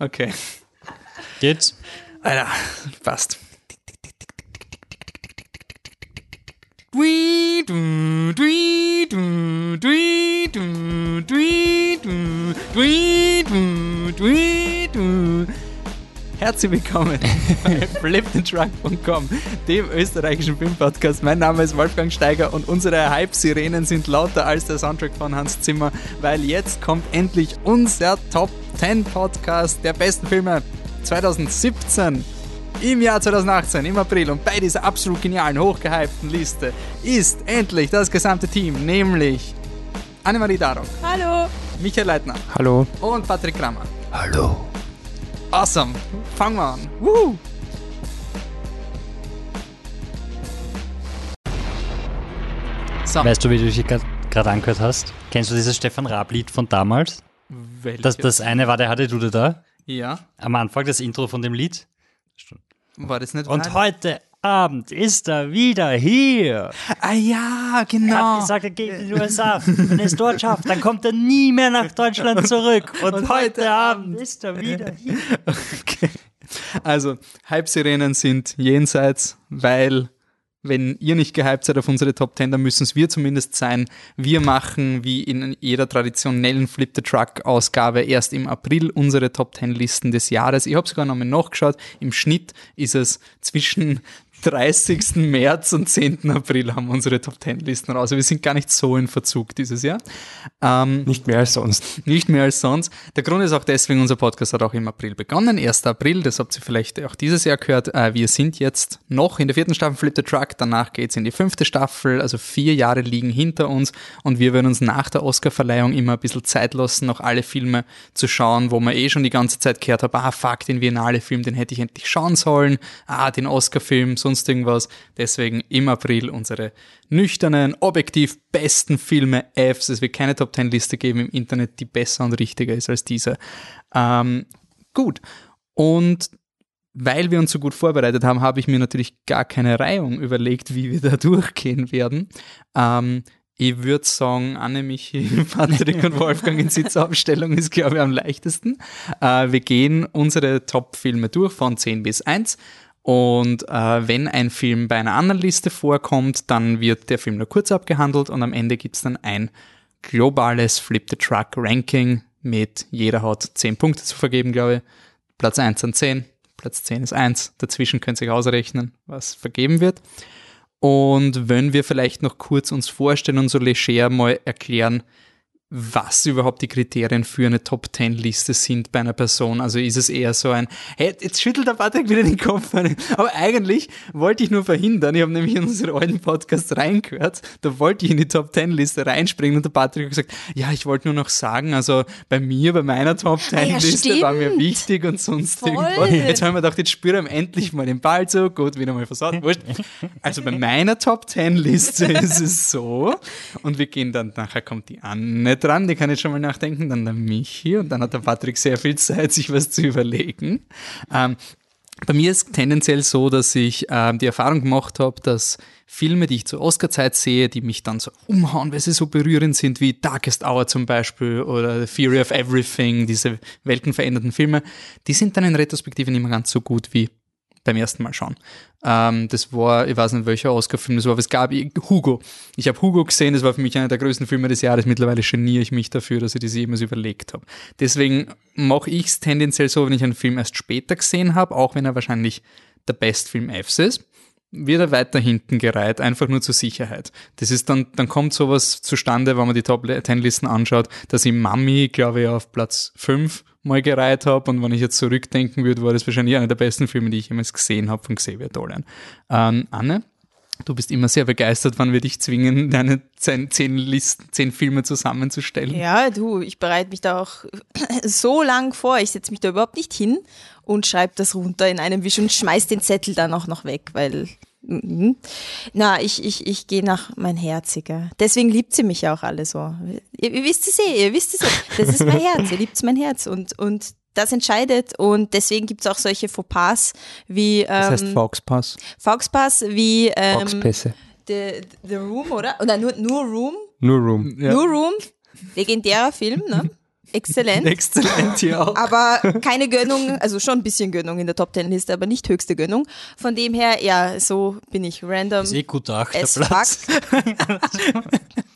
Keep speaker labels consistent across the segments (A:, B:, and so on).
A: Okay.
B: Geht's?
A: Alter, passt. Herzlich willkommen bei flipthetruck.com, dem österreichischen Filmpodcast. Mein Name ist Wolfgang Steiger und unsere Hype-Sirenen sind lauter als der Soundtrack von Hans Zimmer, weil jetzt kommt endlich unser Top 10 Podcast der besten Filme 2017 im Jahr 2018, im April und bei dieser absolut genialen, hochgehypten Liste ist endlich das gesamte Team, nämlich Annemarie Darok,
C: Hallo.
A: Michael Leitner
B: Hallo.
A: und Patrick Kramer.
B: Hallo.
A: Awesome! Fangen wir an. Woo! So,
B: Weißt du, wie du dich gerade angehört hast? Kennst du dieses Stefan Raab-Lied von damals?
A: welches?
B: Das, das eine war der hatte du da
A: ja,
B: am Anfang, das Intro von dem Lied.
A: war das nicht
B: Und heute Abend ist er wieder hier.
A: Ah ja,
B: Er
A: genau.
B: hat gesagt, er geht in die USA. Wenn er es dort schafft, dann kommt er nie mehr nach Deutschland zurück. Und,
A: Und
B: heute Abend ist er wieder hier.
A: Okay. Also, Hype-Sirenen sind jenseits, weil wenn ihr nicht gehypt seid auf unsere Top 10, dann müssen es wir zumindest sein. Wir machen, wie in jeder traditionellen Flip the Truck-Ausgabe, erst im April unsere Top 10 Listen des Jahres. Ich habe sogar nochmal nachgeschaut. Im Schnitt ist es zwischen 30. März und 10. April haben wir unsere Top 10 Listen raus. Also wir sind gar nicht so in Verzug dieses Jahr. Ähm,
D: Nicht mehr als sonst.
A: nicht mehr als sonst. Der Grund ist auch deswegen, unser Podcast hat auch im April begonnen, 1. April, das habt ihr vielleicht auch dieses Jahr gehört. Äh, Wir sind jetzt noch in der vierten Staffel Flip the Truck, danach geht's in die fünfte Staffel, also vier Jahre liegen hinter uns und wir werden uns nach der Oscarverleihung immer ein bisschen Zeit lassen, noch alle Filme zu schauen, wo man eh schon die ganze Zeit gehört hat, ah fuck, den Biennale-Film, den hätte ich endlich schauen sollen, ah, den Oscar-Film, sonst irgendwas. Deswegen im April unsere nüchternen, objektiv besten Filme Fs. Es wird keine Top 10 Liste geben im Internet, die besser und richtiger ist als diese. Ähm, gut. Und weil wir uns so gut vorbereitet haben, habe ich mir natürlich gar keine Reihung überlegt, wie wir da durchgehen werden. Ähm, ich würde sagen, Anne, Michi, Patrick und Wolfgang in Sitzaufstellung ist, glaube ich, am leichtesten. Äh, wir gehen unsere Top-Filme durch von 10 bis 1. Und äh, wenn ein Film bei einer anderen Liste vorkommt, dann wird der Film nur kurz abgehandelt und am Ende gibt's dann ein globales Flip the Truck Ranking mit jeder hat 10 Punkte zu vergeben, glaube ich. Platz 1 an 10, Platz 10 ist 1. Dazwischen könnt ihr euch ausrechnen, was vergeben wird. Und wenn wir vielleicht noch kurz uns vorstellen und so leger mal erklären, was überhaupt die Kriterien für eine Top 10 Liste sind bei einer Person. Also ist es eher so ein, hey, jetzt schüttelt der Patrick wieder den Kopf. Aber eigentlich wollte ich nur verhindern, ich habe nämlich in unseren alten Podcast reingehört, da wollte ich in die Top 10 Liste reinspringen und der Patrick hat gesagt, ja, ich wollte nur noch sagen, also bei mir, bei meiner Top 10
C: Ah ja,
A: Liste war mir wichtig und sonst
C: Voll.
A: irgendwas. Jetzt haben wir gedacht, jetzt spüre ich ihm endlich mal den Ball so, gut, wieder mal versaut, wurscht. Also bei meiner Top 10 Liste ist es so und wir gehen dann, nachher kommt die Anne dran, die kann jetzt schon mal nachdenken, dann der Michi und dann hat der Patrick sehr viel Zeit, sich was zu überlegen. Ähm, bei mir ist tendenziell so, dass ich ähm, die Erfahrung gemacht habe, dass Filme, die ich zur Oscar-Zeit sehe, die mich dann so umhauen, weil sie so berührend sind, wie Darkest Hour zum Beispiel oder The Theory of Everything, diese weltenverändernden Filme, die sind dann in Retrospektive nicht mehr ganz so gut wie beim ersten Mal schauen. Ähm, das war, ich weiß nicht welcher Oscar-Film das war, aber es gab Hugo. Ich habe Hugo gesehen, das war für mich einer der größten Filme des Jahres. Mittlerweile geniere ich mich dafür, dass ich das jemals überlegt habe. Deswegen mache ich es tendenziell so, wenn ich einen Film erst später gesehen habe, auch wenn er wahrscheinlich der Bestfilm Fs ist, wird er weiter hinten gereiht, einfach nur zur Sicherheit. Das ist dann, dann kommt sowas zustande, wenn man die Top 10 Listen anschaut, dass ich Mami, glaube ich, auf Platz 5 mal gereiht habe und wenn ich jetzt zurückdenken würde, war das wahrscheinlich einer der besten Filme, die ich jemals gesehen habe von Xavier Dolan. Ähm, Anne, du bist immer sehr begeistert, wann wir dich zwingen, deine zehn, zehn Listen, zehn Filme zusammenzustellen.
C: Ja, du, ich bereite mich da auch so lang vor. Ich setze mich da überhaupt nicht hin und schreibe das runter in einem Wisch und schmeiß den Zettel dann auch noch weg, weil. Mhm. Na, ich, ich, ich gehe nach mein Herziger. Deswegen liebt sie mich ja auch alle so. Ihr, ihr wisst es eh, ihr wisst es eh. Das ist mein Herz, ihr liebt mein Herz und, und das entscheidet und deswegen gibt es auch solche Fauxpas wie ähm,
A: Das heißt Foxpass.
C: Fauxpas wie ähm,
D: Foxpässe.
C: the, the Room, oder? Oder nur, nur Room?
D: Nur Room.
A: Ja.
C: Nur Room, legendärer Film, ne? Exzellent.
A: Exzellent auch.
C: aber keine Gönnung, also schon ein bisschen Gönnung in der Top Ten Liste, aber nicht höchste Gönnung. Von dem her, ja, so bin ich random.
B: Ist eh guter achter
C: as
B: Platz.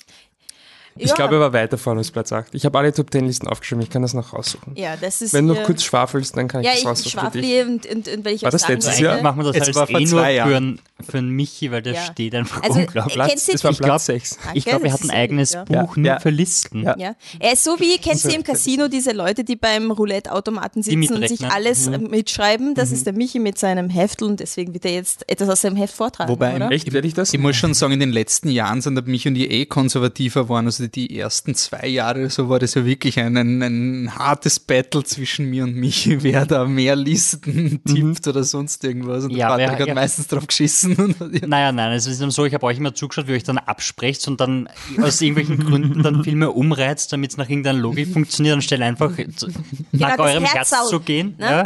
D: Ich glaube, er war weiter vorne als Platz 8. Ich habe alle Top 10 Listen aufgeschrieben, ich kann das noch raussuchen.
C: ja, das ist.
D: Wenn du noch
C: äh,
D: kurz schwafelst, dann kann ich
C: Ja,
D: das
C: ich
D: raussuchen. für
C: schwafle
D: dich.
C: hier und, und, und wenn ich
D: War das letztes Jahr?
B: Machen wir das
A: Es
B: halt
A: war vor
B: eh nur für
A: Jahren.
B: einen, für einen Michi, weil der
C: Ja.
B: steht einfach
C: Also,
B: unglaublich.
C: äh, kennst du-
D: Das war
B: Ich glaub-
D: Platz 6.
B: Ich glaube, er
C: das
B: hat ein eigenes
C: ja.
B: Buch
D: Ja.
B: nur
D: Ja.
B: für Listen.
D: Ja.
C: Ja. Er ist so wie, kennst du im Casino diese Leute, die beim Roulette-Automaten sitzen und sich alles äh, mitschreiben? Das ist der Michi mit seinem Heftel und deswegen wird er jetzt etwas aus seinem Heft vortragen,
A: Wobei?
D: Echt, werde ich das?
A: Ich muss schon sagen, in den letzten Jahren sind mich und die eh konservativer waren. Also die ersten zwei Jahre oder so war das ja wirklich ein, ein, ein hartes Battle zwischen mir und Michi, wer da mehr Listen tippt oder sonst irgendwas. Und
B: Ja,
A: der Patrick
B: wer-
A: hat
B: ja.
A: meistens drauf geschissen. Und, ja.
B: Naja, nein, es ist so, ich habe euch immer zugeschaut, wie ihr euch dann absprecht und dann aus irgendwelchen Gründen dann Filme umreizt, damit es nach irgendeiner Logik funktioniert, anstelle einfach zu- nach
C: das
B: eurem
C: Herz
B: Herz zu gehen.
C: ne?
B: Ja.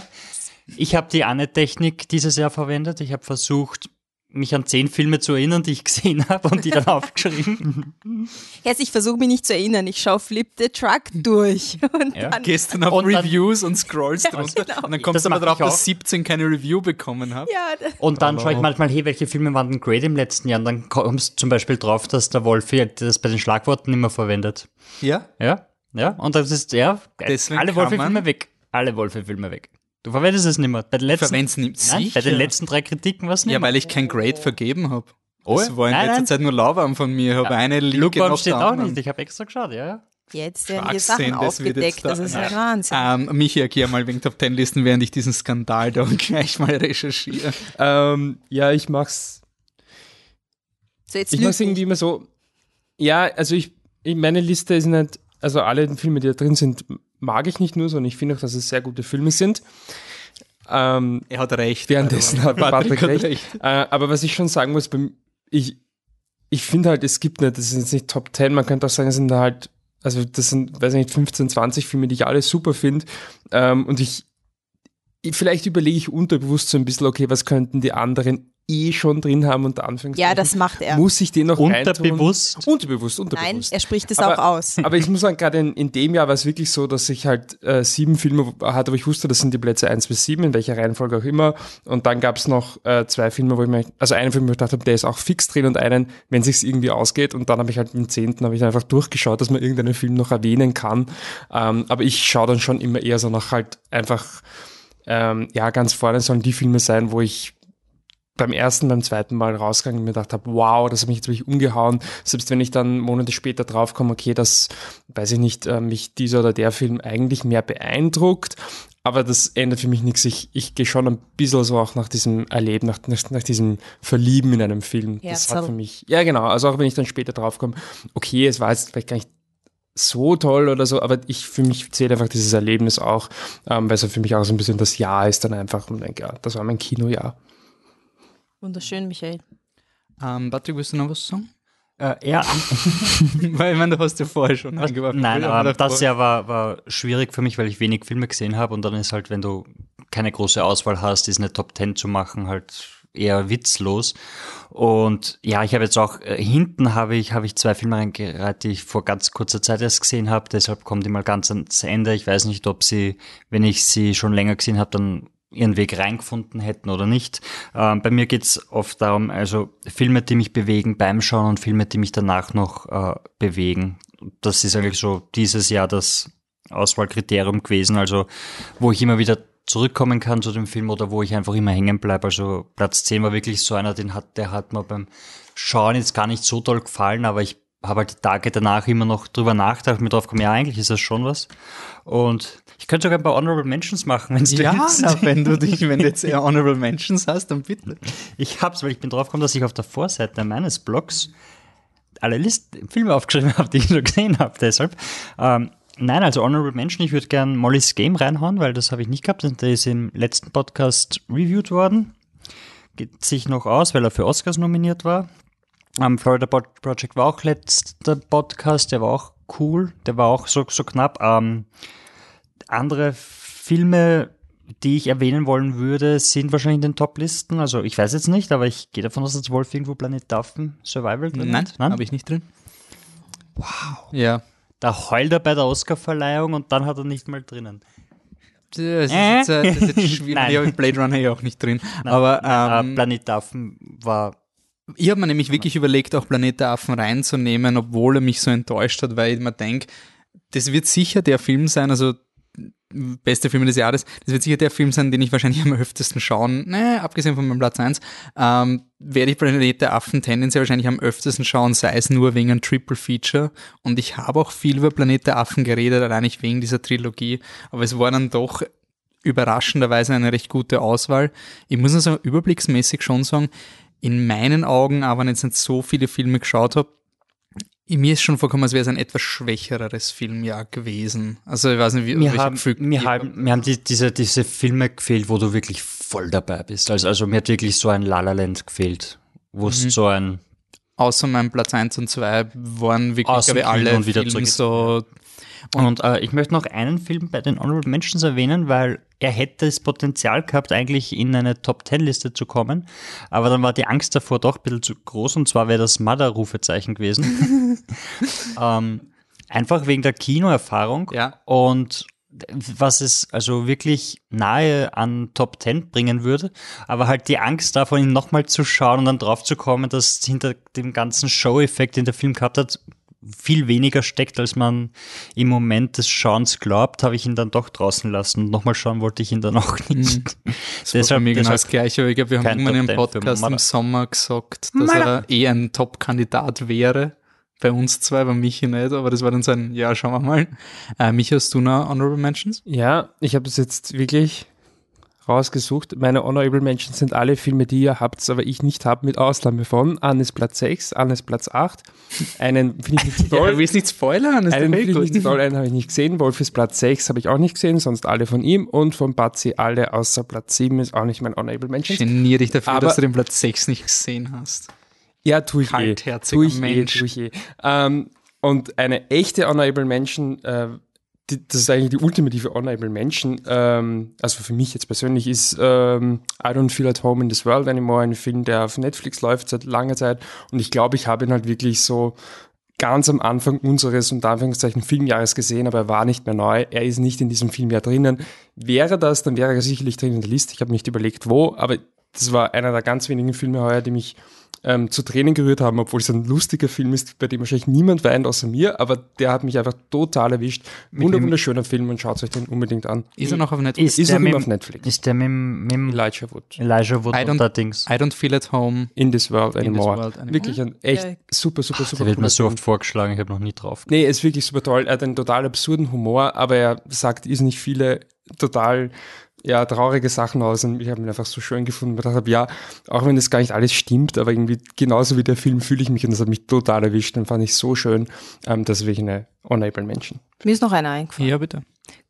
B: Ich habe die Anne-Technik dieses Jahr verwendet. Ich habe versucht, mich an zehn Filme zu erinnern, die ich gesehen habe und die dann aufgeschrieben.
C: Jetzt, ich versuche mich nicht zu erinnern. Ich schaue Flip the Truck durch. Und
B: Ja.
C: dann,
A: Gehst dann auf
B: Und dann-
A: Reviews und scrollst drunter.
C: genau.
A: Und dann kommst
B: Das
A: du aber
B: mach
A: drauf, dass 17 keine Review bekommen haben.
C: ja,
B: Und dann schaue ich manchmal, hey, welche Filme waren denn great im letzten Jahr? Und dann kommst du zum Beispiel drauf, dass der Wolfi das bei den Schlagworten immer verwendet.
A: Ja?
B: Ja, ja. Und das ist, ja,
A: Deswegen
B: alle
A: man-
B: weg. Alle Wolfe-Filme weg. Du verwendest es nicht mehr. Bei den letzten,
A: Verwend's nicht.
B: nein, bei den letzten drei Kritiken war es nicht
A: Ja,
B: mehr.
A: weil ich kein Grade vergeben habe.
B: Oh,
A: Das war in
B: nein,
A: letzter
B: nein.
A: Zeit nur Lauwarm von mir. Ich habe eine Linke
B: Lukewarm steht auch nicht. Ich habe extra geschaut, ja, ja.
C: jetzt werden hier
A: Schwachsinn,
C: Sachen
A: das wird
C: aufgedeckt.
A: da-
C: Das ist
A: Ja.
C: Wahnsinn.
A: Ähm, Michi, erklär mal wegen Top Ten Listen, während ich diesen Skandal da gleich mal recherchiere.
D: Ähm, ja, ich mach's.
C: so, jetzt
D: Ich
C: lüg
D: mach's irgendwie immer so. Ja, also ich, ich meine Liste ist nicht, also alle Filme, die da drin sind, mag ich nicht nur, sondern ich finde auch, dass es sehr gute Filme sind. Ähm,
A: Er hat recht.
D: Währenddessen hat Patrick,
A: hat
D: recht.
A: recht.
D: Äh, aber was ich schon sagen muss, ich, ich finde halt, es gibt nicht, das sind jetzt nicht Top 10, man könnte auch sagen, es sind halt, also das sind, weiß ich nicht, 15, 20 Filme, die ich alle super finde. Ähm, und ich, vielleicht überlege ich unterbewusst so ein bisschen, okay, was könnten die anderen eh schon drin haben, unter Anführungszeichen.
C: Ja, das macht er.
D: Muss ich den noch
B: Unterbewusst.
D: reintun? Unterbewusst,
C: Nein,
D: unterbewusst.
C: er spricht es auch aus.
D: Aber ich muss sagen, gerade in, in dem Jahr war es wirklich so, dass ich halt äh, sieben Filme hatte, wo ich wusste, das sind die Plätze eins bis sieben, in welcher Reihenfolge auch immer. Und dann gab es noch äh, zwei Filme, wo ich mir, also einen Film, wo ich gedacht habe, der ist auch fix drin und einen, wenn sich's irgendwie ausgeht. Und dann habe ich halt im zehnten habe ich einfach durchgeschaut, dass man irgendeinen Film noch erwähnen kann. Ähm, aber ich schaue dann schon immer eher so nach halt einfach, ähm, ja, ganz vorne sollen die Filme sein, wo ich beim ersten, beim zweiten Mal rausgegangen und mir gedacht habe, wow, das hat mich jetzt wirklich umgehauen. Selbst wenn ich dann Monate später draufkomme, okay, das, weiß ich nicht, äh, mich dieser oder der Film eigentlich mehr beeindruckt, aber das ändert für mich nichts. Ich, ich gehe schon ein bisschen so auch nach diesem Erleben, nach, nach, nach diesem Verlieben in einem Film. Das hat für mich, ja genau, also auch wenn ich dann später draufkomme, okay, es war jetzt vielleicht gar nicht so toll oder so, aber ich für mich zählt einfach dieses Erlebnis auch, ähm, weil es ja für mich auch so ein bisschen das Jahr ist dann einfach und denke, ja, das war mein Kinojahr.
C: Wunderschön, Michael.
A: Ähm, Patrick, willst du noch was sagen?
B: Äh, ja,
A: Weil ich meine, du hast ja vorher schon
B: Was?
A: eingeworfen.
B: Nein, aber das. Jahr war, war schwierig für mich, weil ich wenig Filme gesehen habe und dann ist halt, wenn du keine große Auswahl hast, ist eine Top 10 zu machen halt eher witzlos. Und ja, ich habe jetzt auch, äh, hinten habe ich, habe ich zwei Filme reingereiht, die ich vor ganz kurzer Zeit erst gesehen habe, deshalb kommen die mal ganz ans Ende. Ich weiß nicht, ob sie, wenn ich sie schon länger gesehen habe, dann ihren Weg reingefunden hätten oder nicht. Ähm, bei mir geht's oft darum, also Filme, die mich bewegen beim Schauen und Filme, die mich danach noch äh, bewegen. Das ist eigentlich so dieses Jahr das Auswahlkriterium gewesen, also wo ich immer wieder zurückkommen kann zu dem Film oder wo ich einfach immer hängen bleibe. Also Platz 10 war wirklich so einer, den hat, der hat mir beim Schauen jetzt gar nicht so toll gefallen, aber ich habe halt die Tage danach immer noch drüber nachgedacht, mir drauf gekommen, ja, eigentlich ist das schon was. Und ich könnte sogar ein paar Honorable Mentions machen, wenn es
A: Ja,
B: willst.
A: na, wenn du dich, wenn du jetzt eher Honorable Mentions hast, dann bitte.
B: Ich hab's, weil ich bin drauf gekommen, dass ich auf der Vorseite meines Blogs alle Listen, Filme aufgeschrieben habe, die ich schon gesehen habe, deshalb. Ähm, nein, also Honorable Mention, ich würde gern Molly's Game reinhauen, weil das habe ich nicht gehabt. Der ist im letzten Podcast reviewed worden. Geht sich noch aus, weil er für Oscars nominiert war. Am Florida Pro- Project war auch letzter Podcast, der war auch cool, der war auch so, so knapp. Ähm, andere Filme, die ich erwähnen wollen würde, sind wahrscheinlich in den Top-Listen. Also ich weiß jetzt nicht, aber ich gehe davon aus, dass Wolf irgendwo Planet Duffen Survival drin
A: Nein,
B: hat.
A: habe ich nicht drin. Wow. Ja.
B: da heult er bei der Oscarverleihung und dann hat er nicht mal drinnen.
A: Das ist, jetzt, äh, das ist jetzt schwierig.
B: Nein.
A: Ich habe Blade Runner ja auch nicht drin. Aber
B: Nein,
A: ähm,
B: äh, Planet der Affen war
A: Ich habe mir nämlich wirklich überlegt, auch Planet der Affen reinzunehmen, obwohl er mich so enttäuscht hat, weil ich mir denke, das wird sicher der Film sein, also beste Filme des Jahres, das wird sicher der Film sein, den ich wahrscheinlich am öftesten schauen, ne, abgesehen von meinem Platz 1, ähm, werde ich Planet der Affen tendenziell wahrscheinlich am öftesten schauen, sei es nur wegen einem Triple Feature. Und ich habe auch viel über Planet der Affen geredet, allein nicht wegen dieser Trilogie, aber es war dann doch überraschenderweise eine recht gute Auswahl. Ich muss also überblicksmäßig schon sagen, in meinen Augen, aber wenn ich jetzt nicht so viele Filme geschaut habe, mir ist schon vorgekommen, als wäre es ein etwas schwächeres Filmjahr gewesen. Also ich weiß nicht, wie
B: mir haben,
A: Gefühl-
B: mir haben, mir haben die, diese, diese Filme gefehlt, wo du wirklich voll dabei bist. Also, also mir hat wirklich so ein La La Land gefehlt, wo es so ein
A: außer meinem Platz 1 und 2 waren wirklich glaube ich, alle
B: Kino und wieder
A: Filme so
B: Und äh, ich möchte noch einen Film bei den Honorable Mentions erwähnen, weil er hätte das Potenzial gehabt, eigentlich in eine Top-10-Liste zu kommen. Aber dann war die Angst davor doch ein bisschen zu groß und zwar wäre das Mother-Rufezeichen gewesen. ähm, einfach wegen der Kinoerfahrung.
A: Ja.
B: Und was es also wirklich nahe an Top 10 bringen würde, aber halt die Angst davon, ihn nochmal zu schauen und dann drauf zu kommen, dass hinter dem ganzen Show-Effekt, den der Film gehabt hat, viel weniger steckt, als man im Moment des Schauens glaubt, habe ich ihn dann doch draußen lassen. Und nochmal schauen wollte ich ihn dann auch nicht.
A: Das war bei mir genau das Gleiche. aber Ich glaube, wir haben
B: kein
A: irgendwann im
B: Top 10 für
A: Podcast im. Sommer gesagt, dass er eh ein Top-Kandidat wäre. Bei uns zwei, bei Michi nicht, aber das war dann so ein, ja, schauen wir mal. Äh, Michi, hast du noch Honorable Mentions?
D: Ja, ich habe das jetzt wirklich rausgesucht. Meine Honorable Mentions sind alle Filme, die ihr habt, aber ich nicht habe, mit Ausnahme von Anne Platz 6, Anne Platz 8. Einen finde ich nicht
A: Ja,
D: toll.
A: du willst nicht spoilern, ist
D: einen
A: eh
D: finde ich nicht toll, einen habe ich nicht gesehen. Wolf ist Platz 6, habe ich auch nicht gesehen, sonst alle von ihm. Und von Batzi alle außer Platz 7 ist auch nicht mein Honorable Mentions.
A: Genier dich dafür,
D: Aber-
A: dass du den Platz 6 nicht gesehen hast.
D: Ja, tue ich eh. Tue ich
A: Mensch.
D: eh, tue ich eh. Ähm, und eine echte Honorable Mention, äh, die, das ist eigentlich die ultimative Honorable Mention, ähm, also für mich jetzt persönlich, ist ähm, I Don't Feel at Home in this World Anymore, ein Film, der auf Netflix läuft seit langer Zeit. Und ich glaube, ich habe ihn halt wirklich so ganz am Anfang unseres unter Anführungszeichen Filmjahres gesehen, aber er war nicht mehr neu. Er ist nicht in diesem Filmjahr drinnen. Wäre das, dann wäre er sicherlich drin in der Liste. Ich habe nicht überlegt, wo, aber das war einer der ganz wenigen Filme heuer, die mich ähm, zu Tränen gerührt haben, obwohl es ein lustiger Film ist, bei dem wahrscheinlich niemand weint außer mir, aber der hat mich einfach total erwischt. Wunder, wunderschöner Film und schaut euch den unbedingt an.
A: Ist er noch auf Netflix?
D: Ist
B: der
D: noch immer
B: mit-
D: auf Netflix.
B: Ist der mit, dem- mit
D: Elijah Wood.
B: Elijah Wood
A: I don't-
B: Dings?
A: I don't feel at home.
D: In this world anymore.
A: World anymore.
D: Wirklich ein echt
C: Ja.
D: super, super, super
B: Der wird mir so oft vorgeschlagen, ich habe noch nie drauf.
D: Nee, ist wirklich super toll. Er hat einen total absurden Humor, aber er sagt ist nicht viele total ja, traurige Sachen aus und ich habe ihn einfach so schön gefunden. Ich dachte, ja, auch wenn das gar nicht alles stimmt, aber irgendwie genauso wie der Film fühle ich mich und das hat mich total erwischt und fand ich so schön. Ähm, das ist wirklich eine honorable Mention.
C: Mir ist noch einer eingefallen.
A: Ja, bitte.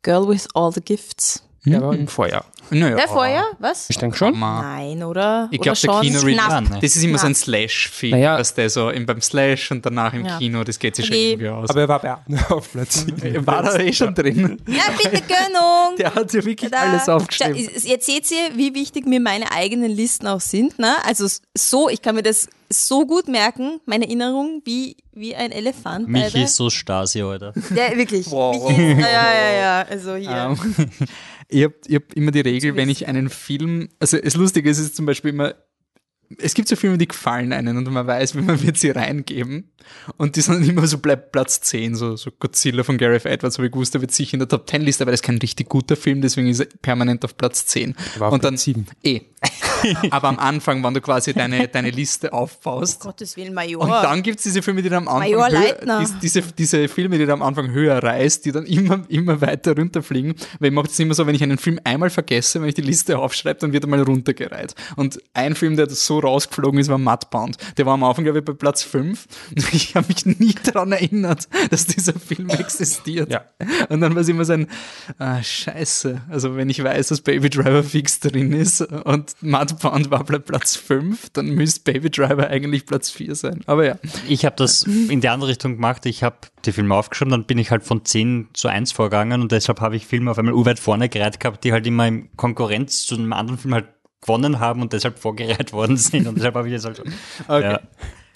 C: Girl with all the gifts.
D: Der war im Vorjahr.
A: Naja,
C: Der vorher? Was?
D: Ich denke schon.
C: Nein, oder?
A: Ich
C: Oder
A: glaube, der
C: schon
A: Kino-Release,
C: knapp.
A: Das ist immer so ein
C: Knapp.
A: Slash-Film,
D: Naja.
A: dass der so im, beim Slash und danach im
C: Ja.
A: Kino, das geht sich schon
C: Okay.
A: irgendwie aus.
D: Aber er war bei auf Platz
A: war da eh schon drin.
C: Ja, bitte Gönnung.
A: Der hat ja wirklich
C: Da-
A: alles
C: Da-
A: aufgeschrieben.
C: Jetzt seht ihr, wie wichtig mir meine eigenen Listen auch sind. Ne? Also so, ich kann mir das so gut merken, meine Erinnerung, wie, wie ein Elefant.
B: Michi
C: Alter.
B: ist so Stasi, oder?
C: Ja, wirklich.
A: Wow.
C: Michi ist, ja, ja, ja, also hier.
A: Ähm, ich habe ich hab immer die Regel, wenn ich einen Film, also das Lustige ist, es ist zum Beispiel immer, es gibt so Filme, die gefallen einen und man weiß, wie man wird sie reingeben und die sind immer so bleibt Platz 10, so, so Godzilla von Gareth Edwards, habe ich gewusst, der wird sicher in der Top 10 Liste, aber das ist kein richtig guter Film, deswegen ist er permanent auf Platz 10.
D: War auf
A: und dann
D: Platz sieben.
A: Eh. aber am Anfang, wenn du quasi deine, deine Liste aufbaust,
C: Gottes Willen, Major.
A: und dann gibt's diese Filme, die dann am Anfang
C: Major
A: höher, diese, diese Filme, die dann am Anfang höher reißt, die dann immer, immer weiter runterfliegen. Weil ich mache es immer so, wenn ich einen Film einmal vergesse, wenn ich die Liste aufschreibe, dann wird er mal runtergereiht. Und ein Film, der so rausgeflogen ist, war Mudbound. Der war am Anfang, glaube ich, bei Platz 5. Ich habe mich nie daran erinnert, dass dieser Film existiert.
D: Ja.
A: Und dann war es immer so ein, ah, scheiße. Also wenn ich weiß, dass Baby Driver fix drin ist und Mudbound war bei Platz 5, dann müsste Baby Driver eigentlich Platz 4 sein. Aber ja.
B: Ich habe das in die andere Richtung gemacht. Ich habe die Filme aufgeschrieben, dann bin ich halt von 10 zu 1 vorgegangen und deshalb habe ich Filme auf einmal urweit vorne gereiht gehabt, die halt immer in Konkurrenz zu einem anderen Film halt gewonnen haben und deshalb vorgereiht worden sind. Und deshalb habe ich jetzt halt.
A: Okay.
B: Ja.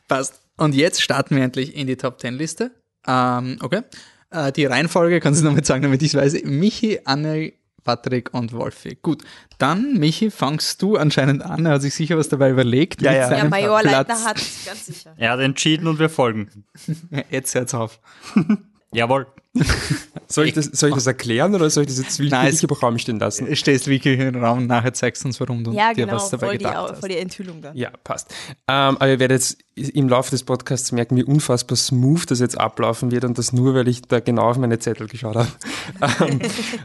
A: Passt. Und jetzt starten wir endlich in die Top 10 Liste. Ähm, okay. Äh, die Reihenfolge kannst du noch mal sagen, damit ich weiß. Michi, Anne, Patrick und Wolfi. Gut, dann, Michi, fangst du anscheinend an. Er hat sich sicher was dabei überlegt.
B: Ja, ja.
C: Ja,
A: seinem
C: Major
A: Platz.
C: Leitner hat es ganz sicher.
B: Er hat entschieden und wir folgen.
A: Jetzt hört's auf.
B: Jawohl.
D: Soll ich das, soll ich das erklären oder soll ich das jetzt wirklich
A: es-
D: im Raum stehen lassen?
A: Du stehst wirklich im Raum und nachher zeigst du uns, warum du
C: Ja,
A: dir
C: genau,
A: was dabei
C: voll die,
A: gedacht
C: Au-
A: hast.
C: voll die Enthüllung dann.
D: Ja, passt. Ähm, aber ihr werdet jetzt im Laufe des Podcasts merken, wie unfassbar smooth das jetzt ablaufen wird und das nur, weil ich da genau auf meine Zettel geschaut habe. ähm,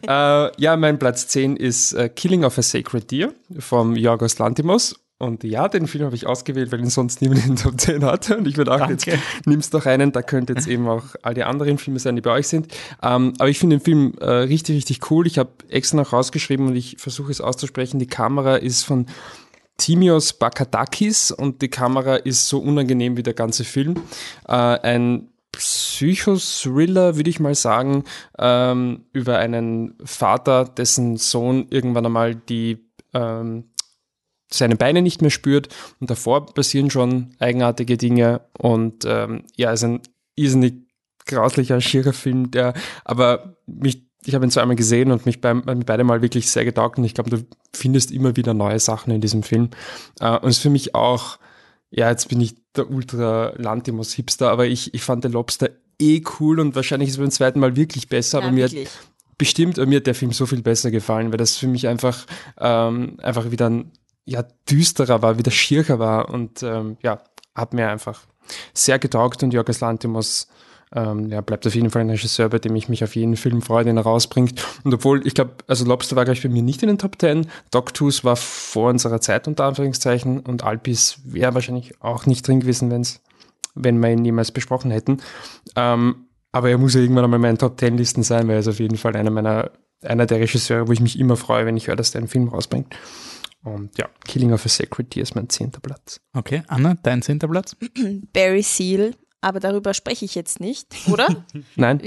D: äh, ja, mein Platz 10 ist äh, Killing of a Sacred Deer vom Yorgos Lantimos. Und ja, den Film habe ich ausgewählt, weil ihn sonst niemand in den Top 10 hatte. Und ich würde auch jetzt, nimm's doch einen, da könnte jetzt eben auch all die anderen Filme sein, die bei euch sind. Ähm, aber ich finde den Film äh, richtig, richtig cool. Ich habe extra noch rausgeschrieben und ich versuche es auszusprechen. Die Kamera ist von Timios Bakadakis und die Kamera ist so unangenehm wie der ganze Film. Äh, ein Psychothriller, würde ich mal sagen, ähm, über einen Vater, dessen Sohn irgendwann einmal die ähm, seine Beine nicht mehr spürt. Und davor passieren schon eigenartige Dinge. Und ähm, ja, es ist ein irrsinnig grauslicher, schierer Film, der aber mich, ich habe ihn zweimal gesehen und mich beim, bei beide Mal wirklich sehr getaugt. Und ich glaube, du findest immer wieder neue Sachen in diesem Film. Äh, und es ist für mich auch, ja, jetzt bin ich der ultra Lantimos Hipster, aber ich, ich fand den Lobster eh cool und wahrscheinlich ist es beim zweiten Mal wirklich besser,
C: Ja,
D: aber mir hat
C: wirklich.
D: bestimmt, äh, mir hat der Film so viel besser gefallen, weil das für mich einfach, ähm, einfach wieder ein, ja, düsterer war, wieder schiercher war und ähm, ja, hat mir einfach sehr getaugt und Jorgos Lantimos ähm, ja, bleibt auf jeden Fall ein Regisseur, bei dem ich mich auf jeden Film freue, den er rausbringt. Und obwohl, ich glaube, also Lobster war, glaube ich, bei mir nicht in den Top 10. Dogtooth war vor unserer Zeit, unter Anführungszeichen, und Alpis wäre wahrscheinlich auch nicht drin gewesen, wenn's, wenn wir ihn jemals besprochen hätten. Ähm, aber er muss ja irgendwann einmal in meinen Top 10 Listen sein, weil er ist auf jeden Fall einer meiner, einer der Regisseure, wo ich mich immer freue, wenn ich höre, dass der einen Film rausbringt. Und ja, Killing of a Sacred Deer ist mein zehnter Platz.
A: Okay, Anna, dein zehnter Platz?
C: Barry Seal, aber darüber spreche ich jetzt nicht, oder?
D: Nein?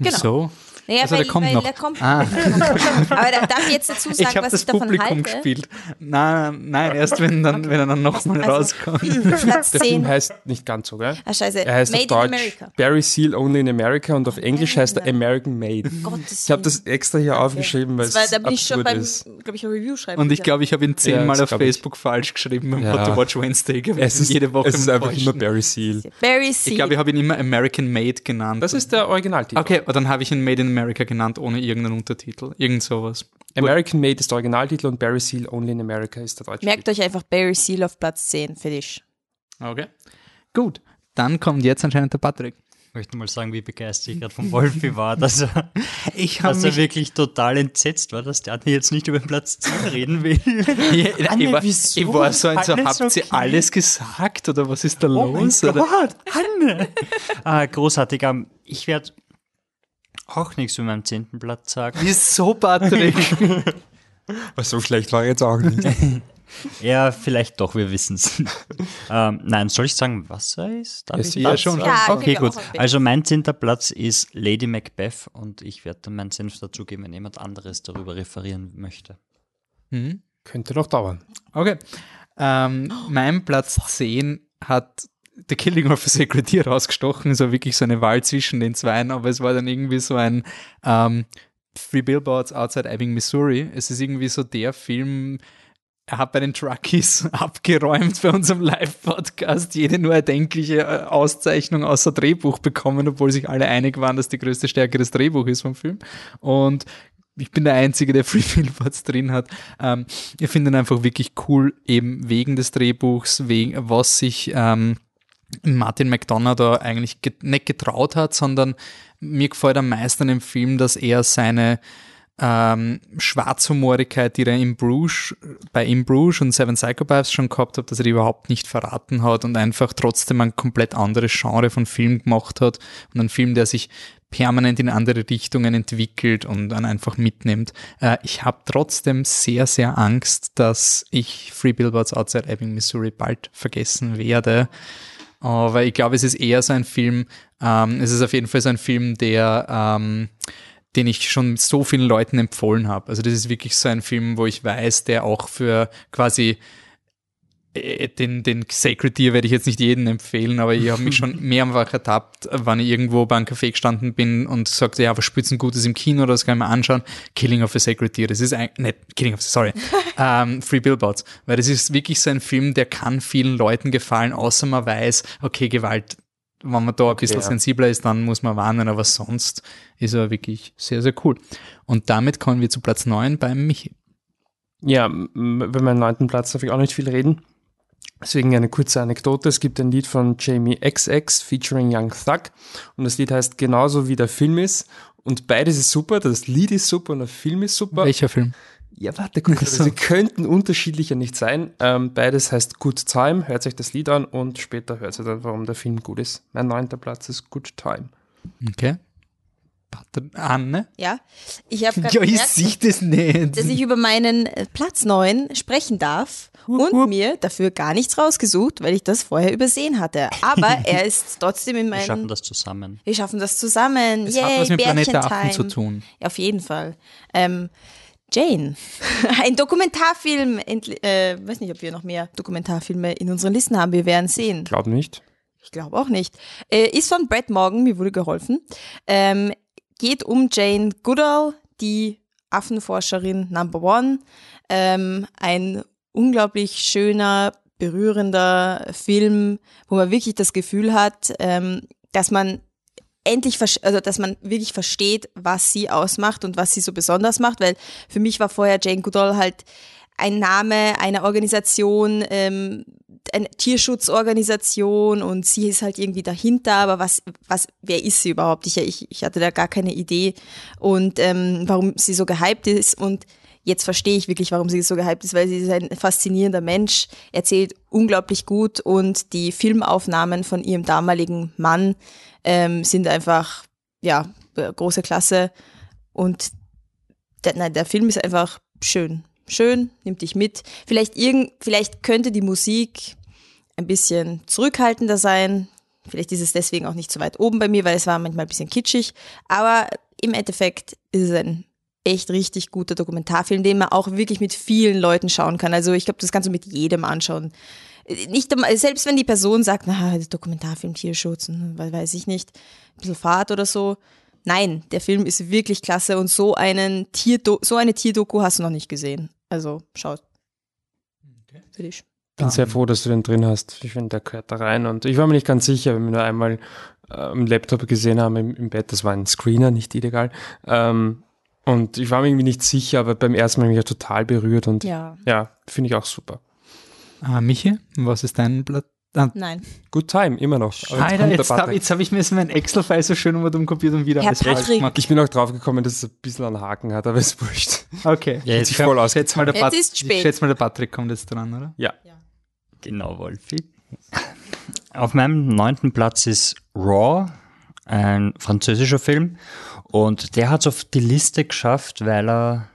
C: Genau.
A: So.
C: Naja,
A: Also, der
C: weil,
A: kommt
C: weil
A: noch.
C: der kommt.
A: Ah.
C: Aber da darf ich jetzt dazu
A: Ich
C: sagen,
A: habe
C: was
A: das
C: ich davon
A: Publikum
C: halte.
A: gespielt. Nein, nein, erst wenn, dann, wenn er dann nochmal
C: Also-
A: rauskommt.
C: Platz
D: Der Film
C: 10.
D: heißt nicht ganz so, gell?
C: Ah, scheiße.
D: Er heißt
C: Made
D: auf
C: in
D: Deutsch
C: America.
D: Barry Seal Only in America und auf Englisch heißt er. American Made.
C: Gottes
D: Ich habe das extra hier aufgeschrieben, weil es
C: da bin ich schon beim, glaube ich, Review schreiben.
A: Und ich glaube, ich habe ihn zehnmal
D: das
A: auf
D: glaub ich.
A: Facebook falsch geschrieben beim
D: Ja.
A: Watch Wednesday. Ich
D: Es
A: ihn
D: ist,
A: jede Woche
D: es ist einfach immer Barry Seal.
C: Barry Seal.
A: Ich glaube, ich habe ihn immer American Made genannt.
D: Das ist der Originaltitel.
A: okay, aber dann habe ich ihn Made in America genannt, ohne irgendeinen Untertitel. Irgend sowas.
D: American Made ist der Originaltitel und Barry Seal Only in America ist der deutsche
C: Merkt euch einfach Barry Seal auf Platz 10 für dich.
A: Okay. Gut, dann kommt jetzt anscheinend der Patrick.
B: Ich möchte mal sagen, wie begeistert ich gerade vom Wolfi war, dass er,
A: Ich habe
B: dass er
A: mich...
B: wirklich total entsetzt war, dass der Anne jetzt nicht über den Platz 10 reden will.
A: Ja,
B: Anne,
A: ich, war,
B: wieso?
A: ich war so ein so,
B: Alles
A: habt ihr
B: okay?
A: alles gesagt oder was ist da
B: Oh mein
A: los? oder?
B: Gott, Anne! ah, großartig. Ähm, Ich werde auch nichts über meinen zehnten Platz sagen.
A: Wieso, Patrick?
D: Was so schlecht war jetzt auch nicht.
B: Ja, vielleicht doch, wir wissen es. ähm, nein, soll ich sagen, was er ist? Darf
D: Es-
B: ich
A: ja, schon.
C: Ja,
B: okay, gut. Also mein zehnter Platz ist Lady Macbeth und ich werde dann meinen Senf dazugeben, wenn jemand anderes darüber referieren möchte.
A: hm?
D: Könnte noch dauern.
A: Okay. Ähm, mein Platz 10 hat The Killing of a Sacred Deer rausgestochen. So wirklich so eine Wahl zwischen den zweien, aber es war dann irgendwie so ein ähm, Three Billboards Outside Ebbing, Missouri. Es ist irgendwie so der Film, er hat bei den Truckies abgeräumt bei unserem Live-Podcast jede nur erdenkliche äh, Auszeichnung außer Drehbuch bekommen, obwohl sich alle einig waren, dass die größte Stärke das Drehbuch ist vom Film. Und ich bin der Einzige, der Free Billboards drin hat. Ähm, ich finde ihn einfach wirklich cool, eben wegen des Drehbuchs, wegen was sich ähm, Martin McDonough da eigentlich get nicht getraut hat, sondern mir gefällt am meisten im Film, dass er seine ähm, Schwarzhumorigkeit, die er in Bruges, bei In Bruges und Seven Psychopaths schon gehabt hat, dass er die überhaupt nicht verraten hat und einfach trotzdem ein komplett anderes Genre von Film gemacht hat und ein Film, der sich permanent in andere Richtungen entwickelt und dann einfach mitnimmt. Äh, ich habe trotzdem sehr, sehr Angst, dass ich Free Billboards Outside Ebbing, Missouri bald vergessen werde. Aber ich glaube, es ist eher so ein Film, ähm, es ist auf jeden Fall so ein Film, der, ähm, den ich schon so vielen Leuten empfohlen habe. Also das ist wirklich so ein Film, wo ich weiß, der auch für quasi den, den Sacred Deer werde ich jetzt nicht jedem empfehlen, aber ich habe mich schon mehrfach ertappt, wann ich irgendwo beim Café gestanden bin und sagte, ja, was spitzen Gutes im Kino, das kann ich mir anschauen. Killing of a Sacred Deer, das ist ein, nicht, Killing of, sorry, ähm, Free Billboards, weil das ist wirklich so ein Film, der kann vielen Leuten gefallen, außer man weiß, okay, Gewalt wenn man da ein bisschen
D: ja.
A: sensibler ist, dann muss man warnen, aber sonst ist er wirklich sehr, sehr cool. Und damit kommen wir zu Platz 9 beim Michi.
D: Ja, über meinen neunten Platz darf ich auch nicht viel reden. Deswegen eine kurze Anekdote. Es gibt ein Lied von Jamie XX featuring Young Thug und das Lied heißt genauso wie der Film ist und beides ist super. Das Lied ist super und der Film ist super.
A: Welcher Film?
D: Ja, warte kurz,
A: so.
D: sie könnten unterschiedlicher nicht sein. Ähm, beides heißt Good Time, hört sich das Lied an und später hört ihr dann, warum der Film gut ist. Mein neunter Platz ist Good Time.
A: Okay. Pat- Anne?
C: Ja, ich habe
A: Ja, ich sehe das nicht.
C: dass ich über meinen äh, Platz 9 sprechen darf und mir dafür gar nichts rausgesucht, weil ich das vorher übersehen hatte. Aber er ist trotzdem in
B: Wir
C: meinen...
B: schaffen das zusammen.
C: Wir schaffen das zusammen.
A: Das
C: Yay,
A: hat was mit Planet der Affen zu tun.
C: Ja, auf jeden Fall. Ähm, Jane, ein Dokumentarfilm. Endli- Äh, weiß nicht, ob wir noch mehr Dokumentarfilme in unseren Listen haben. Wir werden sehen.
D: Glaub nicht.
C: Ich glaube auch nicht. Äh, ist von Brett Morgan, mir wurde geholfen. Ähm, geht um Jane Goodall, die Affenforscherin Number One. Ähm, ein unglaublich schöner, berührender Film, wo man wirklich das Gefühl hat, ähm, dass man endlich, also dass man wirklich versteht, was sie ausmacht und was sie so besonders macht, weil für mich war vorher Jane Goodall halt ein Name einer Organisation, ähm, eine Tierschutzorganisation und sie ist halt irgendwie dahinter, aber was, was, wer ist sie überhaupt? Ich, ich, ich hatte da gar keine Idee und ähm, warum sie so gehypt ist und jetzt verstehe ich wirklich, warum sie so gehypt ist, weil sie ist ein faszinierender Mensch, erzählt unglaublich gut und die Filmaufnahmen von ihrem damaligen Mann ähm, sind einfach, ja, große Klasse und der, nein, der Film ist einfach schön. Schön, nimmt dich mit. Vielleicht irgend, vielleicht könnte die Musik ein bisschen zurückhaltender sein. Vielleicht ist es deswegen auch nicht so weit oben bei mir, weil es war manchmal ein bisschen kitschig. Aber im Endeffekt ist es ein echt richtig guter Dokumentarfilm, den man auch wirklich mit vielen Leuten schauen kann. Also ich glaube, das kannst du mit jedem anschauen. Nicht, selbst wenn die Person sagt, na, Dokumentarfilm, Tierschutz, weiß ich nicht, ein bisschen Fahrt oder so. Nein, der Film ist wirklich klasse und so einen Tierdo so eine Tierdoku hast du noch nicht gesehen. Also schaut. Für dich.
D: bin sehr froh, dass du den drin hast. Ich finde, der gehört da rein. Und ich war mir nicht ganz sicher, wenn wir nur einmal äh, am Laptop gesehen haben im, im Bett, das war ein Screener, nicht illegal. Ähm, und ich war mir irgendwie nicht sicher, aber beim ersten Mal mich ja total berührt und ja,
C: Ja.
D: finde ich auch super.
A: Ah, Michi, was ist dein Blatt? Ah,
C: Nein.
D: Good Time, immer noch.
A: Alter, jetzt habe
D: Patrick.
A: jetzt hab ich mir mein Excel-File so schön umkopiert und wieder
C: Herr
A: alles falsch
C: Patrick.
A: gemacht.
D: Ich bin auch drauf gekommen, dass es ein bisschen einen Haken hat, aber ist wurscht.
A: Okay.
B: Ja, jetzt
D: sich voll aus.
A: schätz mal, der
C: Jetzt ist spät.
A: Ich schätze mal, der Patrick kommt jetzt dran, oder?
D: Ja.
B: Genau, Wolfi. Auf meinem neunten Platz ist Raw, ein französischer Film. Und der hat es auf die Liste geschafft, weil er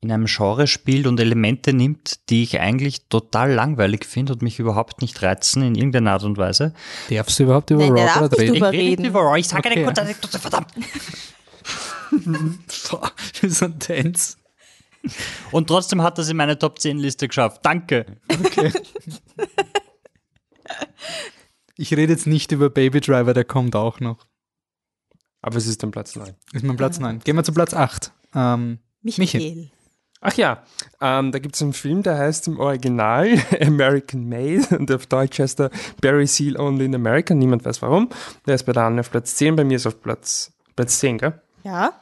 B: in einem Genre spielt und Elemente nimmt, die ich eigentlich total langweilig finde und mich überhaupt nicht reizen in irgendeiner Art und Weise.
A: Darfst du überhaupt über
C: Nein,
A: Raw reden?
B: Ich rede
C: reden.
B: über Raw, ich sage
A: Okay.
B: eine kurze Anekdote, verdammt.
A: So intens.
B: Und trotzdem hat er es in meine Top 10 Liste geschafft. Danke.
A: Okay. Ich rede jetzt nicht über Baby Driver, der kommt auch noch.
D: Aber es ist dann Platz 9.
A: Ist mein Platz 9. Gehen wir zu Platz 8. Ähm,
C: Michael.
D: Ach ja, ähm, da gibt es einen Film, der heißt im Original American Made und auf Deutsch heißt er Barry Seal Only in America. Niemand weiß warum. Der ist bei der Anne auf Platz 10, bei mir ist er auf Platz, Platz 10, gell?
C: Ja.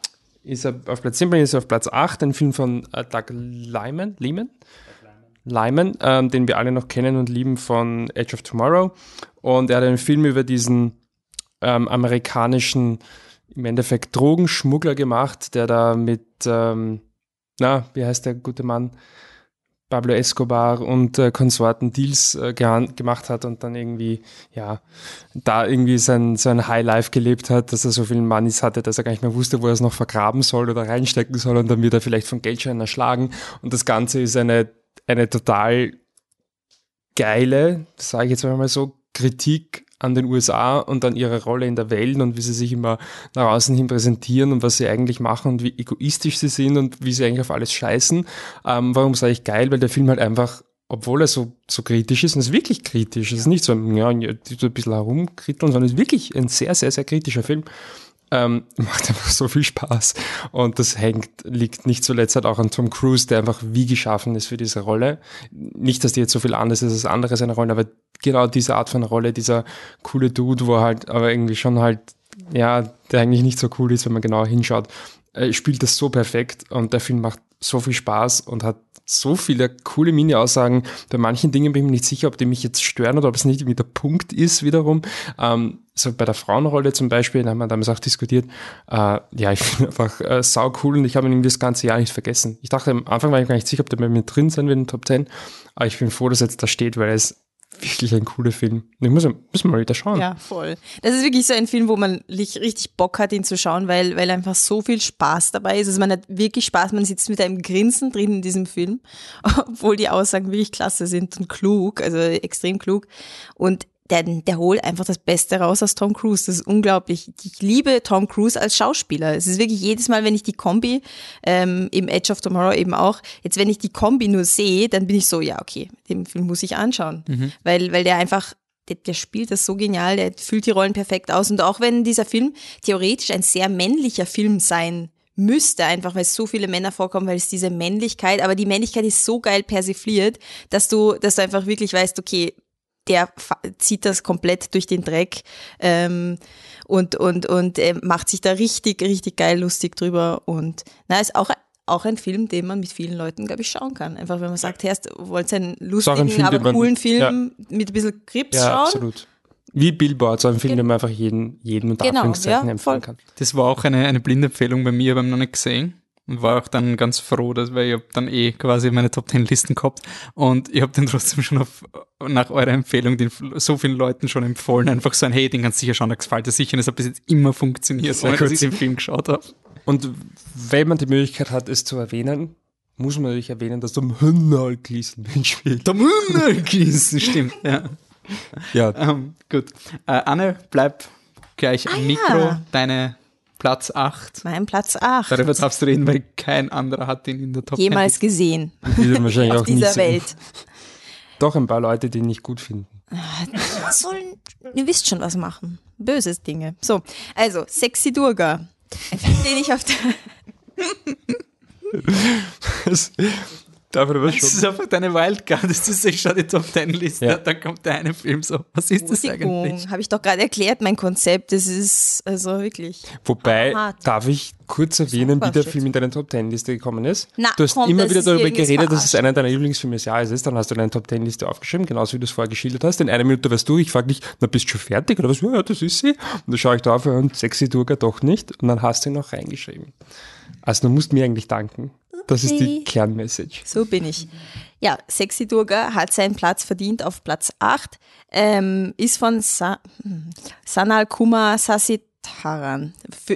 D: Ist er auf Platz 10, bei mir ist er auf Platz 8, ein Film von äh, Doug Lyman, Lyman? Lyman, ähm, den wir alle noch kennen und lieben von Edge of Tomorrow. Und er hat einen Film über diesen ähm, amerikanischen, im Endeffekt Drogenschmuggler gemacht, der da mit, ähm, na, wie heißt der gute Mann? Pablo Escobar und äh, Konsorten Deals äh, gemacht hat und dann irgendwie, ja, da irgendwie sein, sein High Life gelebt hat, dass er so viel Moneys hatte, dass er gar nicht mehr wusste, wo er es noch vergraben soll oder reinstecken soll und dann wird er vielleicht von Geldscheinen erschlagen und das Ganze ist eine, eine total geile, sage ich jetzt mal so, Kritik an den USA und an ihre Rolle in der Welt und wie sie sich immer nach außen hin präsentieren und was sie eigentlich machen und wie egoistisch sie sind und wie sie eigentlich auf alles scheißen. Ähm, warum sage ich geil? Weil der Film halt einfach obwohl er so, so kritisch ist, und ist wirklich kritisch, es ist nicht so, ja, so ein bisschen herumkritteln, sondern es ist wirklich ein sehr, sehr, sehr kritischer Film. Ähm, macht einfach so viel Spaß. Und das hängt, liegt nicht zuletzt halt auch an Tom Cruise, der einfach wie geschaffen ist für diese Rolle. Nicht, dass die jetzt so viel anders ist als andere seine Rollen, aber genau diese Art von Rolle, dieser coole Dude, wo halt aber irgendwie schon halt, ja, der eigentlich nicht so cool ist, wenn man genauer hinschaut, äh, spielt das so perfekt und der Film macht so viel Spaß und hat so viele coole Mini-Aussagen. Bei manchen Dingen bin ich mir nicht sicher, ob die mich jetzt stören oder ob es nicht irgendwie der Punkt ist wiederum. Ähm, so bei der Frauenrolle zum Beispiel, da haben wir damals auch diskutiert, äh, ja, ich finde einfach äh, sau cool und ich habe ihn irgendwie das ganze Jahr nicht vergessen. Ich dachte am Anfang war ich gar nicht sicher, ob der bei mir drin sein wird in den Top 10, aber ich bin froh, dass er jetzt da steht, weil er ist wirklich ein cooler Film. Ich muss, muss mal wieder schauen.
C: Ja, voll. Das ist wirklich so ein Film, wo man richtig Bock hat, ihn zu schauen, weil, weil einfach so viel Spaß dabei ist. Also man hat wirklich Spaß, man sitzt mit einem Grinsen drin in diesem Film, obwohl die Aussagen wirklich klasse sind und klug, also extrem klug. Und der, der holt einfach das Beste raus aus Tom Cruise. Das ist unglaublich. Ich liebe Tom Cruise als Schauspieler. Es ist wirklich jedes Mal, wenn ich die Kombi, ähm, im Edge of Tomorrow eben auch, jetzt wenn ich die Kombi nur sehe, dann bin ich so, ja, okay, den Film muss ich anschauen. Mhm. Weil, weil der einfach, der, der spielt das so genial, der füllt die Rollen perfekt aus. Und auch wenn dieser Film theoretisch ein sehr männlicher Film sein müsste, einfach weil es so viele Männer vorkommen, weil es diese Männlichkeit, aber die Männlichkeit ist so geil persifliert, dass du, dass du einfach wirklich weißt, okay, der zieht das komplett durch den Dreck ähm, und, und, und äh, macht sich da richtig, richtig geil lustig drüber. Und na, ist auch, auch ein Film, den man mit vielen Leuten, glaube ich, schauen kann. Einfach wenn man sagt, hey, wollt einen lustigen, ein Film, aber coolen man, Film ja. mit ein bisschen Grips ja, schauen. Absolut.
D: Wie Billboard, so ein Film, den man einfach jeden, jeden unter genau, Anführungszeichen ja, empfehlen kann.
A: Das war auch eine, eine blinde Empfehlung bei mir, aber noch nicht gesehen und war auch dann ganz froh, dass weil ich habe dann eh quasi meine Top Ten Listen gehabt und ich habe den trotzdem schon auf, nach eurer Empfehlung den so vielen Leuten schon empfohlen, einfach so ein hey, den kannst du sicher schauen, da gefällt dir sicher und es hat bis jetzt immer funktioniert, ohne dass ich den Film geschaut habe.
D: Und wenn man die Möglichkeit hat, es zu erwähnen, muss man natürlich erwähnen, dass Tom Hünnalgießen mitspielt.
A: Tom Hünnalgießen, stimmt, ja. Ja. Ähm, gut. Äh, Anne, bleib gleich am ah, Mikro. Ja. Deine Platz 8.
C: Mein Platz 8.
A: Darüber darfst du reden, weil kein anderer hat den in der Top
C: Jemals 10. gesehen.
D: wahrscheinlich
C: Auf
D: auch
C: dieser Welt.
D: Doch ein paar Leute, die ihn nicht gut finden.
C: Sollen, ihr wisst schon, was machen. Böses Dinge. So, also, Sexy Durga. Den ich auf der.
A: Darf das ist einfach deine Wildcard. Das ist echt schon die Top Ten Liste. Ja. Dann kommt der eine Film so. Was ist das eigentlich?
C: Habe ich doch gerade erklärt, mein Konzept. Das ist also wirklich.
D: Wobei, hart. darf ich kurz erwähnen, wie der Film in deine Top Ten Liste gekommen ist? Na, du hast komm, immer wieder darüber geredet, dass es einer deiner Lieblingsfilme des Jahres ist. Dann hast du deine Top Ten Liste aufgeschrieben, genauso wie du es vorher geschildert hast. In einer Minute weißt du, ich frage dich, na bist du schon fertig? Oder was? Ja, das ist sie. Und dann schaue ich da auf und sexy Durga doch nicht. Und dann hast du ihn noch reingeschrieben. Also du musst mir eigentlich danken. Das ist die Kernmessage.
C: So bin ich. Ja, Sexy Durga hat seinen Platz verdient auf Platz 8. Ähm, ist von Sa hm, Sanal Kumar Sasitharan.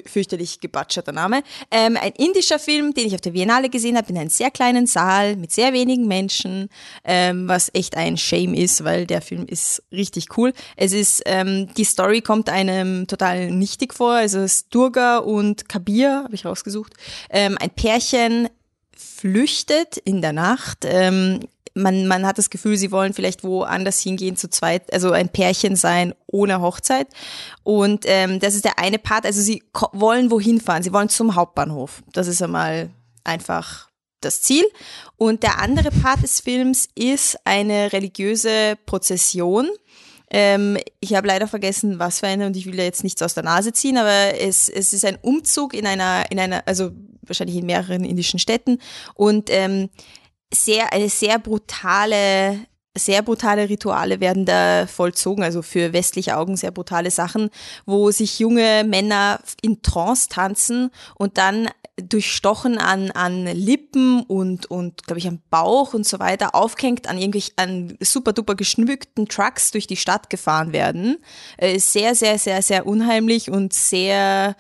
C: Fürchterlich gebatscherter Name. Ähm, ein indischer Film, den ich auf der Biennale gesehen habe, in einem sehr kleinen Saal mit sehr wenigen Menschen, ähm, was echt ein Shame ist, weil der Film ist richtig cool. Es ist, ähm, die Story kommt einem total nichtig vor. Also es ist Durga und Kabir, habe ich rausgesucht. Ähm, ein Pärchen, flüchtet in der Nacht. Ähm, man, man hat das Gefühl, sie wollen vielleicht woanders hingehen zu zweit, also ein Pärchen sein ohne Hochzeit. Und ähm, das ist der eine Part, also sie wollen wohin fahren, sie wollen zum Hauptbahnhof. Das ist einmal einfach das Ziel. Und der andere Part des Films ist eine religiöse Prozession. Ähm, ich habe leider vergessen, was für eine, und ich will ja jetzt nichts aus der Nase ziehen, aber es, es ist ein Umzug in einer, in einer, also wahrscheinlich in mehreren indischen Städten und ähm, sehr, eine sehr brutale sehr brutale Rituale werden da vollzogen, also für westliche Augen sehr brutale Sachen, wo sich junge Männer in Trance tanzen und dann durchstochen an, an Lippen und, und glaube ich, am Bauch und so weiter, aufgehängt an irgendwelchen an super duper geschmückten Trucks durch die Stadt gefahren werden. Äh, sehr, sehr, sehr, sehr unheimlich und sehr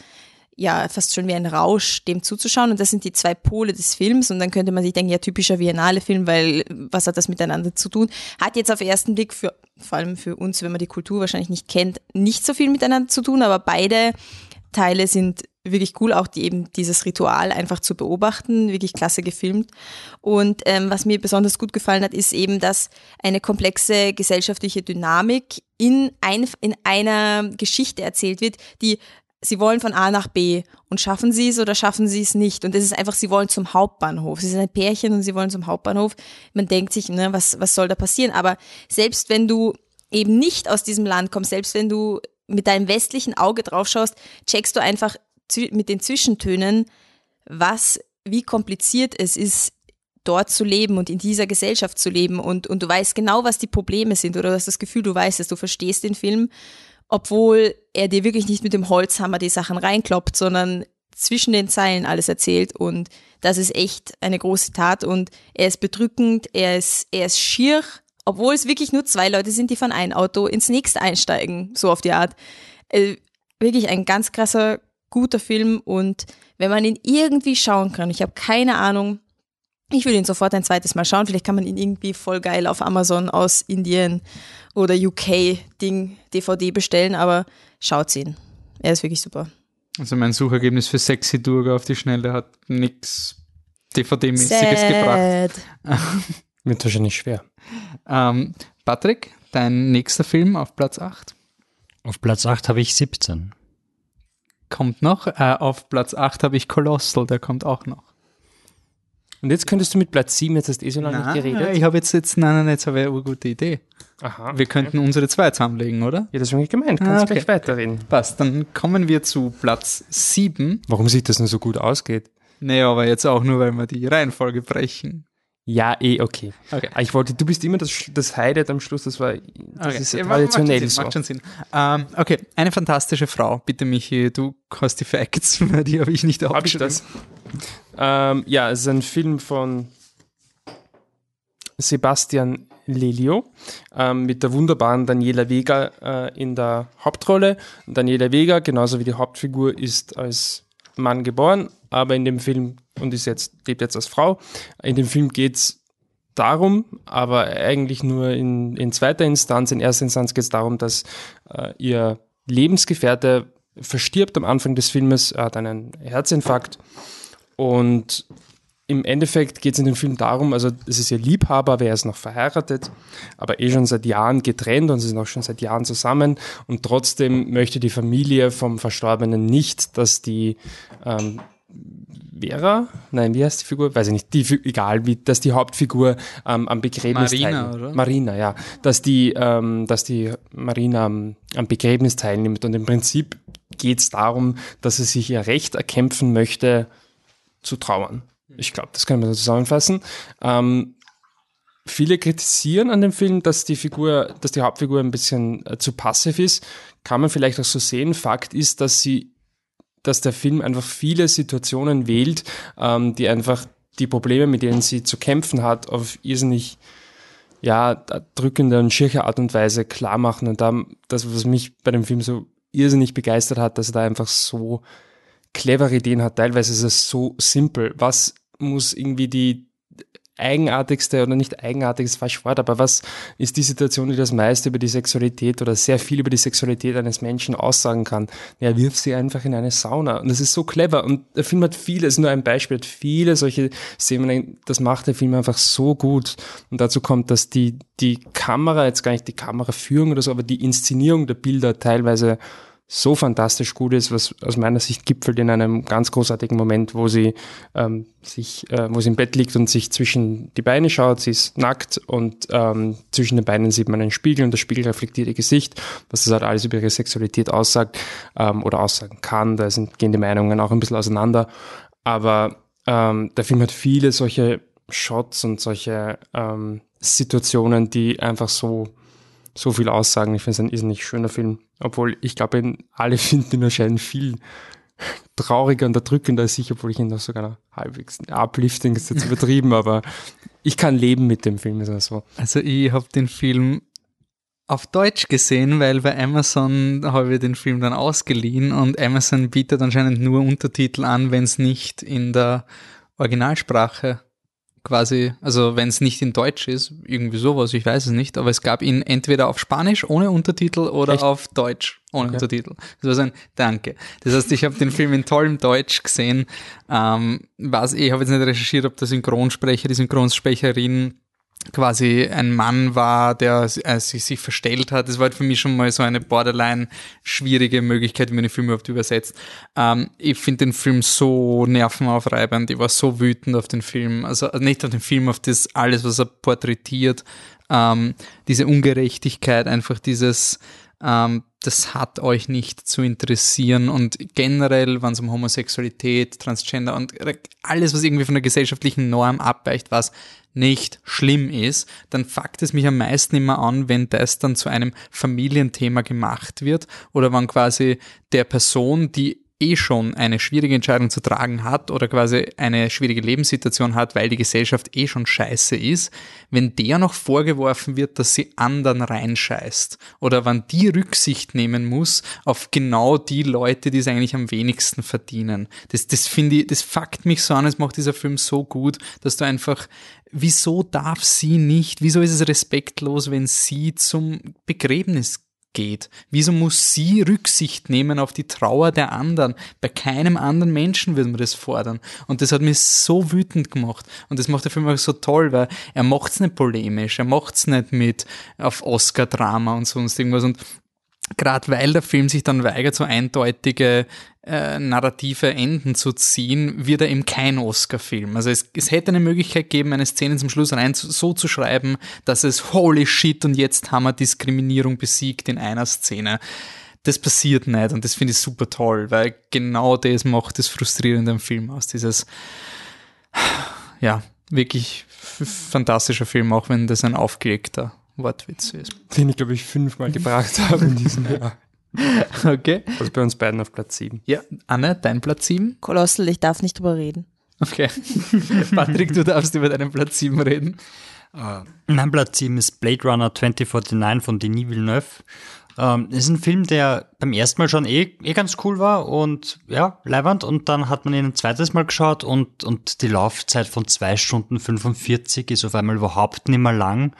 C: ja fast schon wie ein Rausch, dem zuzuschauen. Und das sind die zwei Pole des Films. Und dann könnte man sich denken, ja, typischer Biennale-Film, weil was hat das miteinander zu tun? Hat jetzt auf ersten Blick für, vor allem für uns, wenn man die Kultur wahrscheinlich nicht kennt, nicht so viel miteinander zu tun, aber beide Teile sind wirklich cool, auch die, eben dieses Ritual einfach zu beobachten, wirklich klasse gefilmt. Und ähm, was mir besonders gut gefallen hat, ist eben, dass eine komplexe gesellschaftliche Dynamik in, ein, in einer Geschichte erzählt wird, die sie wollen von A nach B und schaffen sie es oder schaffen sie es nicht. Und es ist einfach, sie wollen zum Hauptbahnhof. Sie sind ein Pärchen und sie wollen zum Hauptbahnhof. Man denkt sich, ne, was, was soll da passieren? Aber selbst wenn du eben nicht aus diesem Land kommst, selbst wenn du mit deinem westlichen Auge drauf schaust, checkst du einfach mit den Zwischentönen, was, wie kompliziert es ist, dort zu leben und in dieser Gesellschaft zu leben. Und, und du weißt genau, was die Probleme sind oder du hast das Gefühl, du weißt es, du verstehst den Film, obwohl er dir wirklich nicht mit dem Holzhammer die Sachen reinkloppt, sondern zwischen den Zeilen alles erzählt. Und das ist echt eine große Tat. Und er ist bedrückend, er ist, er ist schier, obwohl es wirklich nur zwei Leute sind, die von einem Auto ins nächste einsteigen, so auf die Art. Äh, wirklich ein ganz krasser, guter Film und wenn man ihn irgendwie schauen kann, ich habe keine Ahnung, ich will ihn sofort ein zweites Mal schauen, vielleicht kann man ihn irgendwie voll geil auf Amazon aus Indien oder UK-Ding DVD bestellen, aber schaut ihn. Er ist wirklich super.
A: Also mein Suchergebnis für Sexy Durga auf die Schnelle hat nichts DVD-mäßiges gebracht.
D: Wird wahrscheinlich schwer.
A: Ähm, Patrick, dein nächster Film auf Platz 8?
B: Auf Platz 8 habe ich 17.
A: Kommt noch. Äh, auf Platz 8 habe ich Colossal, der kommt auch noch.
D: Und jetzt könntest du mit Platz 7, jetzt hast du eh so lange nicht geredet.
A: Ich habe jetzt, jetzt, nein, nein, jetzt habe ich eine gute Idee.
D: Aha.
A: Wir könnten unsere zwei zusammenlegen, oder?
D: Ja, das habe ich gemeint. Kannst
A: Ah,
D: du
A: okay.
D: gleich weiterreden.
A: Passt, dann kommen wir zu Platz 7.
D: Warum sich das nur so gut ausgeht?
A: Nee, aber jetzt auch nur, weil wir die Reihenfolge brechen.
D: Ja, eh, okay.
A: Okay.
D: Ah, Ich wollte, du bist immer das, das Highlight am Schluss, das war, das
A: Okay.
D: ist ja traditionell
A: macht,
D: so.
A: macht schon Sinn. Ähm, okay, eine fantastische Frau. Bitte, Michi, du hast die Facts, die habe ich nicht
D: Hab ich
A: aufgeschrieben.
D: das? Ähm, ja, es ist ein Film von Sebastian Lelio ähm, mit der wunderbaren Daniela Vega äh, in der Hauptrolle. Daniela Vega, genauso wie die Hauptfigur, ist als Mann geboren, aber in dem Film und ist jetzt, lebt jetzt als Frau. In dem Film geht's darum, aber eigentlich nur in, in zweiter Instanz. In erster Instanz geht es darum, dass äh, ihr Lebensgefährte verstirbt am Anfang des Filmes, er hat einen Herzinfarkt und im Endeffekt geht es in dem Film darum, also es ist ihr Liebhaber, aber er ist noch verheiratet, aber eh schon seit Jahren getrennt und sie sind auch schon seit Jahren zusammen und trotzdem möchte die Familie vom Verstorbenen nicht, dass die ähm, Vera, nein, wie heißt die Figur? Weiß ich nicht, die, egal, wie, dass die Hauptfigur ähm, am Begräbnis
A: Marina,
D: teilnimmt.
A: oder?
D: Marina, ja. Dass die, ähm, dass die Marina am, am Begräbnis teilnimmt und im Prinzip geht es darum, dass sie sich ihr Recht erkämpfen möchte, zu trauern. Ich glaube, das kann man so zusammenfassen. Ähm, viele kritisieren an dem Film, dass die Figur, dass die Hauptfigur ein bisschen äh, zu passiv ist. Kann man vielleicht auch so sehen. Fakt ist, dass sie, dass der Film einfach viele Situationen wählt, ähm, die einfach die Probleme, mit denen sie zu kämpfen hat, auf irrsinnig ja, drückende und schirche Art und Weise klar machen. Und da, das, was mich bei dem Film so irrsinnig begeistert hat, dass er da einfach so clevere Ideen hat. Teilweise ist es so simpel. Was muss irgendwie die eigenartigste oder nicht eigenartig ist falsch Wort, aber was ist die Situation, die das meiste über die Sexualität oder sehr viel über die Sexualität eines Menschen aussagen kann? Ja, wirf sie einfach in eine Sauna. Und das ist so clever. Und der Film hat viele, ist nur ein Beispiel, hat viele solche Szenen, das macht der Film einfach so gut. Und dazu kommt, dass die, die Kamera, jetzt gar nicht die Kameraführung oder so, aber die Inszenierung der Bilder teilweise so fantastisch gut ist, was aus meiner Sicht gipfelt in einem ganz großartigen Moment, wo sie ähm, sich, äh, wo sie im Bett liegt und sich zwischen die Beine schaut. Sie ist nackt und ähm, zwischen den Beinen sieht man einen Spiegel und der Spiegel reflektiert ihr Gesicht, was das halt alles über ihre Sexualität aussagt ähm, oder aussagen kann. Da sind, gehen die Meinungen auch ein bisschen auseinander. Aber ähm, der Film hat viele solche Shots und solche ähm, Situationen, die einfach so so viel aussagen. Ich finde es ein irrsinnig schöner Film. Obwohl ich glaube, alle finden ihn wahrscheinlich viel trauriger und erdrückender als ich, obwohl ich ihn noch sogar halbwegs uplifting ist jetzt übertrieben, aber ich kann leben mit dem Film, ist so.
A: Also ich habe den Film auf Deutsch gesehen, weil bei Amazon habe ich den Film dann ausgeliehen und Amazon bietet anscheinend nur Untertitel an, wenn es nicht in der Originalsprache quasi, also wenn es nicht in Deutsch ist, irgendwie sowas, ich weiß es nicht, aber es gab ihn entweder auf Spanisch ohne Untertitel oder
D: Echt?
A: auf Deutsch ohne Untertitel. Das war so ein Danke. Das heißt, ich habe den Film in tollem Deutsch gesehen. Ähm, was, ich habe jetzt nicht recherchiert, ob der Synchronsprecher, die Synchronsprecherin quasi ein Mann war, der äh, sich, sich verstellt hat. Das war halt für mich schon mal so eine borderline schwierige Möglichkeit, wie man den Film überhaupt übersetzt. Ähm, ich finde den Film so nervenaufreibend. Ich war so wütend auf den Film. Also also nicht auf den Film, auf das alles, was er porträtiert. Ähm, diese Ungerechtigkeit, einfach dieses, ähm, das hat euch nicht zu interessieren und generell, wenn es um Homosexualität, Transgender und alles, was irgendwie von der gesellschaftlichen Norm abweicht, was nicht schlimm ist, dann fuckt es mich am meisten immer an, wenn das dann zu einem Familienthema gemacht wird oder wenn quasi der Person, die eh schon eine schwierige Entscheidung zu tragen hat oder quasi eine schwierige Lebenssituation hat, weil die Gesellschaft eh schon scheiße ist, wenn der noch vorgeworfen wird, dass sie anderen reinscheißt oder wann die Rücksicht nehmen muss auf genau die Leute, die es eigentlich am wenigsten verdienen. Das, das finde ich, das fuckt mich so an, es macht dieser Film so gut, dass du einfach, wieso darf sie nicht, wieso ist es respektlos, wenn sie zum Begräbnis geht. Wieso muss sie Rücksicht nehmen auf die Trauer der anderen? Bei keinem anderen Menschen würde man das fordern. Und das hat mich so wütend gemacht. Und das macht der Film auch so toll, weil er macht's nicht polemisch, er macht's nicht mit auf Oscar-Drama und sonst irgendwas. Und gerade weil der Film sich dann weigert, so eindeutige äh, narrative Enden zu ziehen, wird er eben kein Oscar-Film. Also es, es hätte eine Möglichkeit gegeben, eine Szene zum Schluss rein zu, so zu schreiben, dass es holy shit und jetzt haben wir Diskriminierung besiegt in einer Szene. Das passiert nicht und das finde ich super toll, weil genau das macht das Frustrierende am Film aus. Dieses, ja, wirklich fantastischer Film, auch wenn das ein aufgelegter Wortwitz ist.
D: Den ich, glaube ich, fünfmal gebracht habe in diesem Jahr.
A: Okay.
D: Also bei uns beiden auf Platz sieben.
A: Ja, Anne, dein Platz 7?
C: Kolossal, ich darf nicht drüber reden.
A: Okay. Patrick, du darfst über deinen Platz 7 reden.
B: Mein Platz 7 ist Blade Runner 2049 von Denis Villeneuve. Ähm, ist ein Film, der beim ersten Mal schon eh, eh ganz cool war und ja, leibernd. Und dann hat man ihn ein zweites Mal geschaut und, und die Laufzeit von zwei Stunden 45 ist auf einmal überhaupt nicht mehr lang.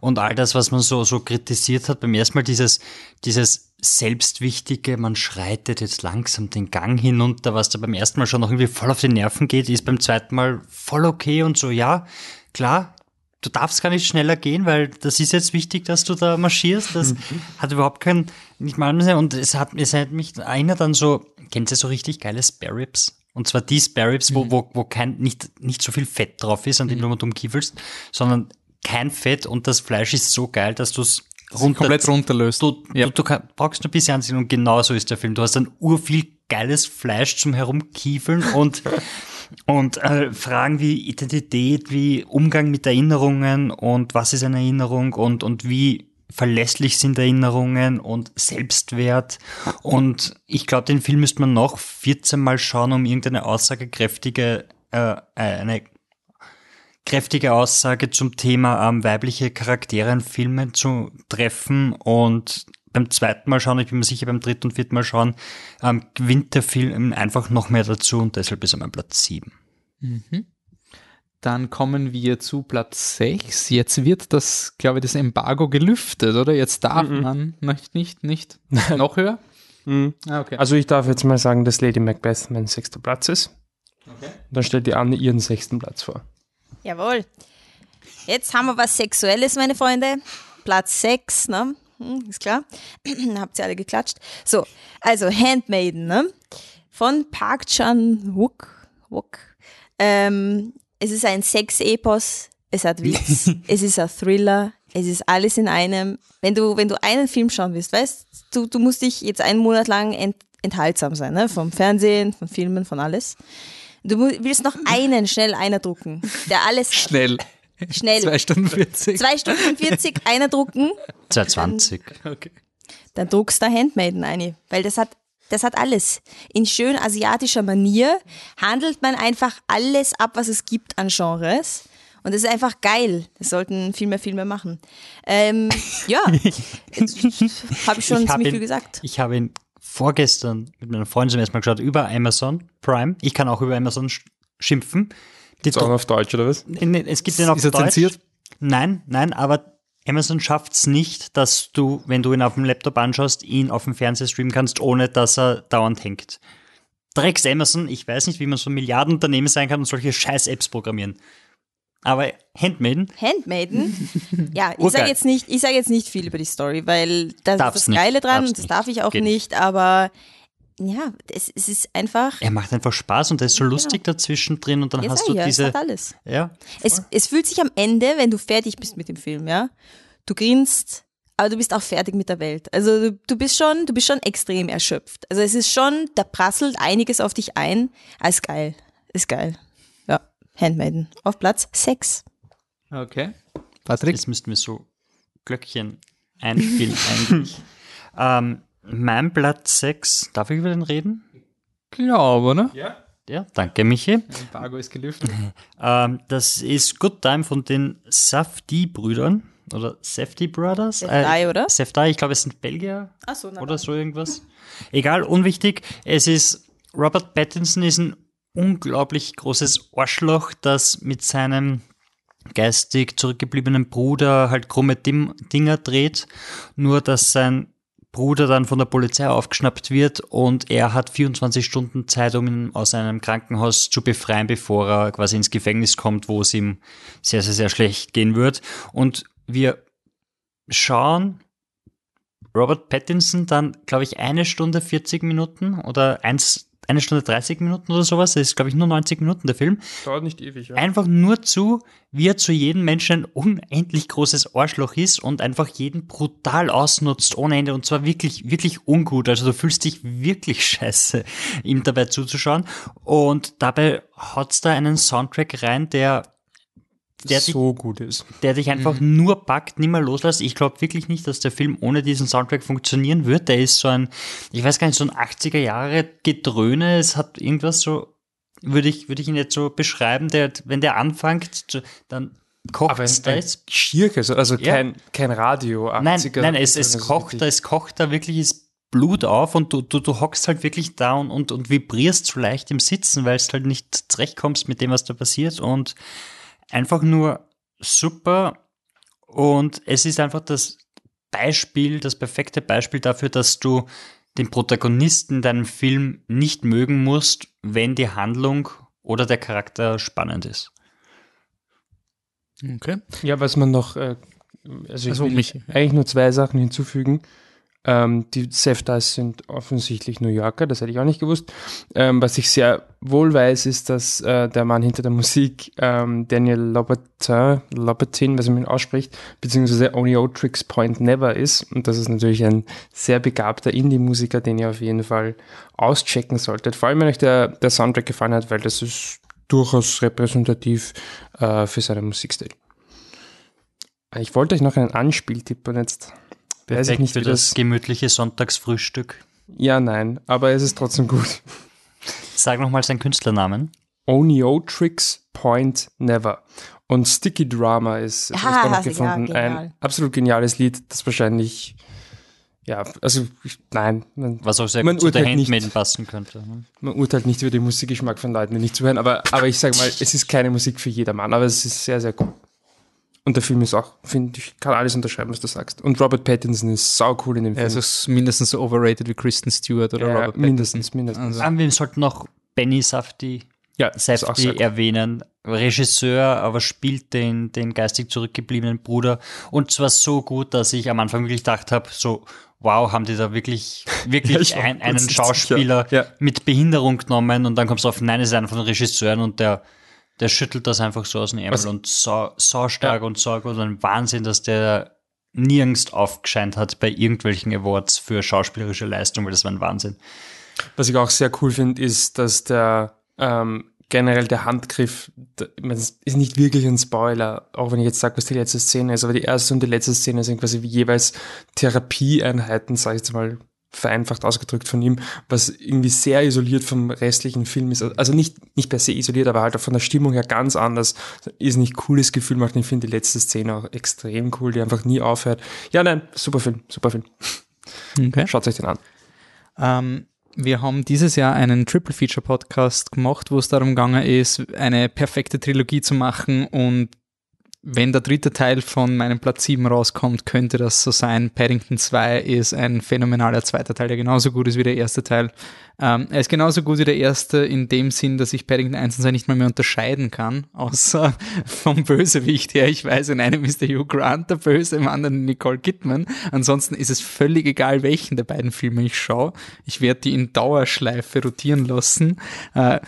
B: Und all das, was man so, so kritisiert hat, beim ersten Mal dieses, dieses Selbstwichtige, man schreitet jetzt langsam den Gang hinunter, was da beim ersten Mal schon noch irgendwie voll auf die Nerven geht, ist beim zweiten Mal voll okay und so, ja, klar, du darfst gar nicht schneller gehen, weil das ist jetzt wichtig, dass du da marschierst. Das hat überhaupt keinen, nicht mal, und es hat, es hat mich erinnert an so, kennt ihr so richtig geile Spare Ribs? Und zwar die Spare Ribs, wo, wo, wo kein, nicht, nicht so viel Fett drauf ist, an dem du mal umkiefelst, sondern kein Fett und das Fleisch ist so geil, dass du es runter,
A: Komplett runterlöst.
B: Du,
A: Ja.
B: du, du kann, brauchst nur ein bisschen ansehen und genau so ist der Film. Du hast dann urviel geiles Fleisch zum Herumkiefeln und, und äh, Fragen wie Identität, wie Umgang mit Erinnerungen und was ist eine Erinnerung und, und wie verlässlich sind Erinnerungen und Selbstwert. Und ich glaube, den Film müsste man noch 14 Mal schauen, um irgendeine aussagekräftige, äh, eine kräftige Aussage zum Thema ähm, weibliche Charaktere in Filmen zu treffen und beim zweiten Mal schauen, ich bin mir sicher beim dritten und vierten Mal schauen, ähm, gewinnt der Film einfach noch mehr dazu und deshalb ist er mein Platz 7.
A: Dann kommen wir zu Platz 6. Jetzt wird das, glaube ich, das Embargo gelüftet, oder? Jetzt darf man nicht, nicht, nicht. Noch höher?
D: Mhm.
A: Ah, okay.
D: Also ich darf jetzt mal sagen, dass Lady Macbeth mein sechster Platz ist.
A: Okay.
D: Dann stellt die Anne ihren sechsten Platz vor.
C: Jawohl. Jetzt haben wir was Sexuelles, meine Freunde. Platz 6, ne? Hm, ist klar. Habt ihr alle geklatscht. So, also Handmaiden, ne? Von Park Chan-wook. Wook. Ähm, es ist ein Sex-Epos. Es hat Witz. es ist ein Thriller. Es ist alles in einem. Wenn du, wenn du einen Film schauen willst, weißt du, du musst dich jetzt einen Monat lang ent, enthaltsam sein, ne? Vom Fernsehen, von Filmen, von alles. Du willst noch einen schnell einer drucken, der alles
A: Schnell.
C: Schnell.
A: 2 Stunden 40.
C: Zwei Stunden 40 einer drucken,
B: 220.
A: Okay.
C: dann druckst du Handmaiden eine, weil das hat das hat alles. In schön asiatischer Manier handelt man einfach alles ab, was es gibt an Genres. Und das ist einfach geil. Das sollten viel mehr Filme machen. Ähm, ja, habe ich schon
B: Ich hab
C: ziemlich
B: ihn-
C: viel gesagt.
B: Ich habe ihn vorgestern mit meiner Freundin zum ersten Mal geschaut über Amazon Prime. Ich kann auch über Amazon sch- schimpfen. Die
D: Ist auch auf Deutsch, oder was?
B: Es gibt den auf
A: Ist er
B: Deutsch.
A: zensiert?
B: Nein, nein, aber Amazon schafft es nicht, dass du, wenn du ihn auf dem Laptop anschaust, ihn auf dem Fernseher streamen kannst, ohne dass er dauernd hängt. Drecks Amazon, ich weiß nicht, wie man so ein Milliardenunternehmen sein kann und solche Scheiß-Apps programmieren. Aber Handmaiden,
C: Handmaiden. Ja, ich sage jetzt nicht, ich sage jetzt nicht viel über die Story, weil das
B: Darf's
C: ist das
B: nicht,
C: Geile dran
B: darf's
C: und das
B: nicht.
C: darf ich auch
B: Geht
C: nicht, aber ja, es, es ist einfach.
B: er macht einfach Spaß und er ist so lustig dazwischen drin und dann
C: Ja,
B: hast du
C: ja, es
B: diese,
C: hat alles.
B: ja,
C: Es, es fühlt sich am Ende, wenn du fertig bist mit dem Film, ja, du grinst, aber du bist auch fertig mit der Welt. Also du, du bist schon, du bist schon extrem erschöpft. Also es ist schon, da prasselt einiges auf dich ein. Ah, ist geil, ist geil. Ja, Handmaiden auf Platz 6.
A: Okay. Patrick?
B: Jetzt müssten wir so Glöckchen einspielen eigentlich. ähm, mein Platz 6, darf ich über den reden?
A: Glaube, ne?
B: Ja, danke Michi.
A: Embargo ist gelüftet.
B: Ähm, das ist Good Time von den Safdie-Brüdern oder Safdie Brothers.
C: Safdie, oder?
B: Safdie, ich glaube, es sind Belgier
C: Ach so, na
B: oder so irgendwas. Egal, unwichtig. Es ist, Robert Pattinson ist ein unglaublich großes Arschloch, das mit seinem geistig zurückgebliebenen Bruder halt krumme Dim Dinger dreht. Nur, dass sein Bruder dann von der Polizei aufgeschnappt wird und er hat 24 Stunden Zeit, um ihn aus einem Krankenhaus zu befreien, bevor er quasi ins Gefängnis kommt, wo es ihm sehr, sehr, sehr schlecht gehen wird. Und wir schauen Robert Pattinson dann, glaube ich, eine Stunde 40 Minuten oder eins, eine Stunde 30 Minuten oder sowas. Das ist, glaube ich, nur 90 Minuten der Film.
D: Dauert nicht ewig, ja.
B: Einfach nur zu, wie er zu jedem Menschen ein unendlich großes Arschloch ist und einfach jeden brutal ausnutzt ohne Ende und zwar wirklich, wirklich ungut. Also du fühlst dich wirklich scheiße, ihm dabei zuzuschauen. Und dabei haut's da einen Soundtrack rein, der der dich
D: so gut ist.
B: der dich einfach nur packt, nimmer loslässt. Ich glaube wirklich nicht, dass der Film ohne diesen Soundtrack funktionieren wird. Der ist so ein, ich weiß gar nicht, so ein 80er Jahre Gedröhne. Es hat irgendwas so, würde ich, würde ich ihn jetzt so beschreiben, der, wenn der anfängt, dann kocht
D: Aber
B: es da jetzt.
D: Schirke, also, also
B: Ja.
D: kein, kein Radio.
B: Nein,
D: 80er,
B: nein, es, es
D: das ist
B: kocht
D: wirklich-
B: da, es kocht da wirkliches Blut auf und du, du, du hockst halt wirklich da und, und, und vibrierst so leicht im Sitzen, weil es halt nicht zurechtkommst mit dem, was da passiert und einfach nur super und es ist einfach das Beispiel, das perfekte Beispiel dafür, dass du den Protagonisten in deinem Film nicht mögen musst, wenn die Handlung oder der Charakter spannend ist.
A: Okay.
D: Ja, was man noch, äh, also ich
A: Also,
D: will
A: Michi.
D: eigentlich nur zwei Sachen hinzufügen. Ähm, die Safdies sind offensichtlich New Yorker, das hätte ich auch nicht gewusst. Ähm, was ich sehr wohl weiß, ist, dass äh, der Mann hinter der Musik, ähm, Daniel Lopatin, Lopatin, was man ausspricht, beziehungsweise Only Tricks Point Never ist. Und das ist natürlich ein sehr begabter Indie-Musiker, den ihr auf jeden Fall auschecken solltet. Vor allem, wenn euch der, der Soundtrack gefallen hat, weil das ist durchaus repräsentativ äh, für seinen Musikstil. Ich wollte euch noch einen Anspieltipp und jetzt weiß ich
B: Perfekt
D: nicht,
B: für
D: wie
B: das
D: das.
B: gemütliche Sonntagsfrühstück.
D: Ja, nein, aber es ist trotzdem gut.
B: Sag nochmal seinen Künstlernamen.
D: Oniotrix Point Never. Und Sticky Drama ist,
C: Ah,
D: ich noch
C: ja,
D: gefunden,
C: genial.
D: ein absolut geniales Lied, das wahrscheinlich, ja, also, ich, nein, man,
B: Was auch sehr
D: Man
B: gut zu der
D: urteilt nicht.
B: Handmaiden passen könnte. ne?
D: man urteilt nicht über den Musikgeschmack von Leuten, die nicht zuhören, aber, aber ich sage mal, es ist keine Musik für jedermann, aber es ist sehr, sehr cool. Und der Film ist auch, finde ich, kann alles unterschreiben, was du sagst. Und Robert Pattinson ist sau cool in dem
A: Er
D: Film.
A: ist mindestens so overrated wie Kristen Stewart oder
D: ja,
A: Robert
D: mindestens, mindestens.
A: Also-
B: wir sollten noch Benny Safdie,
D: ja,
B: Safdie
D: cool.
B: erwähnen. Regisseur, aber spielt den, den geistig zurückgebliebenen Bruder. Und zwar so gut, dass ich am Anfang wirklich gedacht habe, so, wow, haben die da wirklich,
D: Ja,
B: wirklich
D: ich war
B: ein, einen Schauspieler.
D: Ja.
B: mit Behinderung genommen und dann kommst du auf, nein, es ist einer von den Regisseuren und der, der schüttelt das einfach so aus dem Ärmel
D: Was-
B: und so, so stark und so gut und ein Wahnsinn, dass der nirgends aufgescheint hat bei irgendwelchen Awards für schauspielerische Leistung, weil das war ein Wahnsinn.
D: Was ich auch sehr cool finde, ist, dass der ähm, generell der Handgriff, es ist nicht wirklich ein Spoiler, auch wenn ich jetzt sage, was die letzte Szene ist, aber die erste und die letzte Szene sind quasi wie jeweils Therapieeinheiten, sage ich jetzt mal vereinfacht ausgedrückt von ihm, was irgendwie sehr isoliert vom restlichen Film ist. Also nicht, nicht per se isoliert, aber halt auch von der Stimmung her ganz anders. Ist nicht cooles Gefühl macht. Ich finde die letzte Szene auch extrem cool, die einfach nie aufhört. Ja, nein, super Film, super Film.
A: Okay.
D: Schaut euch den an.
A: Ähm, wir haben dieses Jahr einen Triple Feature Podcast gemacht, wo es darum gegangen ist, eine perfekte Trilogie zu machen und wenn der dritte Teil von meinem Platz 7 rauskommt, könnte das so sein. Paddington 2 ist ein phänomenaler zweiter Teil, der genauso gut ist wie der erste Teil. Ähm, er ist genauso gut wie der erste in dem Sinn, dass ich Paddington 1 und 2 nicht mal mehr unterscheiden kann, außer vom Bösewicht her. Ich weiß, in einem ist der Hugh Grant der Böse, im anderen Nicole Kidman. Ansonsten ist es völlig egal, welchen der beiden Filme ich schaue. Ich werde die in Dauerschleife rotieren lassen. Äh,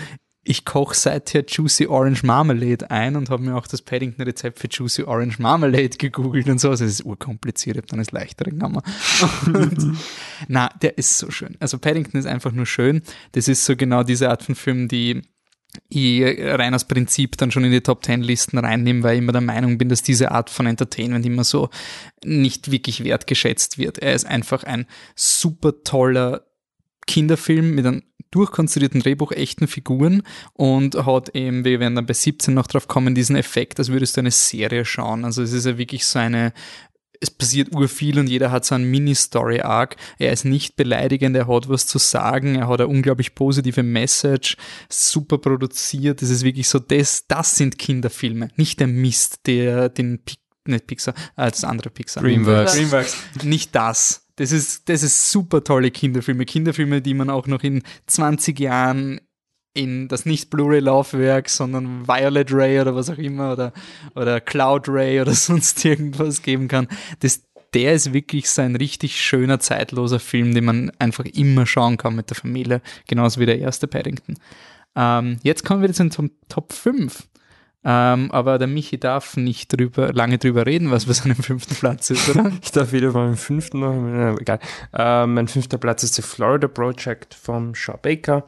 A: ich koche seither Juicy Orange Marmalade ein und habe mir auch das Paddington-Rezept für Juicy Orange Marmalade gegoogelt und so. Also es ist urkompliziert, ich habe dann das leichtere. Und, na, der ist so schön. Also Paddington ist einfach nur schön. Das ist so genau diese Art von Film, die ich rein aus Prinzip dann schon in die Top Ten Listen reinnehme, weil ich immer der Meinung bin, dass diese Art von Entertainment immer so nicht wirklich wertgeschätzt wird. Er ist einfach ein super toller Kinderfilm mit einem durchkonstruierten Drehbuch, echten Figuren und hat eben, wir werden dann bei 17 noch drauf kommen, diesen Effekt, als würdest du eine Serie schauen. Also es ist ja wirklich so eine, es passiert urviel und jeder hat so einen Mini-Story-Arc. Er ist nicht beleidigend, er hat was zu sagen, er hat eine unglaublich positive Message, super produziert. Es ist wirklich so, das, das sind Kinderfilme, nicht der Mist, der den nicht Pixar, äh, das andere Pixar.
B: Dreamworks.
A: Dreamworks. Nicht das. Das ist, das ist super tolle Kinderfilme. Kinderfilme, die man auch noch in 20 Jahren in das nicht Blu-ray-Laufwerk, sondern Violet Ray oder was auch immer oder, oder Cloud Ray oder sonst irgendwas geben kann. Das, der ist wirklich so ein richtig schöner, zeitloser Film, den man einfach immer schauen kann mit der Familie, genauso wie der erste Paddington. Ähm, jetzt kommen wir zu den Top 5. Ähm, aber der Michi darf nicht drüber, lange drüber reden, was bei seinem fünften Platz ist, oder?
D: ich darf wieder meinen fünften noch, egal. Ähm, mein fünfter Platz ist The Florida Project von Shaw Baker.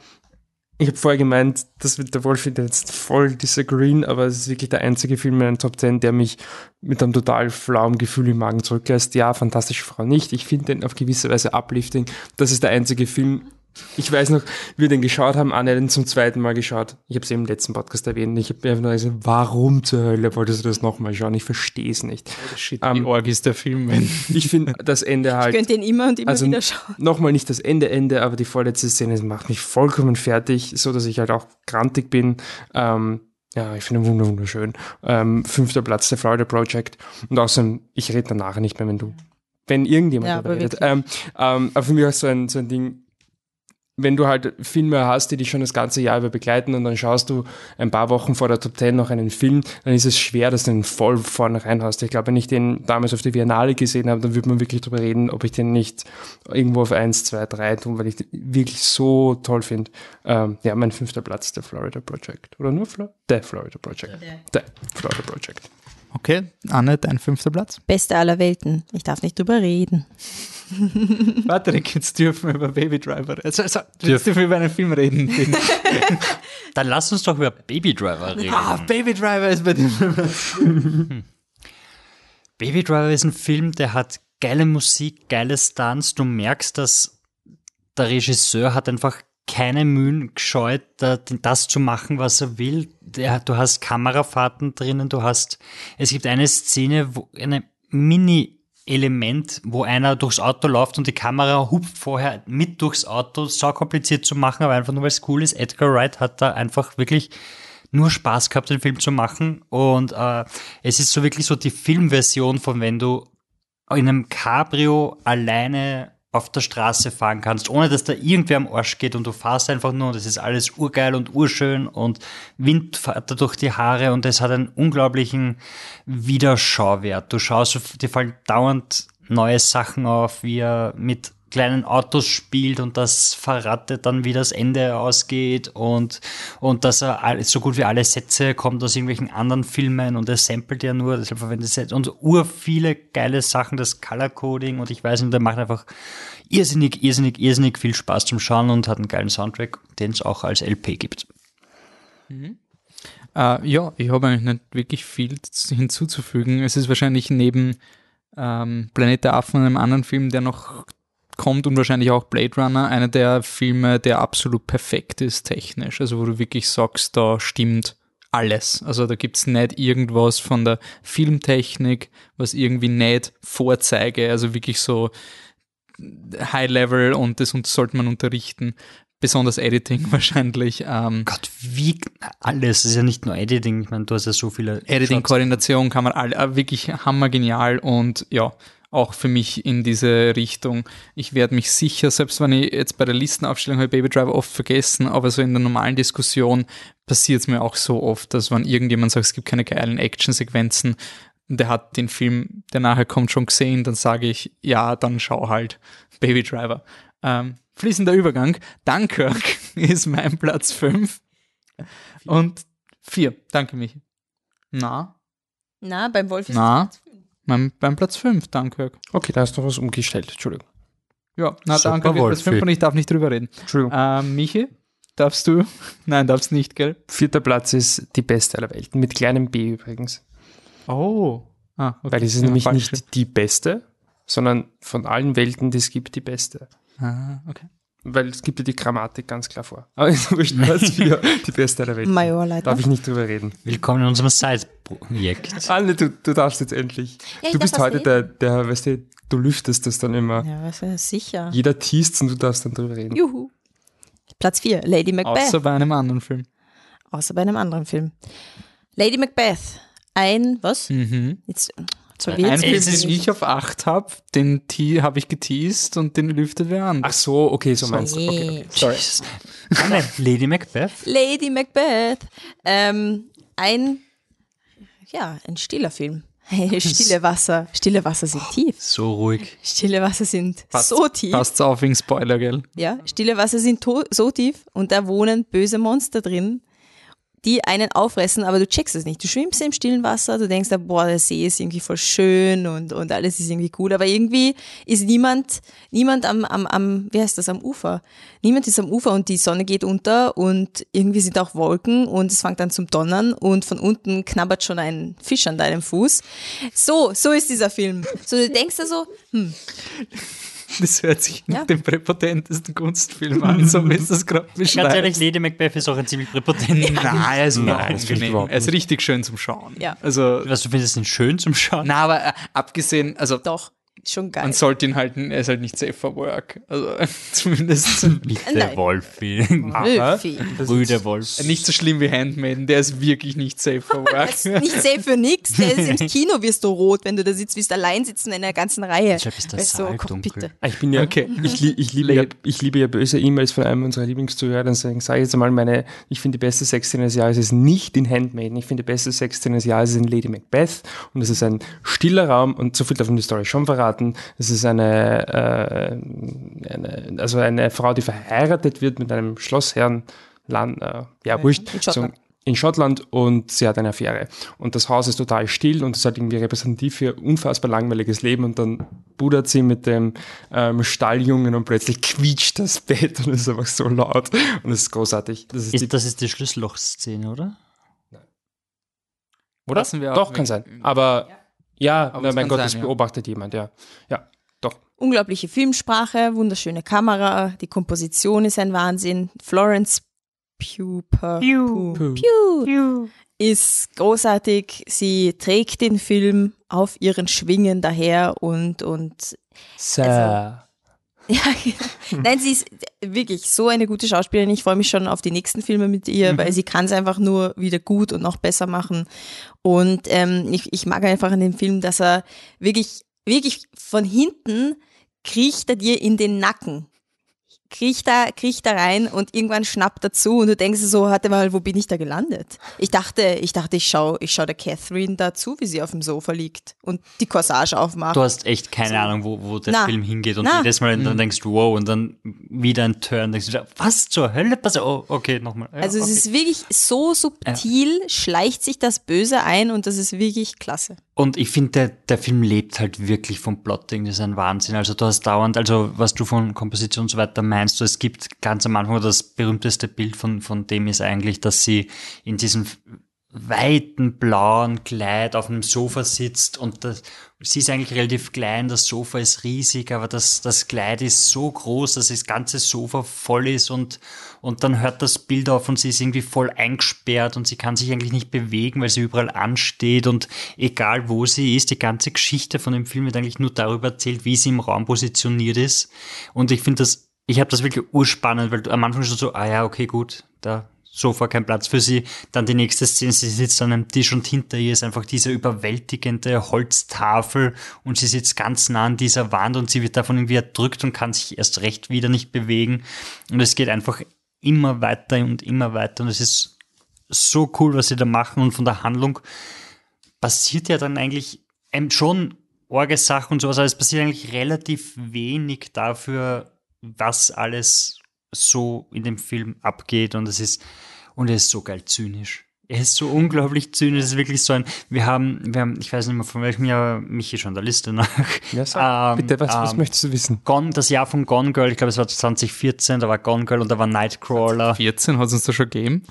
D: Ich habe vorher gemeint, das wird der Wolf jetzt voll disagreeen, aber es ist wirklich der einzige Film in den Top 10, der mich mit einem total flauen Gefühl im Magen zurücklässt. Ja, fantastische Frau nicht. Ich finde den auf gewisse Weise uplifting. Das ist der einzige Film, ich weiß noch, wie wir den geschaut haben, Anne den zum zweiten Mal geschaut. Ich habe es eben im letzten Podcast erwähnt. Ich habe mir einfach nur gesagt, warum zur Hölle wolltest du das nochmal schauen? Ich verstehe es nicht.
A: Oh, shit, um, wie arg ist der Film, wenn.
D: Ich finde das Ende halt.
C: Ich könnte ihn immer und immer
D: also
C: wieder schauen.
D: Nochmal nicht das Ende, Ende, aber die vorletzte Szene macht mich vollkommen fertig, so dass ich halt auch grantig bin. Ähm, ja, ich finde ihn wunderschön. Ähm, fünfter Platz, der Florida Project. Und außerdem, ich rede danach nicht mehr, wenn du, wenn irgendjemand
C: Ja,
D: redet. Ähm, ähm, aber für mich auch so ein, so ein Ding, wenn du halt Filme hast, die dich schon das ganze Jahr über begleiten und dann schaust du ein paar Wochen vor der Top Ten noch einen Film, dann ist es schwer, dass du den voll vorne reinhaust. Ich glaube, wenn ich den damals auf der Biennale gesehen habe, dann würde man wirklich drüber reden, ob ich den nicht irgendwo auf eins, zwei, drei tun, weil ich den wirklich so toll finde. Ähm, ja, mein fünfter Platz, der Florida Project. Oder nur Florida? Der Florida Project. Der Florida Project.
A: Okay, Anne, dein fünfter Platz.
C: Beste aller Welten. Ich darf nicht drüber reden.
A: Patrick, jetzt dürfen wir über Baby Driver. Also, also jetzt dürfen wir über einen Film reden. Den,
B: Dann lass uns doch über Baby Driver reden.
A: ah, Baby Driver ist bei dir.
B: Baby Driver ist ein Film, der hat geile Musik, geile Stunts. Du merkst, dass der Regisseur hat einfach keine Mühen gescheut, da- das zu machen, was er will. Du hast Kamerafahrten drinnen, du hast, es gibt eine Szene, wo eine Mini-Element, wo einer durchs Auto läuft und die Kamera hupft vorher mit durchs Auto, sau kompliziert zu machen, aber einfach nur weil es cool ist. Edgar Wright hat da einfach wirklich nur Spaß gehabt, den Film zu machen und äh, es ist so wirklich so die Filmversion von wenn du in einem Cabrio alleine auf der Straße fahren kannst, ohne dass da irgendwer am Arsch geht und du fährst einfach nur und es ist alles urgeil und urschön und Wind fährt da durch die Haare und es hat einen unglaublichen Wiederschauwert. Du schaust, dir fallen dauernd neue Sachen auf, wie er mit kleinen Autos spielt und das verratet dann, wie das Ende ausgeht und, und dass er so gut wie alle Sätze kommt aus irgendwelchen anderen Filmen und er samplet ja nur, deshalb verwendet er und ur viele geile Sachen, das Color Coding und ich weiß nicht, der macht einfach irrsinnig, irrsinnig, irrsinnig viel Spaß zum Schauen und hat einen geilen Soundtrack, den es auch als LP gibt.
A: Äh, ja, ich habe eigentlich nicht wirklich viel hinzuzufügen. Es ist wahrscheinlich neben ähm, Planet der Affen und einem anderen Film, der noch kommt und wahrscheinlich auch Blade Runner, einer der Filme, der absolut perfekt ist technisch. Also wo du wirklich sagst, da stimmt alles. Also da gibt's nicht irgendwas von der Filmtechnik, was irgendwie nicht vorzeige. Also wirklich so High Level und das sollte man unterrichten. Besonders Editing wahrscheinlich. Ähm,
B: Gott, wie alles. Das ist ja nicht nur Editing. Ich meine, du hast ja so viele.
A: Editing,
B: Shots.
A: Koordination kann man all, äh, wirklich hammergenial und ja, auch für mich in diese Richtung. Ich werde mich sicher, selbst wenn ich jetzt bei der Listenaufstellung habe Baby Driver oft vergessen, aber so in der normalen Diskussion passiert es mir auch so oft, dass wenn irgendjemand sagt, es gibt keine geilen Actionsequenzen, der hat den Film, der nachher kommt, schon gesehen, dann sage ich, ja, dann schau halt Baby Driver. Ähm, fließender Übergang. Dunkirk ist mein Platz 5 und 4. Danke, Michi. Na,
C: Na, beim Wolf ist
A: na, mein, beim Platz 5, Dunkirk.
D: Okay, da hast du was umgestellt. Entschuldigung.
A: Ja, na,
B: Super
A: Dunkirk ist Platz 5
B: Wolfi.
A: und ich darf nicht drüber reden.
D: Entschuldigung.
A: Ähm, Michi, darfst du? Nein, darfst nicht, gell?
D: Vierter Platz ist die beste aller Welten, mit kleinem B übrigens.
A: Oh. Ah, okay.
D: Weil es ist
A: Ja,
D: nämlich nicht die beste, sondern von allen Welten, die es gibt, die beste.
A: Ah, okay.
D: Weil es gibt ja die Grammatik ganz klar vor. Aber ist wurscht, Platz 4, die beste aller Welten.
C: Majorleiter.
D: Darf ich nicht drüber reden.
B: Willkommen in unserem Side-Projekt.
D: Anne, du, du darfst jetzt endlich.
C: Ja,
D: du bist
C: was
D: heute
C: reden.
D: der, der, weißt du, du lüftest das dann immer.
C: Ja, was, äh, sicher.
D: Jeder teast und du darfst dann drüber reden.
C: Juhu. Platz 4, Lady Macbeth.
A: Außer bei einem anderen Film.
C: Außer bei einem anderen Film. Lady Macbeth. Ein, was?
A: Mhm.
C: Jetzt, soll
A: Ein
C: jetzt
A: Film, den ich auf 8 habe, den habe ich geteased und den lüftet wer an.
D: Ach so, okay, so meinst du. Okay.
C: Nee.
A: sorry.
B: Anne, Lady Macbeth.
C: Lady Macbeth. Ähm, ein, ja, ein stiller Film. Stille Wasser. Stille Wasser sind tief.
B: So ruhig.
C: Stille Wasser sind
A: Passt-
C: so tief.
A: Passt auf wegen Spoiler, gell?
C: Ja, stille Wasser sind so tief und da wohnen böse Monster drin, die einen auffressen, aber du checkst es nicht. Du schwimmst im stillen Wasser, du denkst, boah, der See ist irgendwie voll schön und, und alles ist irgendwie gut, aber irgendwie ist niemand, niemand am, am, am, wie heißt das, am Ufer. Niemand ist am Ufer und die Sonne geht unter und irgendwie sind auch Wolken und es fängt an zum Donnern und von unten knabbert schon ein Fisch an deinem Fuß. So, so ist dieser Film. So, du denkst da so, hm,
A: Das hört sich
C: Ja.
A: nach dem präpotentesten Kunstfilm an, so wie es das gerade
B: Ganz
A: beschreibt.
B: ehrlich, Lady Macbeth ist auch ein ziemlich präpotenter.
A: Nein, er ist
D: Nein,
A: Nein,
D: das ich
A: Er ist richtig schön zum Schauen.
C: Ja.
A: Also,
B: Was du findest, ihn schön zum Schauen?
A: na, aber äh, abgesehen, also
C: doch, ist schon geil.
A: man sollte ihn halt, er ist halt nicht safe for work. Also zumindest
B: Nicht der Wolfi.
C: Wölfi.
B: Brüder Wolf.
A: nicht so schlimm wie Handmaiden, der ist wirklich nicht safe for work.
C: Das ist nicht safe für nix. Der ist im Kino wirst du rot, wenn du da sitzt, wirst allein sitzen in einer ganzen Reihe.
B: Deshalb ist
C: Weißt du,
B: Saal
C: komm, bitte.
D: Ich bin ja,
A: Okay.
D: ich, li ich, liebe ja, ich liebe ja böse E-Mails von einem unserer Lieblingszuhörer, deswegen sage ich jetzt einmal meine, ich finde die beste Sexszene des Jahres ist nicht in Handmaiden, ich finde die beste Sexszene des Jahres ist in Lady Macbeth und es ist ein stiller Raum und so viel darf ich in die Story schon verraten, es ist eine, äh, eine also eine Frau, die verheiratet wird mit einem Schlossherrn, Land, äh, ja, wurscht,
C: in Schottland.
D: So, in Schottland und sie hat eine Affäre. Und das Haus ist total still und ist halt irgendwie repräsentativ für unfassbar langweiliges Leben und dann budert sie mit dem ähm, Stalljungen und plötzlich quietscht das Bett und es ist einfach so laut und es ist großartig. Das ist, die,
B: Ist, das ist die Schlüsselloch-Szene, oder?
D: oder?
A: lassen wir auch
D: Doch, kann sein. Aber ja,
A: Aber
D: mein Gott,
A: sein,
D: das
A: ja.
D: beobachtet jemand, ja. Ja, doch.
C: Unglaubliche Filmsprache, wunderschöne Kamera, die Komposition ist ein Wahnsinn. Florence Pugh, Pugh, Pugh, Pugh ist großartig. Sie trägt den Film auf ihren Schwingen daher und, und
D: Sir.
C: Ja, nein, sie ist wirklich so eine gute Schauspielerin. Ich freue mich schon auf die nächsten Filme mit ihr, weil sie kann es einfach nur wieder gut und noch besser machen. Und ähm, ich, ich mag einfach an dem Film, dass er wirklich, wirklich von hinten kriecht er dir in den Nacken. Kriecht da, kriecht da rein und irgendwann schnappt er zu und du denkst so, warte mal, wo bin ich da gelandet? Ich dachte, ich dachte, ich schau, ich schau der Catherine da zu, wie sie auf dem Sofa liegt und die Corsage aufmacht.
B: Du hast echt keine Ahnung, wo, wo der
C: Na.
B: Film hingeht und
C: Na.
B: jedes Mal dann denkst du, wow, und dann wieder ein Turn, denkst du, was zur Hölle passiert? Oh, okay, nochmal. Ja,
C: Also es
B: okay.
C: ist wirklich so subtil, schleicht sich das Böse ein und das ist wirklich klasse.
B: Und ich finde, der, der Film lebt halt wirklich vom Plotting, das ist ein Wahnsinn. Also du hast dauernd, also was du von Komposition und so weiter meinst, du, es gibt ganz am Anfang das berühmteste Bild von, von dem ist eigentlich, dass sie in diesem weiten blauen Kleid auf einem Sofa sitzt und das, sie ist eigentlich relativ klein, das Sofa ist riesig, aber das, das Kleid ist so groß, dass das ganze Sofa voll ist und, und dann hört das Bild auf und sie ist irgendwie voll eingesperrt und sie kann sich eigentlich nicht bewegen, weil sie überall ansteht und egal wo sie ist, die ganze Geschichte von dem Film wird eigentlich nur darüber erzählt, wie sie im Raum positioniert ist. Und ich finde das, ich habe das wirklich urspannend, weil du am Anfang schon so, ah ja, okay, gut, da Sofa kein Platz für sie. Dann die nächste Szene, sie sitzt an einem Tisch und hinter ihr ist einfach diese überwältigende Holztafel und sie sitzt ganz nah an dieser Wand und sie wird davon irgendwie erdrückt und kann sich erst recht wieder nicht bewegen. Und es geht einfach immer weiter und immer weiter und es ist so cool, was sie da machen und von der Handlung passiert ja dann eigentlich schon Orgesachen und sowas, aber es passiert eigentlich relativ wenig dafür, was alles so in dem Film abgeht und es ist und er ist so geil zynisch. Er ist so unglaublich zynisch. Es ist wirklich so ein, wir haben, wir haben, ich weiß nicht mehr von welchem Jahr, Michi schon der Liste nach.
D: Ja, sag,
B: Ähm,
D: bitte, was, was
B: ähm,
D: möchtest du wissen?
B: Gone, das Jahr von Gone Girl, ich glaube, es war 2014, da war Gone Girl und da war Nightcrawler.
A: 14 hat es uns da schon gegeben.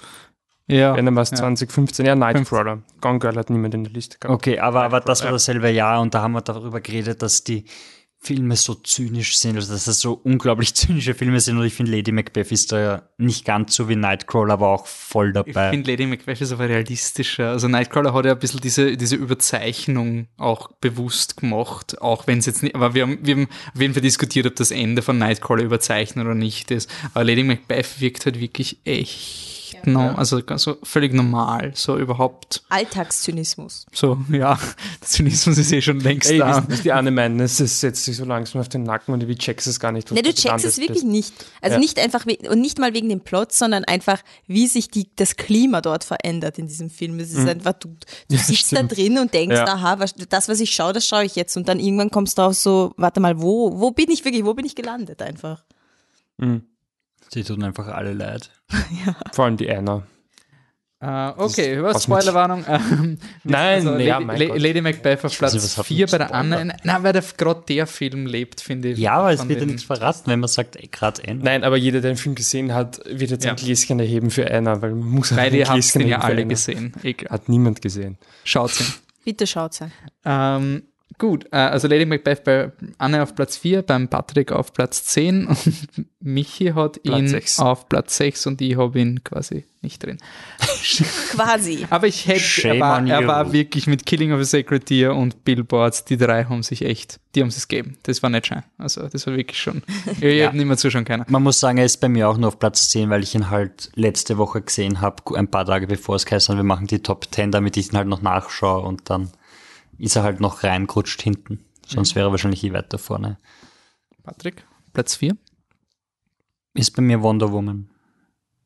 A: Ja.
D: Wenn dann war es 2015, ja, Nightcrawler. Gone Girl hat niemand in der Liste gehabt.
B: Okay, aber, aber das war
D: ja.
B: dasselbe Jahr und da haben wir darüber geredet, dass die Filme so zynisch sind, also dass das so unglaublich zynische Filme sind und ich finde Lady Macbeth ist da nicht ganz so wie Nightcrawler, aber auch voll
A: Ich
B: dabei.
A: finde Lady Macbeth ist aber realistischer. Also Nightcrawler hat ja ein bisschen diese, diese Überzeichnung auch bewusst gemacht, auch wenn es jetzt nicht, aber wir haben, wir haben auf jeden Fall diskutiert, ob das Ende von Nightcrawler überzeichnet oder nicht ist. Aber Lady Macbeth wirkt halt wirklich echt, no, also so völlig normal, so überhaupt,
C: Alltagszynismus.
A: so, ja, der Zynismus ist eh schon längst
D: Ey,
A: da.
D: was die Anne meinen, es ist- setzt sich so langsam auf den Nacken und ich checkst es gar nicht.
C: Ne, du checkst es wirklich
D: bist.
C: nicht. Also
D: Ja.
C: nicht einfach und nicht mal wegen dem Plot, sondern einfach, wie sich die, das Klima dort verändert in diesem Film. Es ist einfach, du, du
D: Ja,
C: sitzt
D: stimmt.
C: da drin und denkst,
D: Ja.
C: aha, was, das, was ich schaue, das schaue ich jetzt. Und dann irgendwann kommst du drauf so, warte mal, wo, wo bin ich wirklich, wo bin ich gelandet einfach?
B: Sie tun einfach alle leid.
D: Vor allem die Anna.
A: Äh, okay, was Spoilerwarnung. Ähm,
D: Nein,
A: also
D: ja,
A: Lady,
D: mein
A: La-
D: Gott.
A: Lady Macbeth auf Platz
B: nicht, was hat
A: 4
B: mit
A: bei der
B: Spoiler?
A: Anne. Na, weil gerade der Film lebt, finde ich.
B: Ja, aber es wird ja nichts verraten, wenn man sagt, ey, gerade Ende.
D: Nein, aber jeder, der den Film gesehen hat, wird jetzt
A: Ja.
D: ein Gläschen erheben für Anna, weil man muss
A: Weil
D: ein
A: ihr habt
D: Gläschen
A: den ja alle
D: Anna.
A: gesehen. Egal.
D: Hat niemand gesehen.
A: Schaut's hin.
C: Bitte schaut sein.
A: Ähm, gut, äh, also Lady Macbeth bei Anne auf Platz 4, beim Patrick auf Platz 10 und Michi hat
D: Platz
A: ihn
D: sechs.
A: auf Platz 6 und ich habe ihn quasi nicht drin.
C: Quasi.
A: Aber ich hätte, er
B: Shame
A: war,
B: on
A: er war wirklich mit Killing of a Sacred Deer und Billboards, die drei haben sich echt, die haben es gegeben. Das war nicht schön. Also das war wirklich schon, ich
B: Ja.
A: habe nicht mehr zuschauen können.
B: Man muss sagen, er ist bei mir auch nur auf Platz 10, weil ich ihn halt letzte Woche gesehen habe, ein paar Tage bevor es geheißen hat, wir machen die Top 10, damit ich ihn halt noch nachschaue und dann ist er halt noch reingerutscht hinten. Sonst wäre er wahrscheinlich eh weiter vorne.
A: Patrick, Platz 4.
B: Ist bei mir Wonder Woman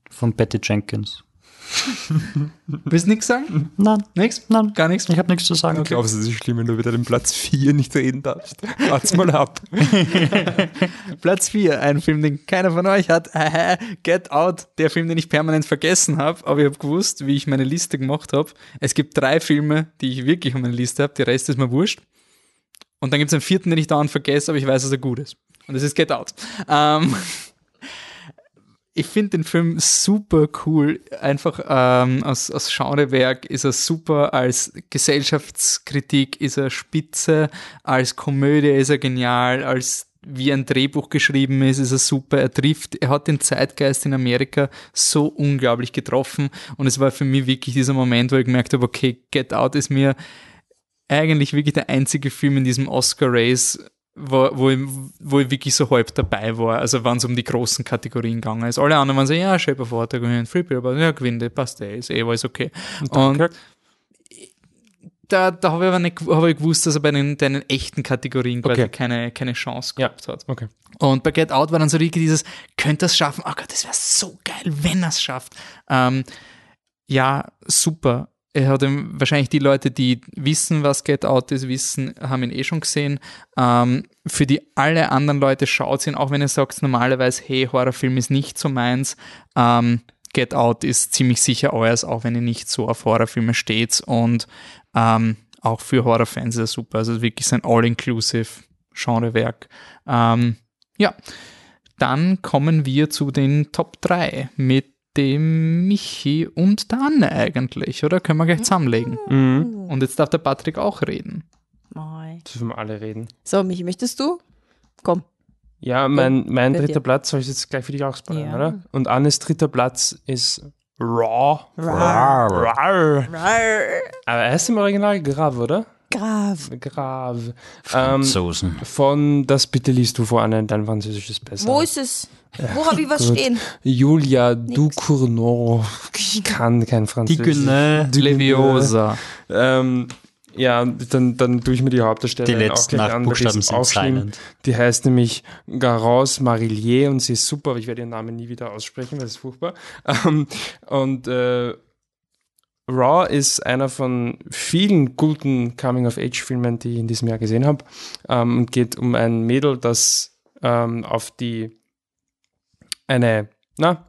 B: von Patty Jenkins.
A: Willst du nichts sagen?
B: Nein,
A: Nichts?
B: nein,
A: Gar nichts?
B: ich habe nichts zu sagen.
D: Ich glaube, es ist schlimm, wenn du wieder den Platz 4 nicht reden darfst. Wart's mal ab.
A: Platz 4, ein Film, den keiner von euch hat. Get Out, der Film, den ich permanent vergessen habe, aber ich habe gewusst, wie ich meine Liste gemacht habe. Es gibt drei Filme, die ich wirklich auf meiner Liste habe, der Rest ist mir wurscht. Und dann gibt es einen vierten, den ich dauernd vergesse, aber ich weiß, dass er gut ist. Und das ist Get Out. Ähm, ich finde den Film super cool. Einfach ähm, als, als Genrewerk ist er super, als Gesellschaftskritik ist er spitze, als Komödie ist er genial, als wie ein Drehbuch geschrieben ist, ist er super. Er trifft, er hat den Zeitgeist in Amerika so unglaublich getroffen und es war für mich wirklich dieser Moment, wo ich gemerkt habe, okay, Get Out ist mir eigentlich wirklich der einzige Film in diesem Oscar-Race, wo, wo, ich, wo ich wirklich so halb dabei war, also wenn es um die großen Kategorien gegangen ist. Alle anderen waren so, ja, Shape of Water Free Billboard, ja, gewinnt, passt eh, ist eh alles okay. Und da, da habe ich aber nicht hab ich gewusst, dass er bei den, den echten Kategorien quasi
D: Okay.
A: keine, keine Chance
D: Ja.
A: gehabt hat.
D: Okay.
A: Und bei Get Out war dann so richtig dieses, könnte das schaffen? Oh Gott, das wäre so geil, wenn er es schafft. Ähm, ja, super. Er hat wahrscheinlich die Leute, die wissen, was Get Out ist, wissen, haben ihn eh schon gesehen. Ähm, für die alle anderen Leute schaut ihn, auch wenn ihr sagt normalerweise, hey, Horrorfilm ist nicht so meins. Ähm, Get Out ist ziemlich sicher euers, auch wenn ihr nicht so auf Horrorfilme steht. Und ähm, auch für Horrorfans ist er super. Also wirklich so ein All-Inclusive Genrewerk. Ähm, ja, dann kommen wir zu den Top 3 mit dem Michi und der Anne eigentlich, oder? Können wir gleich zusammenlegen.
D: Mhm.
A: Und jetzt darf der Patrick auch reden.
C: Moi.
D: Dürfen wir alle reden.
C: So, Michi, möchtest du? Komm.
D: Ja, mein, mein dritter
C: dir.
D: Platz soll ich jetzt gleich für dich ausbauen,
C: Ja.
D: oder? Und Annes dritter Platz ist Raw.
C: Rar.
D: Rar.
C: Rar.
D: Aber er heißt im Original Grav, oder?
C: Grav.
D: Grav. Ähm,
B: Soßen.
D: von Das bitte liest du vor, Anne, dein Französisch ist besser.
C: Wo ist es? Wo habe ich was
D: Gut.
C: stehen?
D: Julia Ducournau. Ich kann kein
B: Die
D: Französisch.
B: Günne.
D: Die
A: Leviosa.
D: Ähm, ja, dann, dann tue ich mir die Hauptdarstellerin
B: Die
D: auch
B: letzten
D: gleich
B: acht Buchstaben sind
D: auch
B: silent.
D: Die heißt nämlich Garance Marillier und sie ist super, aber ich werde ihren Namen nie wieder aussprechen, weil das ist furchtbar. Ähm, und äh, Raw ist einer von vielen guten Coming-of-Age-Filmen, die ich in diesem Jahr gesehen habe. Ähm, und geht um ein Mädel, das ähm, auf die eine, na,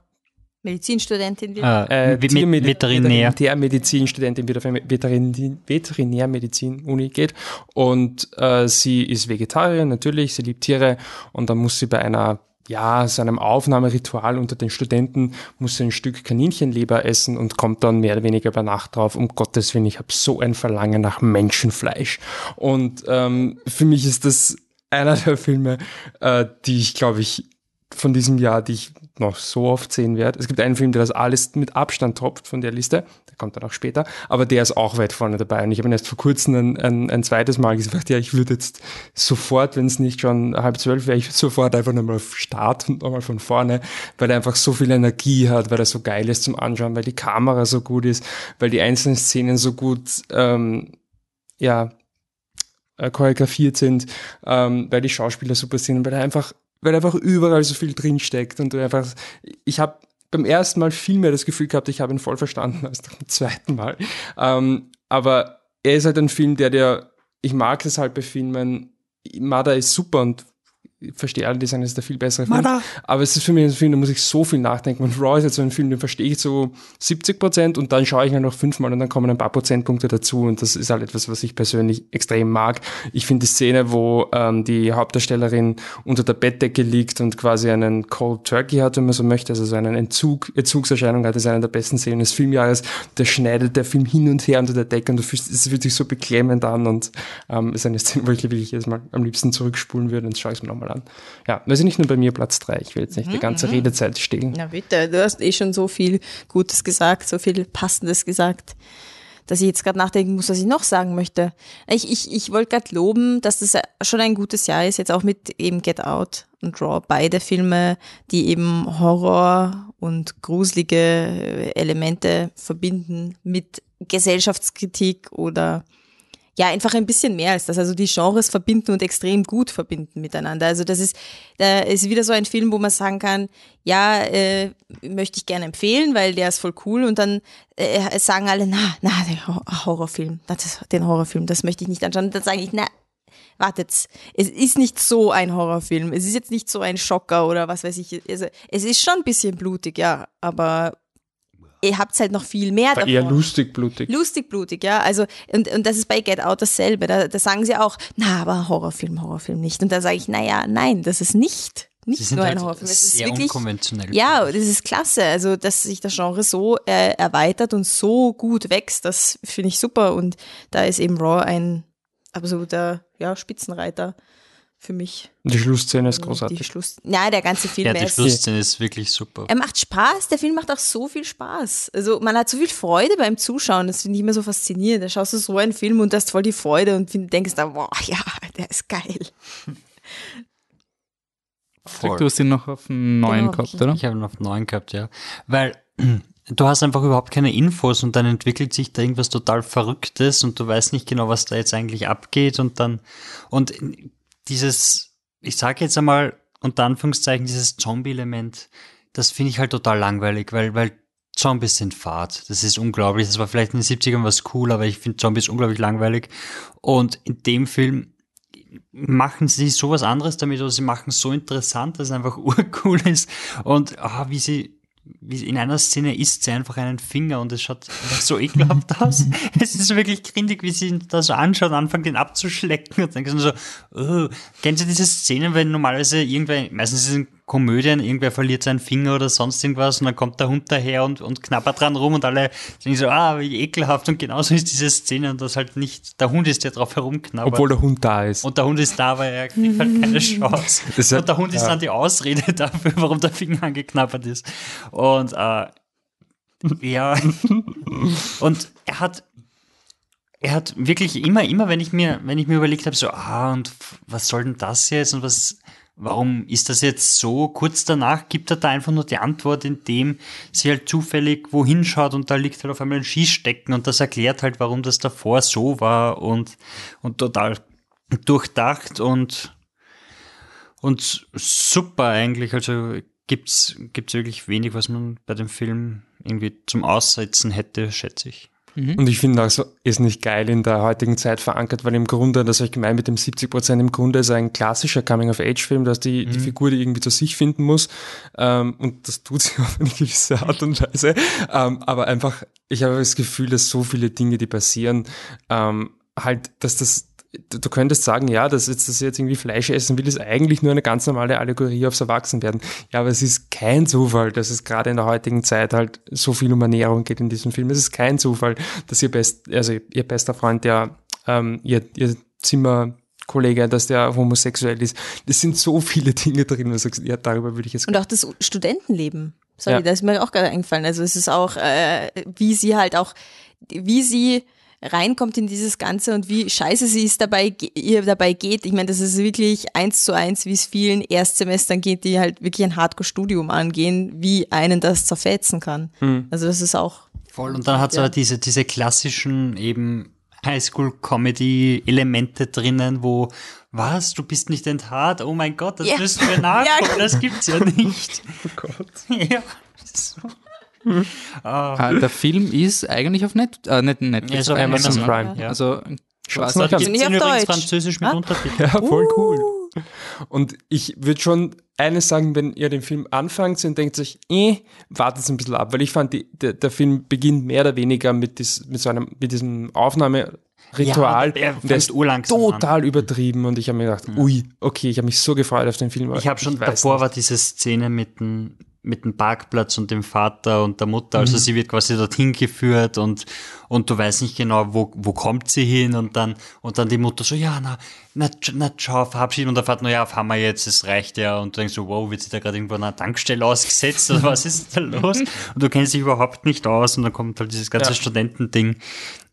C: Medizinstudentin wird.
B: Ah,
D: äh, Tiermedi-
B: Veterinär.
D: Veterinärmedizinstudentin wieder für Veterin Veterinärmedizin-Uni geht. Und äh, sie ist Vegetarierin, natürlich, sie liebt Tiere. Und dann muss sie bei einer, ja, so einem Aufnahmeritual unter den Studenten, muss sie ein Stück Kaninchenleber essen und kommt dann mehr oder weniger bei Nacht drauf, um Gottes Willen, ich habe so ein Verlangen nach Menschenfleisch. Und ähm, für mich ist das einer der Filme, äh, die ich, glaube ich, von diesem Jahr, die ich noch so oft sehen werde. Es gibt einen Film, der das alles mit Abstand topft von der Liste. Der kommt dann auch später. Aber der ist auch weit vorne dabei. Und ich habe ihn erst vor kurzem ein, ein, ein zweites Mal gesagt, ja, ich würde jetzt sofort, wenn es nicht schon halb zwölf wäre, ich würde sofort einfach nochmal auf Start und nochmal von vorne, weil er einfach so viel Energie hat, weil er so geil ist zum Anschauen, weil die Kamera so gut ist, weil die einzelnen Szenen so gut, ähm, ja, äh, choreografiert sind, ähm, weil die Schauspieler super sind, weil er einfach, weil einfach überall so viel drinsteckt und du einfach, ich habe beim ersten Mal viel mehr das Gefühl gehabt, ich habe ihn voll verstanden als beim zweiten Mal. Ähm, aber er ist halt ein Film, der dir, ich mag es halt bei Filmen, Mada ist super und ich verstehe alle, die sagen, es ist der viel bessere Film.
B: Mada.
D: Aber es ist für mich ein Film, da muss ich so viel nachdenken. Und Raw ist jetzt so ein Film, den verstehe ich so 70 Prozent und dann schaue ich ihn noch fünfmal und dann kommen ein paar Prozentpunkte dazu. Und das ist halt etwas, was ich persönlich extrem mag. Ich finde die Szene, wo ähm, die Hauptdarstellerin unter der Bettdecke liegt und quasi einen Cold Turkey hat, wenn man so möchte, also so einen Entzug, Entzugserscheinung hat, ist eine der besten Szenen des Filmjahres. Da schneidet der Film hin und her unter der Decke und du fühlst, es fühlt sich so beklemmend an und ähm, ist eine Szene, wo ich wirklich jedes Mal am liebsten zurückspulen würde und schaue ich es mir nochmal an. Ja, das ist nicht nur bei mir Platz drei. Ich will jetzt nicht die ganze Redezeit stehlen.
C: Na bitte, du hast eh schon so viel Gutes gesagt, so viel Passendes gesagt, dass ich jetzt gerade nachdenken muss, was ich noch sagen möchte. Ich, ich, ich wollte gerade loben, dass das schon ein gutes Jahr ist, jetzt auch mit eben Get Out und Raw, beide Filme, die eben Horror und gruselige Elemente verbinden mit Gesellschaftskritik oder ja, einfach ein bisschen mehr als das. Also die Genres verbinden und extrem gut verbinden miteinander. Also das ist, da ist wieder so ein Film, wo man sagen kann, ja, äh, möchte ich gerne empfehlen, weil der ist voll cool und dann äh, sagen alle, na, na, Hor- Horrorfilm, den Horrorfilm, das möchte ich nicht anschauen. Und dann sage ich, na, wartet, es ist nicht so ein Horrorfilm. Es ist jetzt nicht so ein Schocker oder was weiß ich. Also, es ist schon ein bisschen blutig, ja, aber ihr habt halt noch viel mehr davon.
D: eher lustig, blutig.
C: Lustig, blutig, ja. Also, und, und das ist bei Get Out dasselbe. Da, da sagen sie auch, na, aber Horrorfilm, Horrorfilm nicht. Und da sage ich, naja, nein, das ist nicht,
B: Sie
C: nicht
B: sind
C: nur ein
B: halt
C: Horrorfilm. Es ist
B: sehr
C: wirklich,
B: unkonventionell.
C: ja, das ist klasse. Also, dass sich das Genre so äh, erweitert und so gut wächst, das finde ich super. Und da ist eben Raw ein absoluter, ja, Spitzenreiter für mich.
D: Die Schlussszene ist
C: Die
D: großartig.
C: Schluss, ja, der ganze Film.
B: Ja,
C: er
B: die
C: ist-
B: Schlussszene ist wirklich super.
C: er macht Spaß, der Film macht auch so viel Spaß. Also man hat so viel Freude beim Zuschauen, das finde ich immer so faszinierend. Da schaust du so einen Film und hast voll die Freude und find- denkst dann, boah, ja, der ist geil.
B: Voll.
A: Du hast ihn noch auf neuen
C: Genau.
A: gehabt, oder?
B: Ich habe ihn auf neun gehabt, ja. Weil du hast einfach überhaupt keine Infos und dann entwickelt sich da irgendwas total Verrücktes und du weißt nicht genau, was da jetzt eigentlich abgeht und dann, und dieses, ich sage jetzt einmal unter Anführungszeichen, dieses Zombie-Element, das finde ich halt total langweilig, weil, weil Zombies sind Fahrt. Das ist unglaublich. Das war vielleicht in den 70ern was cool, aber ich finde Zombies unglaublich langweilig. Und in dem Film machen sie sowas anderes damit oder sie machen es so interessant, dass es einfach urcool ist. Und sie wie sie- in einer Szene isst sie einfach einen Finger und es schaut so ekelhaft aus. Es ist wirklich grindig, wie sie ihn da so anschaut anfängt, ihn abzuschlecken und dann so, oh. kennen Sie diese Szenen, wenn normalerweise irgendwer, meistens ist es ein Komödien, irgendwer verliert seinen Finger oder sonst irgendwas und dann kommt der Hund daher und, und knabbert dran rum und alle denken so, ah, wie ekelhaft und genauso ist diese Szene und das halt nicht, der Hund ist, der drauf herumknabbert.
D: Obwohl der Hund da ist.
B: und der Hund ist da, weil er kriegt halt keine Chance.
D: Das ist
B: und der
D: ja-
B: Hund ist
D: ja.
B: dann die Ausrede dafür, warum der Finger angeknabbert ist. Und äh, ja, und er hat er hat wirklich immer, immer, wenn ich mir, wenn ich mir überlegt habe, so, ah, und was soll denn das jetzt und was, warum ist das jetzt so? Kurz danach gibt er da einfach nur die Antwort, indem sie halt zufällig wohin schaut und da liegt halt auf einmal ein Schießstecken und das erklärt halt, warum das davor so war und, und total durchdacht und, und super eigentlich. Also gibt's, gibt's wirklich wenig, was man bei dem Film irgendwie zum Aussetzen hätte, schätze ich.
D: Und ich finde also, ist nicht geil in der heutigen Zeit verankert, weil im Grunde, das habe ich gemeint mit dem 70 Prozent, im Grunde ist ein klassischer Coming-of-Age-Film, dass die, die Figur, die irgendwie zu sich finden muss. Ähm, und das tut sie auf eine gewisse Art und Weise. Ähm, aber einfach, ich habe das Gefühl, dass so viele Dinge, die passieren, ähm, halt, dass das du könntest sagen, ja, dass jetzt, dass jetzt irgendwie Fleisch essen will, ist eigentlich nur eine ganz normale Allegorie aufs Erwachsenwerden. Ja, aber es ist kein Zufall, dass es gerade in der heutigen Zeit halt so viel um Ernährung geht in diesem Film. Es ist kein Zufall, dass ihr best, also ihr bester Freund, der ähm, ihr, ihr Zimmerkollege, dass der homosexuell ist. Es sind so viele Dinge drin, wo du sagst, ja, darüber würde ich jetzt
C: Und auch das Studentenleben. Sorry,
D: Ja.
C: da ist mir auch gerade eingefallen. Also es ist auch, äh, wie sie halt auch, wie sie reinkommt in dieses Ganze und wie scheiße sie ist dabei, ihr dabei geht. Ich meine, das ist wirklich eins zu eins, wie es vielen Erstsemestern geht, die halt wirklich ein Hardcore-Studium angehen, wie einen das zerfetzen kann. Also das ist auch
B: Voll. Und dann hat es
C: Ja.
B: aber diese, diese klassischen eben Highschool-Comedy-Elemente drinnen, wo, was, du bist nicht enthaart? Oh mein Gott, das
C: Ja.
B: müssen wir nachgucken,
C: Ja.
B: das gibt's ja nicht.
D: Oh Gott.
B: ja. So.
A: Ah, der Film ist eigentlich auf Net, äh, nicht Netflix,
B: Ja, ist auf
D: Amazon
B: Amazon,
D: Prime.
B: Ja.
A: Also
B: gibt's
C: Nicht
B: ihn
C: auf
B: übrigens
C: Deutsch.
B: französisch mit
C: Ah.
B: Untertiteln.
D: Ja, voll cool.
C: Uh.
D: Und ich würde schon eines sagen, wenn ihr den Film anfangt und denkt euch, eh, wartet ein bisschen ab, weil ich fand, die, der, der Film beginnt mehr oder weniger mit, dies, mit so einem, mit diesem Aufnahmeritual.
B: Ja, er
D: der ist
B: urlangsam an.
D: total übertrieben und ich habe mir gedacht, ui, okay, ich habe mich so gefreut auf den Film.
B: Ich habe schon, davor
D: nicht.
B: war diese Szene mit dem, mit dem Parkplatz und dem Vater und der Mutter,
D: Mhm.
B: also sie wird quasi dorthin geführt und, und du weißt nicht genau, wo, wo kommt sie hin und dann, und dann die Mutter so, ja, na, na, na, schau, verabschieden und der Vater, na ja, fahren wir jetzt, es reicht ja und du denkst so, wow, wird sie da gerade irgendwo an einer Tankstelle ausgesetzt oder was ist da los? Und du kennst dich überhaupt nicht aus und dann kommt halt dieses ganze
D: Ja.
B: Studentending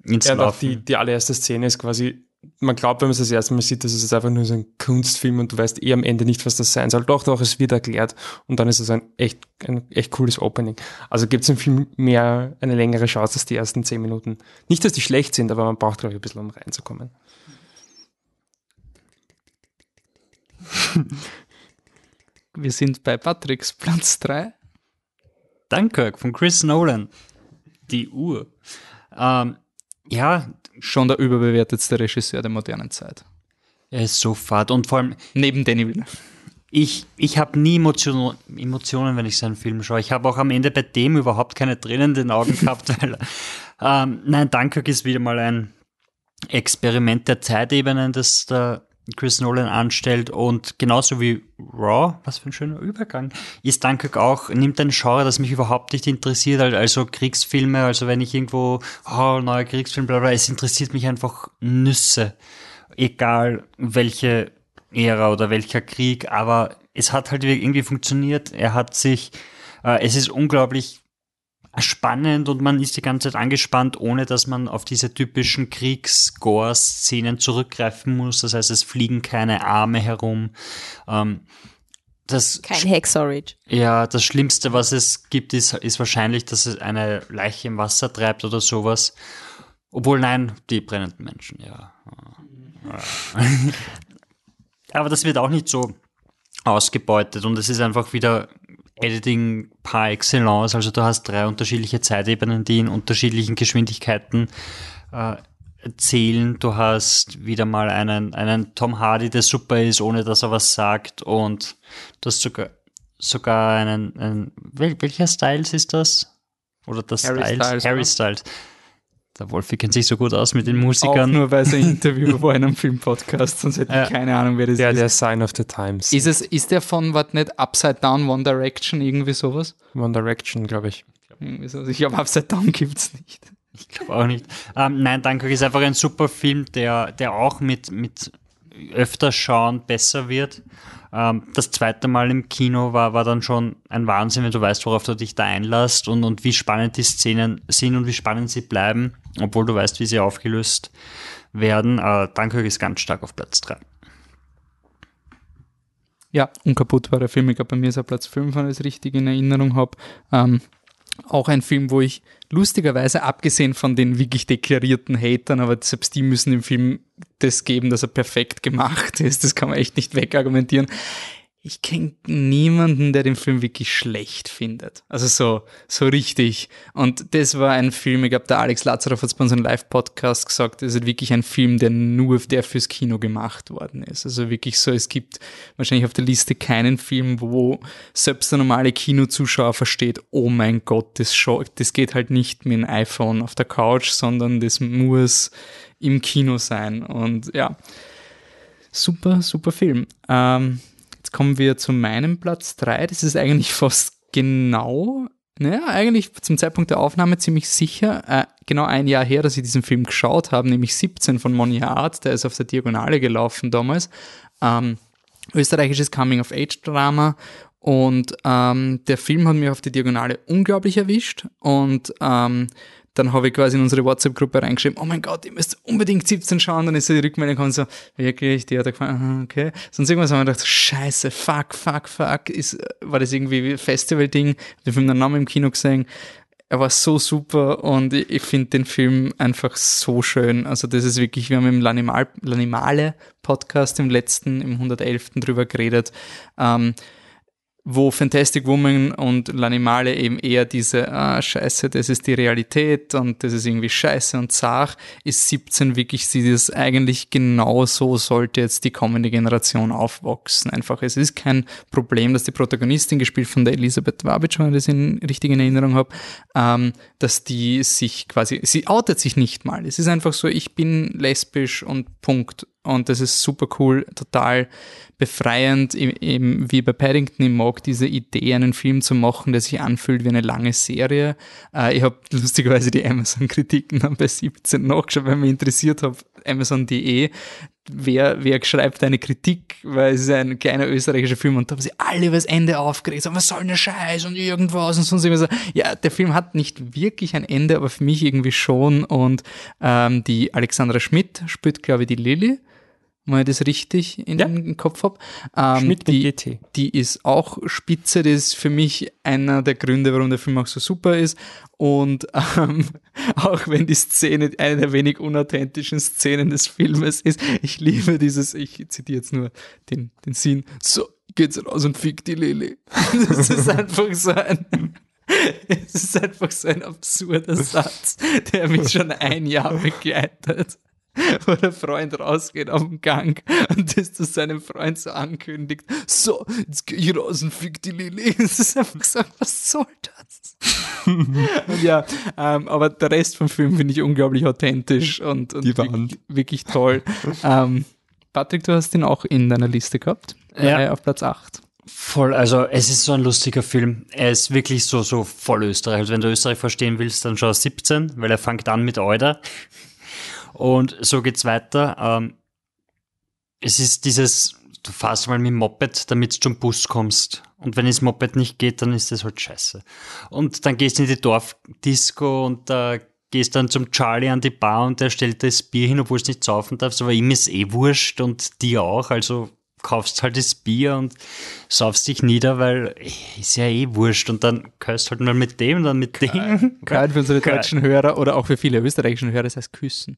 B: ins
D: Ja,
B: Laufen.
D: die, die allererste Szene ist quasi, man glaubt, wenn man es das erste Mal sieht, das ist jetzt einfach nur so ein Kunstfilm und du weißt eh am Ende nicht, was das sein soll. Doch, doch, es wird erklärt und dann ist es ein echt, ein echt cooles Opening. Also gibt es im Film mehr, eine längere Chance als die ersten zehn Minuten. Nicht, dass die schlecht sind, aber man braucht, glaube ich, ein bisschen, um reinzukommen.
A: Wir sind bei Patricks Platz 3.
B: Dunkirk von Chris Nolan. Die Uhr. Ähm, ja,
A: Schon der überbewertetste Regisseur der modernen Zeit.
B: er ist so fad und vor allem,
A: Neben Danny Villeneuve.
B: ich, ich habe nie Emotion, Emotionen, wenn ich seinen Film schaue. Ich habe auch am Ende bei dem überhaupt keine Tränen in den Augen gehabt, weil, ähm, nein, Dunkirk ist wieder mal ein Experiment der Zeitebenen, das der Chris Nolan anstellt und genauso wie Raw, was für ein schöner Übergang, ist Dunkirk auch, nimmt ein Genre, das mich überhaupt nicht interessiert, al- also Kriegsfilme, also wenn ich irgendwo, oh, neuer Kriegsfilm, bla bla, es interessiert mich einfach Nüsse, egal welche Ära oder welcher Krieg, aber es hat halt irgendwie funktioniert, er hat sich, äh, es ist unglaublich spannend und man ist die ganze Zeit angespannt, ohne dass man auf diese typischen Kriegs-Gore-Szenen zurückgreifen muss. Das heißt, es fliegen keine Arme herum. Ähm, das,
C: kein Hexorage.
B: ja, das Schlimmste, was es gibt, ist, ist wahrscheinlich, dass es eine Leiche im Wasser treibt oder sowas. Obwohl, nein, die brennenden Menschen, ja. Aber das wird auch nicht so ausgebeutet und es ist einfach wieder Editing par excellence. Also du hast drei unterschiedliche Zeitebenen, die in unterschiedlichen Geschwindigkeiten äh, erzählen. Du hast wieder mal einen, einen Tom Hardy, der super ist, ohne dass er was sagt und du hast sogar, sogar einen, einen wel, welcher Styles ist das? Oder das
A: Harry
B: Styles?
A: Styles,
B: Harry? Styles. Der Wolfi kennt sich so gut aus mit den
A: Auch
B: Musikern.
A: nur, weil es ein Interview war in einem Filmpodcast, sonst hätte ich
B: Ja.
A: keine Ahnung, wer das
D: Der,
A: ist.
D: der Sign of the Times.
A: Ist, es, ist der von, was nicht, Upside Down, One Direction, irgendwie sowas?
D: One Direction, glaube ich.
A: Irgendwie sowas. Ich glaube, Upside Down gibt's nicht.
B: Ich glaube auch nicht. Ähm, nein, Dunkirk ist einfach ein super Film, der, der auch mit, mit öfter schauen besser wird. Ähm, das zweite Mal im Kino war, war dann schon ein Wahnsinn, wenn du weißt, worauf du dich da einlässt und, und wie spannend die Szenen sind und wie spannend sie bleiben, obwohl du weißt, wie sie aufgelöst werden. Äh, Dunkirk ist ganz stark auf Platz 3.
A: Ja, unkaputt war der Film. Ich glaube, bei mir ist er Platz 5, wenn ich es richtig in Erinnerung habe. Ähm, auch ein Film, wo ich lustigerweise, abgesehen von den wirklich deklarierten Hatern, aber selbst die müssen dem Film das geben, dass er perfekt gemacht ist. Das kann man echt nicht wegargumentieren. Ich kenne niemanden, der den Film wirklich schlecht findet. Also so, so richtig. Und das war ein Film, ich glaube, der Alex Lazarov hat es bei unserem Live-Podcast gesagt, das ist wirklich ein Film, der nur der fürs Kino gemacht worden ist. Also wirklich so, es gibt wahrscheinlich auf der Liste keinen Film, wo selbst der normale Kinozuschauer versteht, oh mein Gott, das, scho- das geht halt nicht mit dem iPhone auf der Couch, sondern das muss im Kino sein. Und ja, super, super Film. Ähm, jetzt kommen wir zu meinem Platz 3. Das ist eigentlich fast genau, naja, eigentlich zum Zeitpunkt der Aufnahme ziemlich sicher, äh, genau ein Jahr her, dass ich diesen Film geschaut habe, nämlich 17 von Monia Art, der ist auf der Diagonale gelaufen damals. Ähm, österreichisches Coming-of-Age-Drama und ähm, der Film hat mich auf die Diagonale unglaublich erwischt und ähm, dann habe ich quasi in unsere WhatsApp-Gruppe reingeschrieben, oh mein Gott, ihr müsst unbedingt 17 schauen, dann ist so die Rückmeldung gekommen, so, wirklich, die hat er gefallen, okay. Sonst irgendwas haben wir gedacht, scheiße, fuck, fuck, fuck, ist, war das irgendwie Festival-Ding, hab den Film dann nochmal im Kino gesehen, er war so super und ich, ich finde den Film einfach so schön. Also das ist wirklich, wir haben im Lanimal, Lanimale Podcast im letzten, im 111. drüber geredet, ähm, wo Fantastic Woman und L'Animale eben eher diese, ah, scheiße, das ist die Realität und das ist irgendwie scheiße und zart, ist 17 wirklich, sie das eigentlich genau so sollte jetzt die kommende Generation aufwachsen. Einfach, es ist kein Problem, dass die Protagonistin, gespielt von der Elisabeth Wabitsch, wenn ich das in richtig in Erinnerung habe, ähm, dass die sich quasi, sie outet sich nicht mal. Es ist einfach so, ich bin lesbisch und Punkt. Und das ist super cool, total befreiend, im- eben wie bei Paddington. Ich mag diese Idee, einen Film zu machen, der sich anfühlt wie eine lange Serie. Äh, ich habe lustigerweise die Amazon-Kritiken dann bei 17 nachgeschaut, weil mich interessiert habe, Amazon.de, wer, wer schreibt eine Kritik, weil es ist ein kleiner österreichischer Film und da haben sie alle über das Ende aufgeregt, so, was soll denn Scheiß und irgendwas und sonst irgendwas. Ja, der Film hat nicht wirklich ein Ende, aber für mich irgendwie schon und ähm, die Alexandra Schmidt spielt, glaube ich, die Lilly wenn ich das richtig in
D: Ja.
A: den Kopf habe. Ähm,
D: Schmidt
A: die,
D: GT.
A: die ist auch spitze, das ist für mich einer der Gründe, warum der Film auch so super ist. Und ähm, auch wenn die Szene eine der wenig unauthentischen Szenen des Filmes ist, ich liebe dieses, ich zitiere jetzt nur den, den Sinn, so geht's raus und fickt die Lilly. Das ist einfach so ein. Es ist einfach so ein absurder Satz, der mich schon ein Jahr begleitet wo der Freund rausgeht auf den Gang und das zu seinem Freund so ankündigt, so, jetzt geh ich raus und fick die Lilly. Es ist einfach so, was soll das? und ja, ähm, aber der Rest vom Film finde ich unglaublich authentisch und, und
D: Die
A: wirklich, wirklich toll. ähm, Patrick, du hast ihn auch in deiner Liste gehabt,
B: Ja.
A: äh, auf Platz 8.
B: Voll, also es ist so ein lustiger Film. Er ist wirklich so, so voll Österreich. Also wenn du Österreich verstehen willst, dann schau 17, weil er fängt an mit Euder. Und so geht's weiter. Ähm, es ist dieses, du fährst mal mit dem Moped, damit du zum Bus kommst. Und wenn das Moped nicht geht, dann ist das halt scheiße. Und dann gehst du in die Dorfdisco und da gehst dann zum Charlie an die Bar und der stellt das Bier hin, obwohl es nicht saufen darfst, aber ihm ist eh wurscht und dir auch, also kaufst halt das Bier und saufst dich nieder, weil eh, ist ja eh wurscht und dann kannst halt mal mit dem, dann mit dem.
A: Gerade für unsere
B: Geil.
A: deutschen Hörer oder auch für viele österreichischen Hörer, das heißt küssen.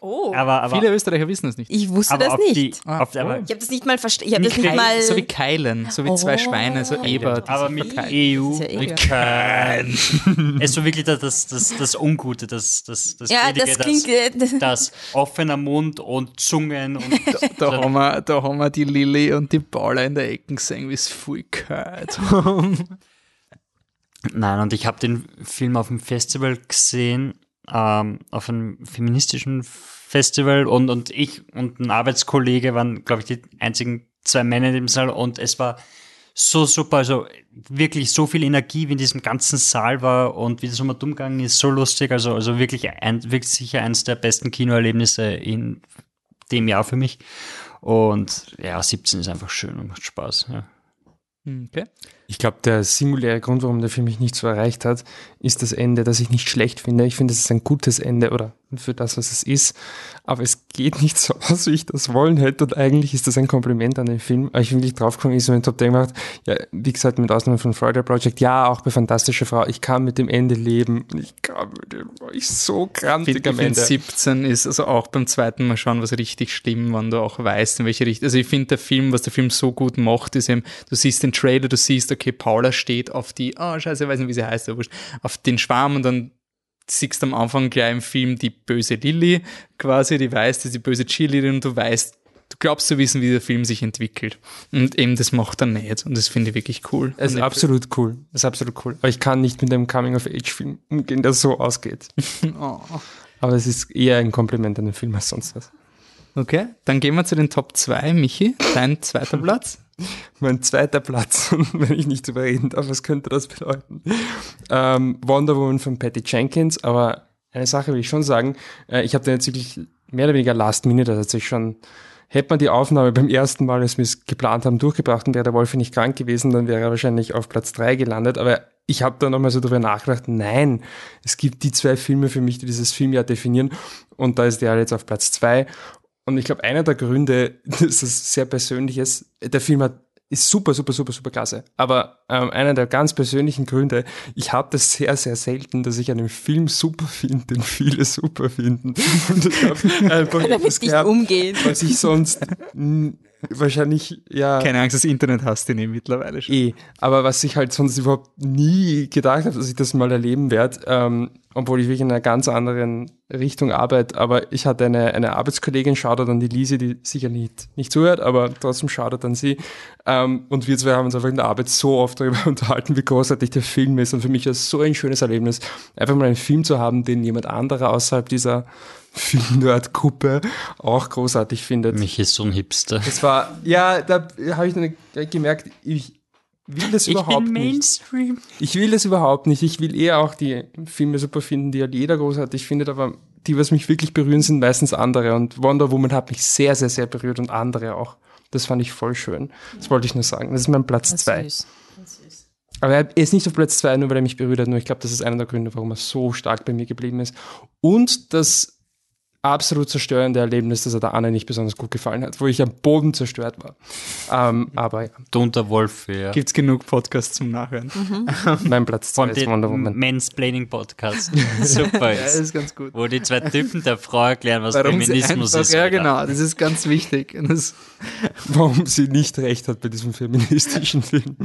C: Oh,
B: Aber, aber,
A: viele Österreicher wissen das nicht.
C: ich wusste
B: aber
C: das nicht.
B: die,
A: Ah,
B: auf, aber,
C: ich habe das nicht mal verstanden. Ich habe das
B: Nicht
C: nicht mal.
A: so wie Keilen, so wie zwei
C: Oh.
A: Schweine, so Eber. die
B: aber mit. EU,
C: ist ja
B: mit kein. Es ist so wirklich das, das, das, das Ungute, das, das, das,
C: ja,
B: Billige,
C: das klingt.
B: das, das offener Mund und Zungen und
A: Da haben, wir, da haben wir die Lilly und die Paula in der Ecke gesehen, wie es voll gehört haben.
B: Nein, und ich habe den Film auf dem Festival gesehen ähm, auf einem feministischen Festival und, und ich und ein Arbeitskollege waren, glaube ich, die einzigen zwei Männer in dem Saal und es war so super, also wirklich so viel Energie, wie in diesem ganzen Saal war und wie das um umgegangen ist, so lustig, also, also wirklich, ein, wirklich sicher eines der besten Kinoerlebnisse in dem Jahr für mich. Und ja, 17 ist einfach schön und macht Spaß. Ja.
D: Okay. Ich glaube, der singuläre Grund, warum der Film mich nicht so erreicht hat, ist das Ende, das ich nicht schlecht finde. Ich finde, es ist ein gutes Ende oder für das, was es ist. Aber es geht nicht so aus, wie ich das wollen hätte. Und eigentlich ist das ein Kompliment an den Film. Aber ich bin wirklich draufgekommen, ist so ein Top 10 gemacht. Ja, wie gesagt, mit Ausnahme von Friday Project. Ja, auch bei Fantastische Frau. Ich kann mit dem Ende leben. Ich kann mit dem, war ich so krantig
A: am Ende. 17 ist also auch beim zweiten Mal schauen, was richtig stimmt, wann du auch weißt, in welche Richtung. Also ich finde, der Film, was der Film so gut macht, ist eben, du siehst den Trailer, du siehst, okay, Paula steht auf die, oh scheiße, ich weiß nicht, wie sie heißt, aber auf den Schwarm und dann siehst du am Anfang gleich im Film die böse Lilly quasi, die weiß, dass die böse Cheerleaderin und du weißt, du glaubst zu wissen, wie der Film sich entwickelt. Und eben das macht er nicht. Und das finde ich wirklich cool.
D: Es ist absolut cool. Es ist absolut cool. Aber ich kann nicht mit einem Coming-of-Age-Film umgehen, der so ausgeht. oh. Aber es ist eher ein Kompliment an den Film als sonst was.
A: Okay, dann gehen wir zu den Top 2. Michi, dein zweiter Platz?
D: mein zweiter Platz, wenn ich nicht überreden darf, was könnte das bedeuten? Ähm, Wonder Woman von Patty Jenkins, aber eine Sache will ich schon sagen, äh, ich habe den jetzt wirklich mehr oder weniger last minute, also ich schon, hätte man die Aufnahme beim ersten Mal, als wir es geplant haben, durchgebracht und wäre der Wolf nicht krank gewesen, dann wäre er wahrscheinlich auf Platz drei gelandet, aber ich habe da nochmal so drüber nachgedacht, nein, es gibt die zwei Filme für mich, die dieses Filmjahr definieren. Und da ist der jetzt auf Platz zwei und ich glaube, einer der Gründe, das ist sehr persönliches, der Film hat ist super, super, super, super klasse. Aber ähm, einer der ganz persönlichen Gründe, ich habe das sehr, sehr selten, dass ich einen Film super finde, den viele super finden. Und ich habe
C: einfach Damit gehabt, umgehen.
D: was ich sonst wahrscheinlich, ja.
A: Keine Angst, das Internet hast du nicht mittlerweile
D: schon. Eh, aber was ich halt sonst überhaupt nie gedacht habe, dass ich das mal erleben werde, ähm, obwohl ich wirklich in einer ganz anderen Richtung arbeite, aber ich hatte eine, eine Arbeitskollegin, Shoutout an die Lise, die sicher nicht, nicht zuhört, aber trotzdem Shoutout an sie. Ähm, und wir zwei haben uns einfach in der Arbeit so oft darüber unterhalten, wie großartig der Film ist. Und für mich es so ein schönes Erlebnis, einfach mal einen Film zu haben, den jemand anderer außerhalb dieser Film-Nerd-Gruppe auch großartig findet.
B: Mich ist so ein Hipster.
D: Das war, ja, da habe ich dann gemerkt, ich will das ich überhaupt bin Mainstream. nicht. Ich will das überhaupt nicht. Ich will eher auch die Filme super finden, die halt jeder großartig findet, aber die, was mich wirklich berühren, sind meistens andere. Und Wonder Woman hat mich sehr, sehr, sehr berührt und andere auch. Das fand ich voll schön. Das wollte ich nur sagen. Das ist mein Platz das zwei. Süß. Aber er ist nicht auf Platz zwei, nur weil er mich berührt hat. Nur ich glaube, das ist einer der Gründe, warum er so stark bei mir geblieben ist. Und das absolut zerstörende Erlebnis, dass er der Anne nicht besonders gut gefallen hat, wo ich am Boden zerstört war. Ähm, aber ja.
B: Du und der Wolf, ja.
A: Gibt's genug Podcasts zum Nachhören. Mhm.
D: mein Platz 2
B: ist Wonder Woman. Mansplaining-Podcast. Super ist.
A: ja, ist ganz gut.
B: Wo die zwei Typen der Frau erklären, was Warum Feminismus
A: ist. Ja, genau. Das ist ganz wichtig. Das
D: Warum sie nicht recht hat bei diesem feministischen Film.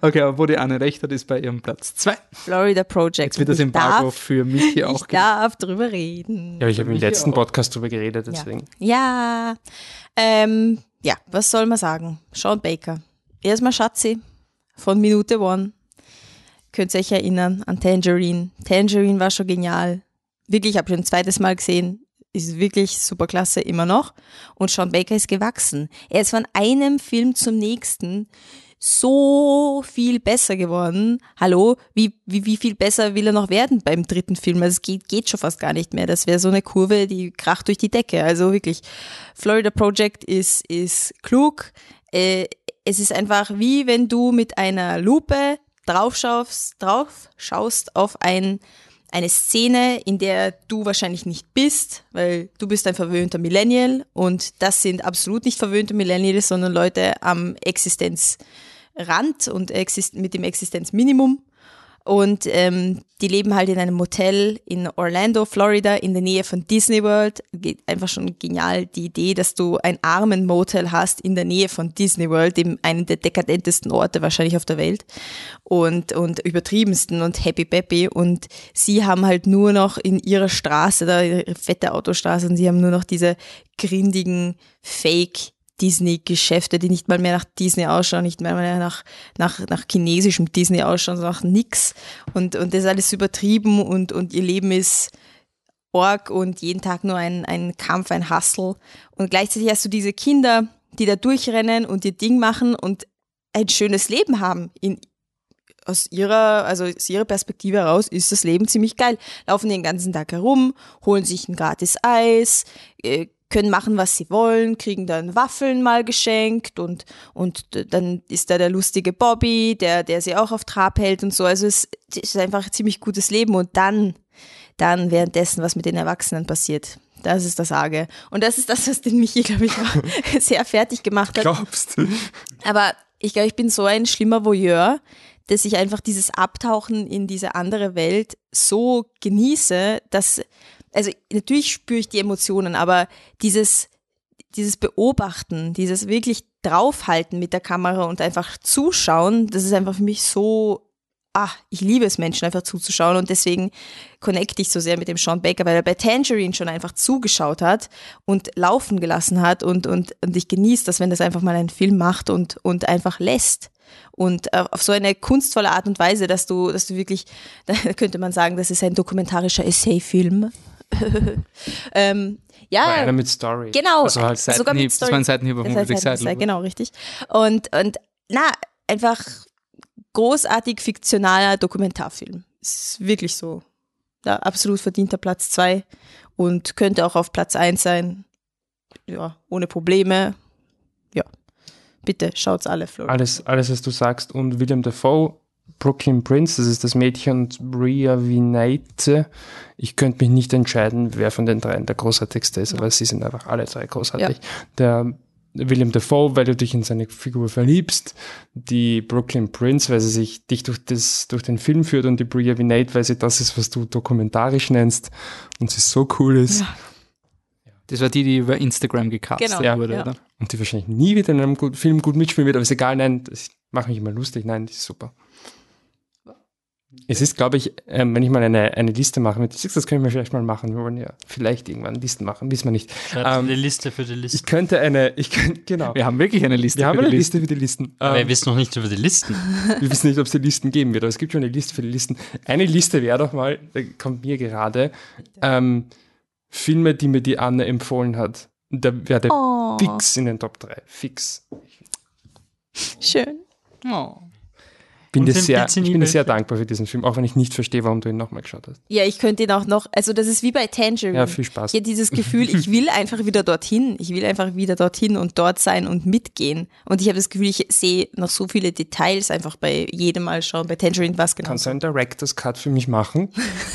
A: Okay, aber wo die Anne recht hat, ist bei ihrem Platz 2.
C: Florida Project.
A: Jetzt wird das Embargo darf, für mich hier auch.
C: Ich darf drüber reden.
D: Ja, ich habe im letzten Podcast drüber geredet, deswegen.
C: Ja, ja. Ähm, ja, was soll man sagen? Sean Baker. Erstmal Schatzi von Minute One. Könnt ihr euch erinnern an Tangerine. Tangerine war schon genial. Wirklich, ich habe schon ein zweites Mal gesehen. Ist wirklich super klasse, immer noch. Und Sean Baker ist gewachsen. Er ist von einem Film zum nächsten so viel besser geworden. Hallo, wie, wie, wie viel besser will er noch werden beim dritten Film? Also es geht, geht schon fast gar nicht mehr. Das wäre so eine Kurve, die kracht durch die Decke. Also wirklich, Florida Project ist, ist klug. Äh, es ist einfach wie wenn du mit einer Lupe draufschaust, drauf schaust auf ein eine Szene, in der du wahrscheinlich nicht bist, weil du bist ein verwöhnter Millennial und das sind absolut nicht verwöhnte Millennials, sondern Leute am Existenzrand und mit dem Existenzminimum und ähm, die leben halt in einem Motel in Orlando, Florida, in der Nähe von Disney World. Einfach schon genial die Idee, dass du ein armen Motel hast in der Nähe von Disney World, dem einen der dekadentesten Orte wahrscheinlich auf der Welt und, und übertriebensten und happy peppy. Und sie haben halt nur noch in ihrer Straße, da ihre fette Autostraße, und sie haben nur noch diese grindigen Fake Disney-Geschäfte, die nicht mal mehr nach Disney ausschauen, nicht mehr nach, nach, nach chinesischem Disney ausschauen, sondern nach nix. Und, und das ist alles übertrieben und, und ihr Leben ist Org und jeden Tag nur ein, ein Kampf, ein Hustle. Und gleichzeitig hast du diese Kinder, die da durchrennen und ihr Ding machen und ein schönes Leben haben. In, aus ihrer, also aus ihrer Perspektive heraus ist das Leben ziemlich geil. Laufen den ganzen Tag herum, holen sich ein gratis Eis, äh, können machen, was sie wollen, kriegen dann Waffeln mal geschenkt und, und dann ist da der lustige Bobby, der, der sie auch auf Trab hält und so. Also es ist einfach ein ziemlich gutes Leben und dann, dann währenddessen, was mit den Erwachsenen passiert. Das ist das Arge. Und das ist das, was den Michi, glaube ich, auch sehr fertig gemacht hat.
D: Glaubst du?
C: Aber ich glaube, ich bin so ein schlimmer Voyeur, dass ich einfach dieses Abtauchen in diese andere Welt so genieße, dass, also natürlich spüre ich die Emotionen, aber dieses, dieses Beobachten, dieses wirklich draufhalten mit der Kamera und einfach zuschauen, das ist einfach für mich so, ah, ich liebe es, Menschen einfach zuzuschauen und deswegen connecte ich so sehr mit dem Sean Baker, weil er bei Tangerine schon einfach zugeschaut hat und laufen gelassen hat und, und, und ich genieße das, wenn das einfach mal einen Film macht und, und einfach lässt. Und äh, auf so eine kunstvolle Art und Weise, dass du, dass du wirklich, da könnte man sagen, das ist ein dokumentarischer Essay-Film. ähm, ja,
D: War einer mit Story.
C: genau.
D: Also halt
C: sogar mit
A: Seitenhieb, das war ein Seitenhieb auf
C: halt,
A: Side.
C: genau, richtig. Und, und na, einfach großartig fiktionaler Dokumentarfilm. Ist wirklich so. Ja, absolut verdienter Platz zwei und könnte auch auf Platz eins sein. Ja, ohne Probleme. Ja. Bitte, schaut's alle, Florian.
D: alles, alles, was du sagst. Und William Dafoe, Brooklyn Prince, das ist das Mädchen und Bria Vineite. Ich könnte mich nicht entscheiden, wer von den dreien der großartigste ist, aber sie sind einfach alle drei großartig. Der William Dafoe, weil du dich in seine Figur verliebst, die Brooklyn Prince, weil sie sich dich durch, das, durch den Film führt und die Bria Vineite, weil sie das ist, was du dokumentarisch nennst und sie so cool ist.
C: Ja.
A: Das war die, die über Instagram gecastet
C: Genau,
A: wurde,
C: ja.
A: oder?
D: Und die wahrscheinlich nie wieder in einem Film gut mitspielen wird, aber ist egal, nein, das macht mich immer lustig, nein, die ist super. Es ist, glaube ich, ähm, wenn ich mal eine, eine Liste mache mit Six, das können wir vielleicht mal machen. Wir wollen ja vielleicht irgendwann Listen machen, wissen wir nicht. Ähm,
B: eine Liste für die Liste.
D: Ich könnte eine, ich könnte, genau.
A: Wir haben wirklich eine Liste.
D: Wir haben
A: für
D: eine
A: die
D: Liste für die Listen.
B: Aber
D: Ähm,
B: wir wissen noch nicht über die Listen.
D: wir wissen nicht, ob es die Listen geben wird, aber es gibt schon eine Liste für die Listen. Eine Liste wäre doch mal, da kommt mir gerade, ähm, Filme, die mir die Anne empfohlen hat. Da wäre der
C: Oh,
D: fix in den Top 3. Fix.
C: schön.
A: Oh.
D: Bin dir sehr, ich bin dir sehr dankbar für diesen Film, auch wenn ich nicht verstehe, warum du ihn nochmal geschaut hast.
C: Ja, ich könnte ihn auch noch, also das ist wie bei Tangerine.
D: Ja, viel Spaß.
C: Ich habe dieses Gefühl, ich will einfach wieder dorthin. Ich will einfach wieder dorthin und dort sein und mitgehen. Und ich habe das Gefühl, ich sehe noch so viele Details einfach bei jedem Mal schauen. Bei Tangerine was genau.
D: Kannst du einen Director's Cut für mich machen,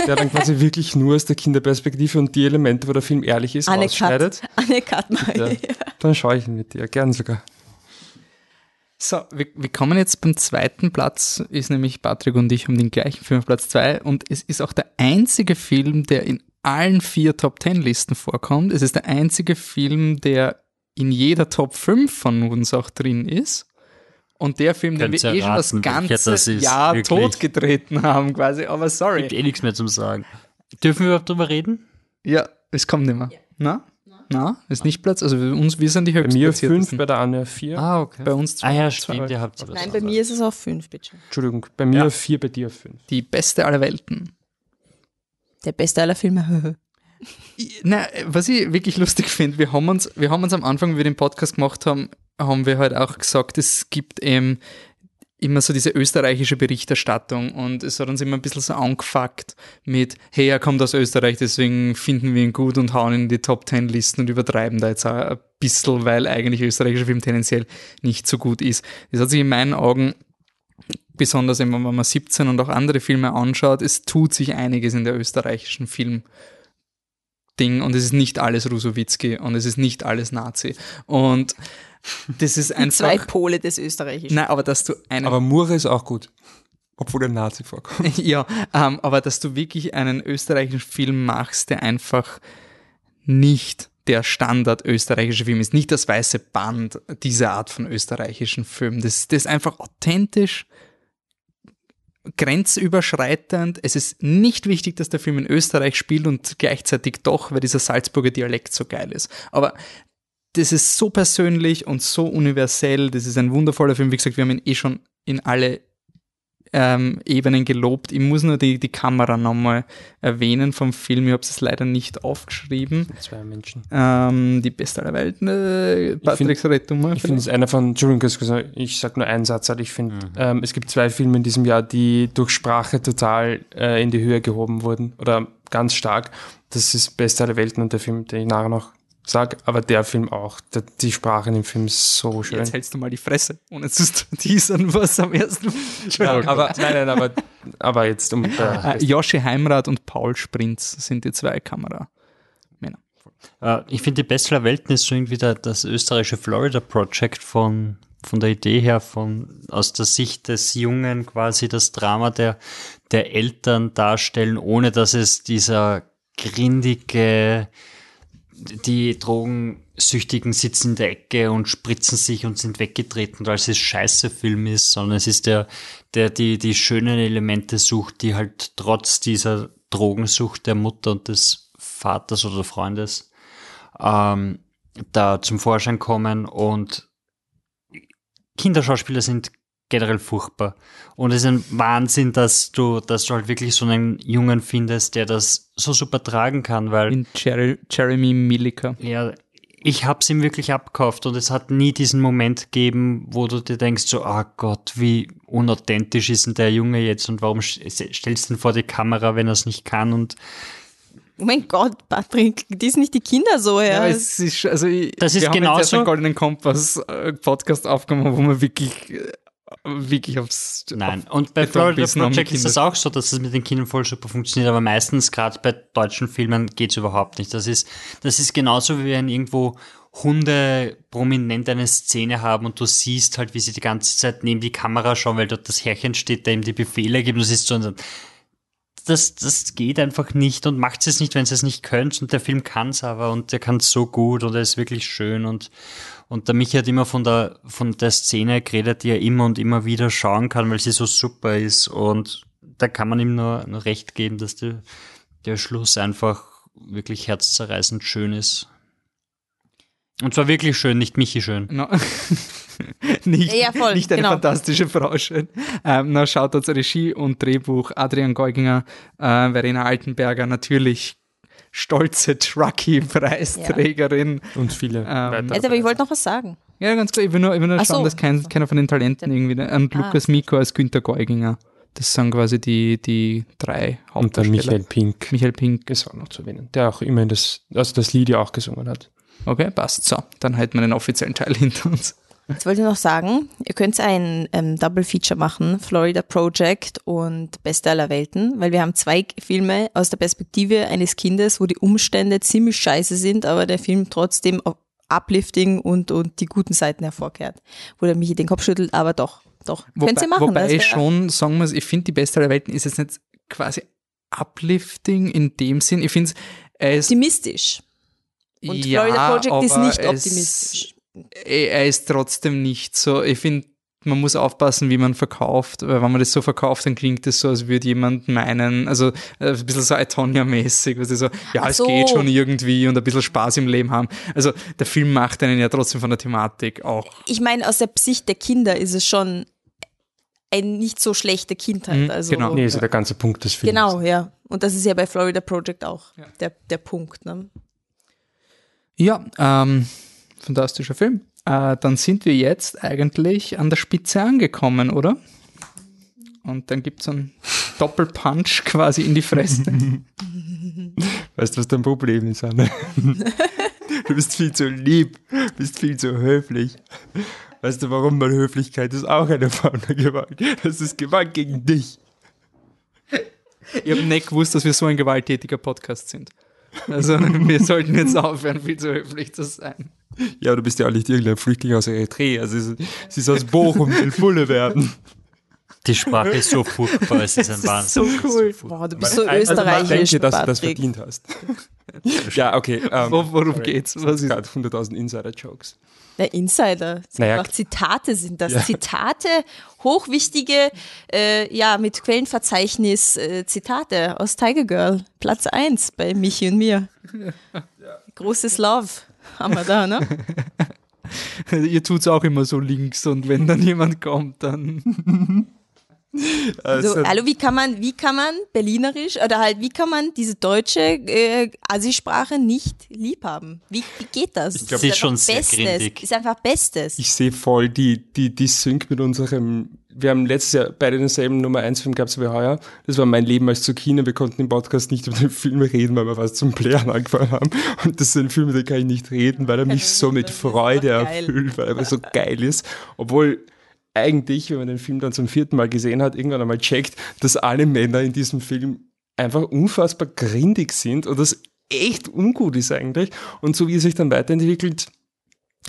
D: der dann quasi wirklich nur aus der Kinderperspektive und die Elemente, wo der Film ehrlich ist,
C: Anne
D: ausschneidet?
C: Cut. Anne Cut mal.
D: Ja. Dann schaue ich ihn mit dir, gern sogar.
A: So, wir, wir kommen jetzt beim zweiten Platz, ist nämlich Patrick und ich um den gleichen Film auf Platz zwei und es ist auch der einzige Film, der in allen vier Top Ten Listen vorkommt. Es ist der einzige Film, der in jeder Top 5 von uns auch drin ist. Und der Film, den wir eh schon das ganze
B: das ist,
A: Jahr
B: wirklich?
A: totgetreten haben, quasi. Aber sorry.
B: Gibt eh nichts mehr zum Sagen. Dürfen wir überhaupt drüber reden?
A: Ja, es kommt nicht mehr. Na? Na? Ist nicht Platz? Also wir, uns, wir sind die
D: Bei mir fünf, bei der Anne vier.
B: Ah, okay.
A: Bei uns zwei.
B: Ah ja,
D: Zwei.
B: stimmt, ihr habt
C: Nein, bei mir ist es auf fünf, bitte.
D: Entschuldigung, bei mir
A: Ja.
D: vier, bei dir fünf.
A: Die beste aller Welten.
C: Der beste aller Filme.
A: Na, was ich wirklich lustig finde, wir haben uns, wir haben uns am Anfang, wie wir den Podcast gemacht haben, haben wir halt auch gesagt, es gibt eben immer so diese österreichische Berichterstattung und es hat uns immer ein bisschen so angefuckt mit, hey, er kommt aus Österreich, deswegen finden wir ihn gut und hauen ihn in die Top Ten Listen und übertreiben da jetzt auch ein bisschen, weil eigentlich österreichischer Film tendenziell nicht so gut ist. Das hat sich in meinen Augen besonders eben, wenn man 17 und auch andere Filme anschaut, es tut sich einiges in der österreichischen Film. Ding und es ist nicht alles Rusowitzki und es ist nicht alles Nazi. Und das ist
C: Die zwei
A: einfach.
C: Pole des Österreichischen.
A: Nein, aber dass du einen.
D: Aber Mure ist auch gut. Obwohl der Nazi vorkommt.
A: ja, ähm, aber dass du wirklich einen österreichischen Film machst, der einfach nicht der Standard österreichische Film ist, nicht das weiße Band, diese Art von österreichischen Film. Das, das ist einfach authentisch, grenzüberschreitend. Es ist nicht wichtig, dass der Film in Österreich spielt und gleichzeitig doch, weil dieser Salzburger Dialekt so geil ist. Aber das ist so persönlich und so universell. Das ist ein wundervoller Film. Wie gesagt, wir haben ihn eh schon in alle ähm, Ebenen gelobt. Ich muss nur die, die Kamera nochmal erwähnen vom Film. Ich habe es leider nicht aufgeschrieben.
D: Zwei Menschen.
A: Ähm, die beste aller Welten. Äh, Patrick, mal.
D: Ich finde es einer von, Entschuldigung, ich- ich sag nur einen Satz, aber ich finde, ähm, es gibt zwei Filme in diesem Jahr, die durch Sprache total äh, in die Höhe gehoben wurden oder ganz stark. Das ist Beste aller Welten und der Film, den ich nachher noch sag, aber der Film auch. Der, die Sprache in dem Film ist so schön.
A: Jetzt hältst du mal die Fresse, ohne zu teasern, was am ersten.
D: Ja, aber nein, nein, aber, aber jetzt um
A: Äh, Joshi Heimrath und Paul Sprintz sind die zwei Kameramänner.
B: Äh, ich finde, die Bachelor Welten ist so irgendwie der, das österreichische Florida Project von, von der Idee her, von, aus der Sicht des Jungen quasi das Drama der, der Eltern darstellen, ohne dass es dieser grindige, die Drogensüchtigen sitzen in der Ecke und spritzen sich und sind weggetreten, weil es ein scheiße Film ist, sondern es ist der, der die, die schönen Elemente sucht, die halt trotz dieser Drogensucht der Mutter und des Vaters oder Freundes ähm, da zum Vorschein kommen und Kinderschauspieler sind generell furchtbar. Und es ist ein Wahnsinn, dass du, dass du halt wirklich so einen Jungen findest, der das so super tragen kann, weil
A: In Jerry, Jeremy Milliker.
B: ja, ich hab's ihm wirklich abgekauft und es hat nie diesen Moment gegeben, wo du dir denkst so, ah Gott, wie unauthentisch ist denn der Junge jetzt und warum st- stellst du ihn vor die Kamera, wenn er es nicht kann und
C: Oh mein Gott, Patrick, die ist nicht die Kinder so, ja.
A: Ja, es ist, also ich,
B: Das ist
A: wir haben jetzt
B: genauso-
A: einen Goldenen Kompass äh, Podcast aufgenommen, wo man wirklich, äh, wirklich aufs.
B: Nein,
A: auf
B: und bei Florida Project ist das auch so, dass es mit den Kindern voll super funktioniert, aber meistens gerade bei deutschen Filmen geht's überhaupt nicht. Das ist, das ist genauso wie wenn irgendwo Hunde prominent eine Szene haben und du siehst halt, wie sie die ganze Zeit neben die Kamera schauen, weil dort das Herrchen steht, der ihm die Befehle gibt und du siehst so, und das, das geht einfach nicht und macht es nicht, wenn sie es nicht könnt und der Film kann's aber und der kann's so gut und er ist wirklich schön und und der Michi hat immer von der, von der Szene geredet, die er immer und immer wieder schauen kann, weil sie so super ist. Und da kann man ihm nur, nur recht geben, dass der, der Schluss einfach wirklich herzzerreißend schön ist. Und zwar wirklich schön, nicht Michi schön.
A: No. nicht,
C: Ja, voll,
A: nicht eine
C: genau.
A: fantastische Frau schön. Ähm, na, schaut als Regie und Drehbuch Adrian Geuginger, äh, Verena Altenberger, natürlich stolze Truckee-Preisträgerin.
D: und viele
A: Ähm,
C: Jetzt, aber ich wollte noch was sagen.
A: Ja, ganz klar. Ich will nur, ich will nur
C: Ach
A: schauen,
C: so.
A: dass kein, keiner von den Talenten irgendwie. Und
C: Ah.
A: Lukas Miko als Günter Geuginger. Das sind quasi die, die drei
D: und dann
A: Hauptdarsteller.
D: Michael Pink
A: Michael Pink.
D: ist auch noch zu erwähnen, der auch immerhin das, also das Lied ja auch gesungen hat.
A: Okay, passt. So, dann halten wir den offiziellen Teil hinter uns.
C: Jetzt wollte ich noch sagen, ihr könnt ein ähm, Double Feature machen, Florida Project und Beste aller Welten, weil wir haben zwei Filme aus der Perspektive eines Kindes, wo die Umstände ziemlich scheiße sind, aber der Film trotzdem uplifting und, und die guten Seiten hervorkehrt. Wo der Michi den Kopf schüttelt, aber doch, doch. Könnt ihr machen.
A: wobei ich schon sagen muss, ich finde, die beste aller Welten ist jetzt nicht quasi uplifting in dem Sinn. Ich finde es ist
C: optimistisch. Und
A: ja,
C: Florida Project ist nicht optimistisch.
A: Er er ist trotzdem nicht so. Ich finde, man muss aufpassen, wie man verkauft, weil wenn man das so verkauft, dann klingt es so, als würde jemand meinen, also äh, ein bisschen so Itonia-mäßig, was so, ja,
C: Ach
A: es
C: so.
A: geht schon irgendwie und ein bisschen Spaß im Leben haben. Also der Film macht einen ja trotzdem von der Thematik auch.
C: Ich meine, aus der Sicht der Kinder ist es schon eine nicht so schlechte Kindheit.
A: Mhm,
C: also,
A: genau.
D: Nee, ist ja der ganze Punkt des Films.
C: Genau, ja. Und das ist ja bei Florida Project auch der, der Punkt. Ne?
A: Ja, ähm, fantastischer Film. Äh, dann sind wir jetzt eigentlich an der Spitze angekommen, oder? Und dann gibt es einen Doppelpunch quasi in die Fresse.
D: Weißt du, was dein Problem ist, Anne? du bist viel zu lieb, bist viel zu höflich. Weißt du, warum? Weil Höflichkeit ist auch eine Form der Gewalt. Das ist Gewalt gegen dich.
A: Ich habe nicht gewusst, dass wir so ein gewalttätiger Podcast sind. Also wir sollten jetzt aufhören, viel zu höflich zu sein.
D: Ja, du bist ja auch nicht irgendein Flüchtling aus Eritrea. Also, sie ist, ist aus Bochum, will Bulle werden.
B: Die Sprache ist so furchtbar, es ist ein Wahnsinn.
A: So cool.
C: Boah, du bist so
D: Also, man denkt
C: österreichisch,
D: dir, dass du das
C: Patrick.
D: verdient hast. ja, okay. Ähm,
A: Wo- worum geht's? Was ist-
D: gerade 100.000 Insider-Jokes.
C: Der Insider.
D: Naja.
C: Auch Zitate sind das.
D: Ja.
C: Zitate, hochwichtige, äh, ja, mit Quellenverzeichnis äh, Zitate aus Tiger Girl. Platz 1 bei Michi und mir. Großes Love haben wir da, ne?
A: Ihr tut's auch immer so links und wenn dann jemand kommt, dann.
C: Also,
D: Also,
C: hallo, wie kann man, wie kann man Berlinerisch oder halt, wie kann man diese deutsche äh, Assi-Sprache nicht lieb haben? Wie, wie geht das?
B: glaub,
C: Das
B: sie ist
C: einfach
B: schon sehr
C: Bestes.
B: grindig.
C: Ist einfach Bestes.
D: ich sehe voll die, die, die Sync mit unserem, wir haben letztes Jahr beide denselben Nummer 1 Film gehabt wie heuer. Das war mein Leben als Zucchini. Wir konnten im Podcast nicht über den Film reden, weil wir was zum Playern angefangen haben. Und das ist ein Film, über den kann ich nicht reden, weil er mich so mit Freude erfüllt, weil er so geil ist. Obwohl eigentlich, wenn man den Film dann zum vierten Mal gesehen hat, irgendwann einmal checkt, dass alle Männer in diesem Film einfach unfassbar grindig sind und das echt ungut ist eigentlich. Und so wie er sich dann weiterentwickelt,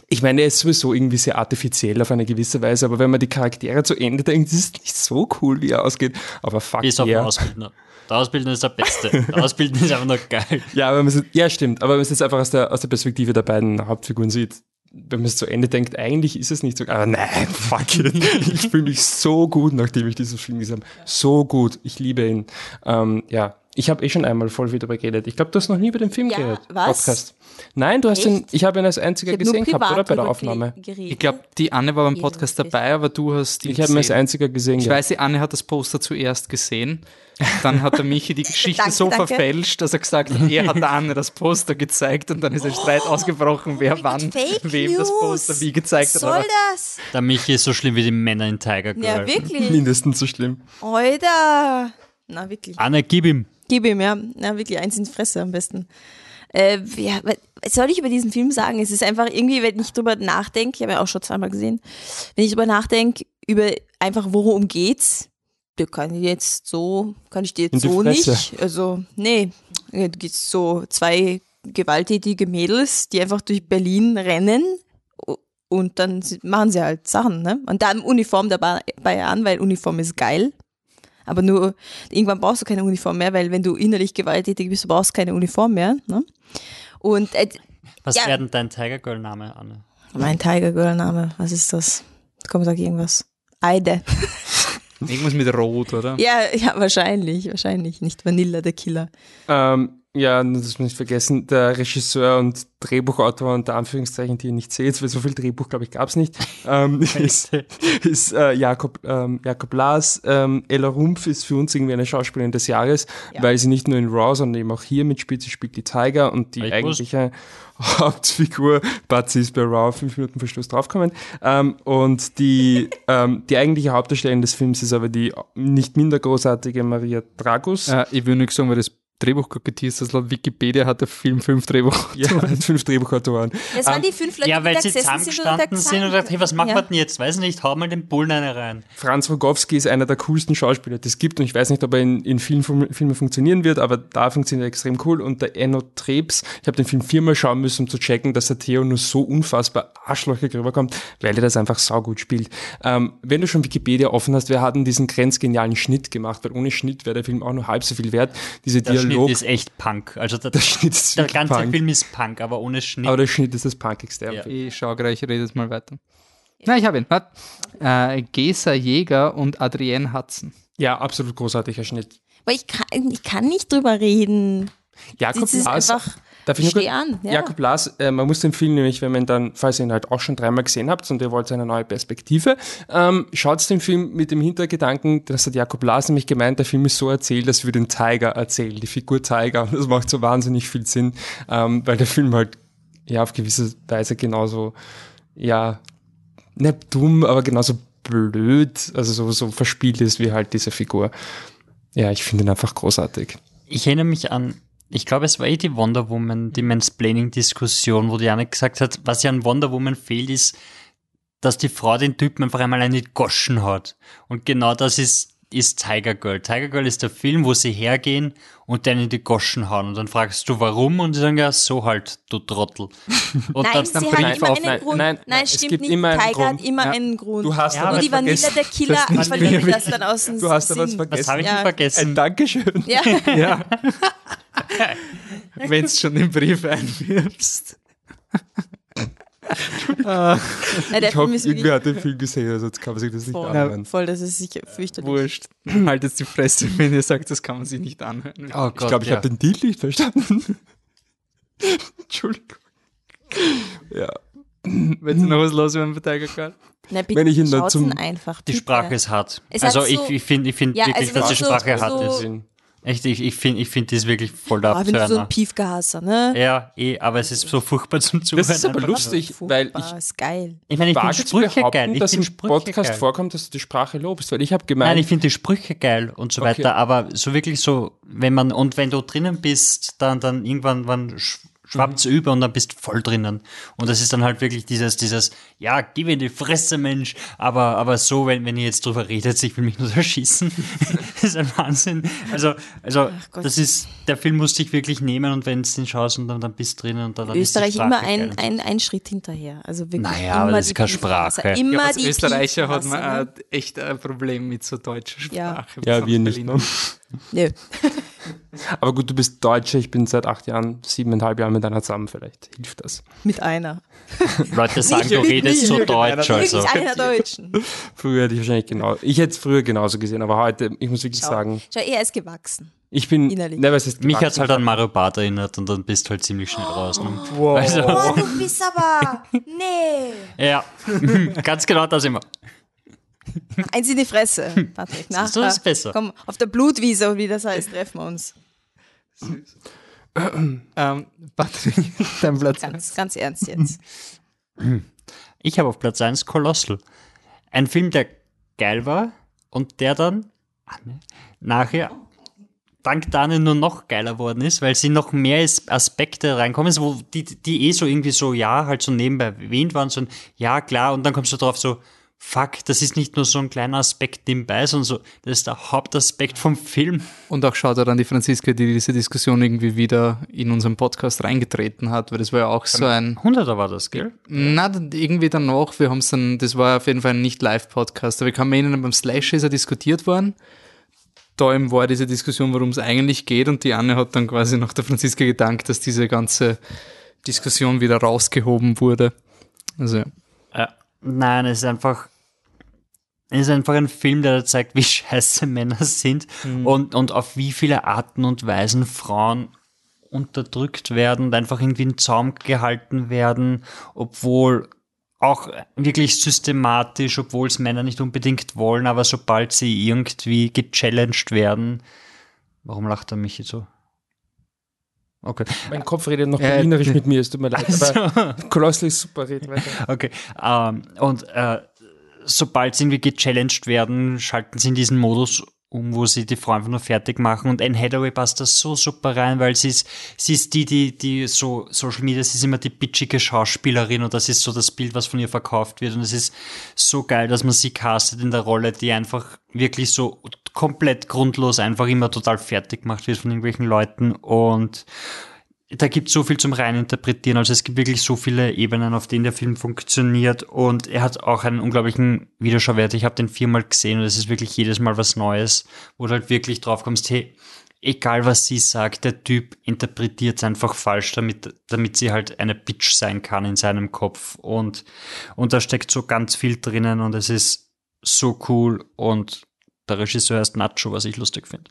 D: ich meine, er ist sowieso irgendwie sehr artifiziell auf eine gewisse Weise, aber wenn man die Charaktere zu Ende denkt, ist es nicht so cool, wie er ausgeht. Aber fuck
B: Bis auf den
D: yeah.
B: Ausbildner. Der Ausbildner ist der Beste. Der Ausbildner ist einfach nur geil.
D: Ja, aber man ja, stimmt. Aber wenn man es jetzt einfach aus der, aus der Perspektive der beiden Hauptfiguren sieht, wenn man es zu Ende denkt, eigentlich ist es nicht so. Aber nein, fuck it. Ich fühle mich so gut, nachdem ich diesen Film gesehen habe. So gut. Ich liebe ihn. Ähm, ja. Ich habe eh schon einmal voll wieder darüber geredet. Ich glaube, du hast noch nie über den Film
C: Ja,
D: geredet.
C: was?
D: Podcast. Nein, du hast den,
C: Echt?
D: ich habe ihn als einziger gesehen gehabt, oder? Bei der Aufnahme.
C: geredet.
A: Ich glaube, die Anne war beim Podcast dabei, aber du hast ihn
D: Ich habe ihn als einziger gesehen
A: Ich
D: gehabt.
A: weiß, die Anne hat das Poster zuerst gesehen. Dann hat der Michi die Geschichte
C: Danke,
A: so
C: danke.
A: verfälscht, dass er gesagt hat, er hat der Anne das Poster gezeigt und dann ist ein Streit ausgebrochen, wer
C: Oh
A: wann
C: Gott,
A: wem das
C: News.
A: Poster wie gezeigt
C: Was
A: hat.
C: soll
A: Aber
C: das?
B: Der Michi ist so schlimm wie die Männer in Tiger Girl.
C: Ja, wirklich.
D: Mindestens so schlimm.
C: Alter. Na, wirklich.
B: Anne, gib ihm.
C: Gib ihm, ja. Na, wirklich, eins in die Fresse am besten. Äh, ja, was soll ich über diesen Film sagen? Es ist einfach irgendwie, wenn ich drüber nachdenke, ich habe ja auch schon zweimal gesehen, wenn ich drüber nachdenke, über einfach worum geht's, da kann ich jetzt so, kann ich dir jetzt so
D: Fresse.
C: nicht. Also, nee, da gibt's so zwei gewalttätige Mädels, die einfach durch Berlin rennen und dann machen sie halt Sachen, ne? Und dann Uniform dabei an, weil Uniform ist geil. Aber nur, irgendwann brauchst du keine Uniform mehr, weil wenn du innerlich gewalttätig bist, du brauchst keine Uniform mehr. Ne? Und äh,
B: Was
C: Ja.
B: wäre denn dein Tiger Girl Name, Anne?
C: mein Tiger Girl Name, was ist das? Komm, sag irgendwas. Eide.
A: irgendwas mit Rot, oder?
C: Ja, ja, wahrscheinlich, wahrscheinlich. Nicht Vanilla, der Killer.
D: Ähm, ja, das muss nicht vergessen, der Regisseur und Drehbuchautor unter Anführungszeichen, die ihr nicht seht, weil so viel Drehbuch, glaube ich, gab's nicht, ähm, ist, ist äh, Jakob, ähm, Jakob Lars. Ähm, Ella Rumpf ist für uns irgendwie eine Schauspielerin des Jahres,
C: Ja.
D: weil sie nicht nur in Raw, sondern eben auch hier mitspielt. Sie spielt die Tiger und die
B: Ich
D: eigentliche Hauptfigur, Batsy ist bei Raw fünf Minuten vor Schluss draufgekommen. Ähm, und die, ähm, die eigentliche Hauptdarstellerin des Films ist aber die nicht minder großartige Maria Dragus.
A: Äh, ich will nicht sagen, weil das Drehbuch geteased hast. Laut Wikipedia hat der Film fünf Drehbuch.
D: Ja, fünf Drehbuchautoren.
C: Das waren
D: Ähm,
C: die fünf Leute,
B: Ja,
C: die
B: weil
C: da
B: sie
C: gesessen sind und
B: zusammengestanden sind und gedacht, hey, was machen
C: ja.
B: wir denn jetzt? Weiß nicht, hau mal den Bullen eine rein.
D: Franz Rogowski ist einer der coolsten Schauspieler, die es gibt und ich weiß nicht, ob er in, in vielen Filmen funktionieren wird, aber da funktioniert er extrem cool und der Enno Trebs, ich habe den Film viermal schauen müssen, um zu checken, dass der Theo nur so unfassbar arschlochig rüberkommt, weil er das einfach saugut spielt. Ähm, wenn du schon Wikipedia offen hast, wir hatten diesen grenzgenialen Schnitt gemacht, weil ohne Schnitt wäre der Film auch nur halb so viel wert. Diese
B: Der
D: Dialog,
B: Schnitt ist echt Punk. Also der,
D: der Schnitt ist
B: der ganze
D: Punk,
B: Film ist Punk, aber ohne Schnitt.
D: aber der Schnitt ist das Punkigste.
B: Ja.
A: Ich schau gleich, ich rede jetzt mal weiter. Na, ich habe ihn. Äh, Gesa Jäger und Adrienne Hudson.
D: Ja, absolut großartiger Schnitt.
C: Aber ich kann, ich kann nicht drüber reden.
D: Jakob Lars,
C: einfach,
D: Darf ich nur
C: steh an. Ja.
D: Jakob Lars, äh, man muss den Film nämlich, wenn man dann, falls ihr ihn halt auch schon dreimal gesehen habt und ihr wollt eine neue Perspektive, ähm, schaut den Film mit dem Hintergedanken, das hat Jakob Lars nämlich gemeint, der Film ist so erzählt, dass wir den Tiger erzählen, die Figur Tiger. Und das macht so wahnsinnig viel Sinn, ähm, weil der Film halt ja auf gewisse Weise genauso, ja, nicht dumm, aber genauso blöd, also so, so verspielt ist wie halt diese Figur. Ja, ich finde ihn einfach großartig.
B: Ich erinnere mich an, ich glaube, es war eh die Wonder Woman, die Mansplaining-Diskussion, wo Janik gesagt hat, was ja an Wonder Woman fehlt, ist, dass die Frau den Typen einfach einmal eine Goschen hat. Und genau das ist, ist Tiger Girl. Tiger Girl ist der Film, wo sie hergehen und dann in die Goschen hauen. Und dann fragst du, warum? Und sie sagen, ja, so halt, du Trottel. Und
C: Nein,
B: dann,
C: sie
A: dann
C: hat immer
A: auf.
C: einen
D: Nein,
C: Grund.
D: nein,
C: Nein,
D: es
C: stimmt
D: gibt
C: nicht.
D: immer einen
C: Tiger hat
D: Grund.
C: immer
A: Ja.
C: einen Grund.
D: Du hast
B: Ja,
D: aber
C: die Vanilla
D: vergessen.
C: der Killer
D: Das
C: verliert
D: wirklich-
C: das dann aus dem
D: Du hast aber was vergessen.
B: was habe ich
C: Ja.
B: vergessen?
D: Ein Dankeschön.
C: Ja,
A: Ja. Wenn du schon den Brief einwirfst.
C: Ja, der
D: Ich
C: Film
D: hoffe,
C: ist
D: irgendwer hat den Film gesehen, also jetzt kann man sich das nicht
C: voll,
D: anhören.
C: voll, das ist sicher fürchterlich.
A: Wurscht. Halt jetzt die Fresse, wenn ihr sagt, das kann man sich nicht anhören.
B: Oh
D: Ich glaube, ich habe den Deal nicht verstanden. Entschuldigung. Ja.
A: Wenn sie noch was los werden bei Tiger Girl.
C: Na, bitte,
D: Wenn ich ihn dann zum-
C: einfach.
B: Die. Sprache ist hart.
C: Es
B: also
C: so-
B: ich, ich finde ich find
C: Ja,
B: wirklich,
C: also
B: dass die
C: du so-
B: Sprache hart
C: so-
B: ist. Echt, ich, ich finde ich find die ist wirklich voll der
C: Ah, wenn du so ein. Piefgehasser, ne?
B: Ja, eh, aber es ist so furchtbar zum Zuhören.
D: Das ist aber lustig, weil
C: Furchtbar,
D: ich
C: ist geil.
B: Ich meine, ich finde Sprüche geil. Ich
D: dass im
B: finde Sprüche
D: Podcast
B: geil.
D: vorkommt, dass du die Sprache lobst, weil ich habe
B: Nein,
D: gemeint,
B: ich finde die Sprüche geil und so
D: Okay.
B: weiter, aber so wirklich so, wenn man, und wenn du drinnen bist, dann, dann irgendwann wann schwappt's über und dann bist du voll drinnen. Und das ist dann halt wirklich dieses, dieses, ja, gib in die Fresse, Mensch, aber, aber so, wenn, wenn ihr jetzt drüber redet, ich will mich nur erschießen, das ist ein Wahnsinn. Also, also, das ist, der Film muss dich wirklich nehmen und wenn du den schaust und dann, dann bist du drinnen und dann, dann
C: Österreich immer
B: Sprache
C: ein, ein, ein Schritt hinterher. Also wirklich
B: Naja,
C: immer
B: aber das ist
C: die
B: keine
C: Piefgehasser.
B: Sprache.
C: Immer
A: Ja, als
C: die
A: Österreicher hat man
C: ne?
A: echt ein Problem mit so deutscher
C: Ja.
A: Sprache.
D: ja,
A: besonders
D: wir nicht. Ne?
C: Nö.
D: Aber gut, du bist Deutscher, ich bin seit acht Jahren, siebeneinhalb Jahren mit einer zusammen, vielleicht hilft das.
C: Mit einer.
B: Leute sagen, du
C: Nicht
B: redest so
A: mit
B: deutsch, also.
C: Einer Deutschen.
D: Früher hätte ich wahrscheinlich genau, ich hätte es früher genauso gesehen, aber heute, ich muss wirklich
C: Schau.
D: sagen,
C: Schau, er ist gewachsen.
D: ich bin,
C: Innerlich.
D: ne, was ist
B: Mich hat's halt an Mario Barth erinnert und dann bist du halt ziemlich schnell raus. Ne? Also,
C: Oh, du bist aber. Nee.
B: ja, ganz genau das immer.
C: Eins in die Fresse, Patrick. Na,
B: Siehst du, das ist besser.
C: Komm, auf der Blutwiese, wie das heißt, treffen wir uns.
A: Ähm, Patrick, dein Platz.
C: Ganz, ganz ernst jetzt.
B: Ich habe auf Platz 1 Colossal. Ein Film, der geil war und der dann ah, ne, nachher dank Dane nur noch geiler worden ist, weil sie noch mehr As- Aspekte reinkommen, so, wo die, die eh so irgendwie so, ja, halt so nebenbei erwähnt waren, so ein, ja, klar, und dann kommst du drauf so, fuck, das ist nicht nur so ein kleiner Aspekt nebenbei, sondern so, das ist der Hauptaspekt vom Film.
A: Und auch schaut er an die Franziska, die diese Diskussion irgendwie wieder in unseren Podcast reingetreten hat, weil das war ja auch so ein,
B: 100er war das, gell?
A: na, irgendwie danach, wir haben es dann, das war auf jeden Fall ein Nicht-Live-Podcast, aber ich kann mir erinnern, beim Slash ist er diskutiert worden. Da eben war diese Diskussion, worum es eigentlich geht und die Anne hat dann quasi nach der Franziska gedankt, dass diese ganze Diskussion wieder rausgehoben wurde. Also, ja.
B: Ja. Nein, es ist einfach, es ist einfach ein Film, der zeigt, wie scheiße Männer sind und, und auf wie viele Arten und Weisen Frauen unterdrückt werden und einfach irgendwie in Zaum gehalten werden, obwohl auch wirklich systematisch, obwohl es Männer nicht unbedingt wollen, aber sobald sie irgendwie gechallenged werden. Warum lacht er mich jetzt so? Okay.
D: Mein Kopf redet noch
A: Äh,
D: berlinerisch mit mir, es tut mir leid,
B: Also-
D: aber Colossal ist super, red weiter.
B: Okay. Ähm, und äh, sobald sie irgendwie gechallenged werden, schalten sie in diesen Modus um, wo sie die Frau einfach nur fertig machen. Und Anne Hathaway passt da so super rein, weil sie ist, sie ist die, die, die so Social Media, sie ist immer die bitchige Schauspielerin und das ist so das Bild, was von ihr verkauft wird. Und es ist so geil, dass man sie castet in der Rolle, die einfach wirklich so komplett grundlos einfach immer total fertig gemacht wird von irgendwelchen Leuten und da gibt so viel zum Reininterpretieren. Also es gibt wirklich so viele Ebenen, auf denen der Film funktioniert. Und er hat auch einen unglaublichen Wiederschauwert. Ich habe den viermal gesehen und es ist wirklich jedes Mal was Neues, wo du halt wirklich drauf kommst, hey, egal was sie sagt, der Typ interpretiert es einfach falsch, damit, damit sie halt eine Bitch sein kann in seinem Kopf. Und, und da steckt so ganz viel drinnen und es ist so cool und der Regisseur heißt Nacho, was ich lustig finde.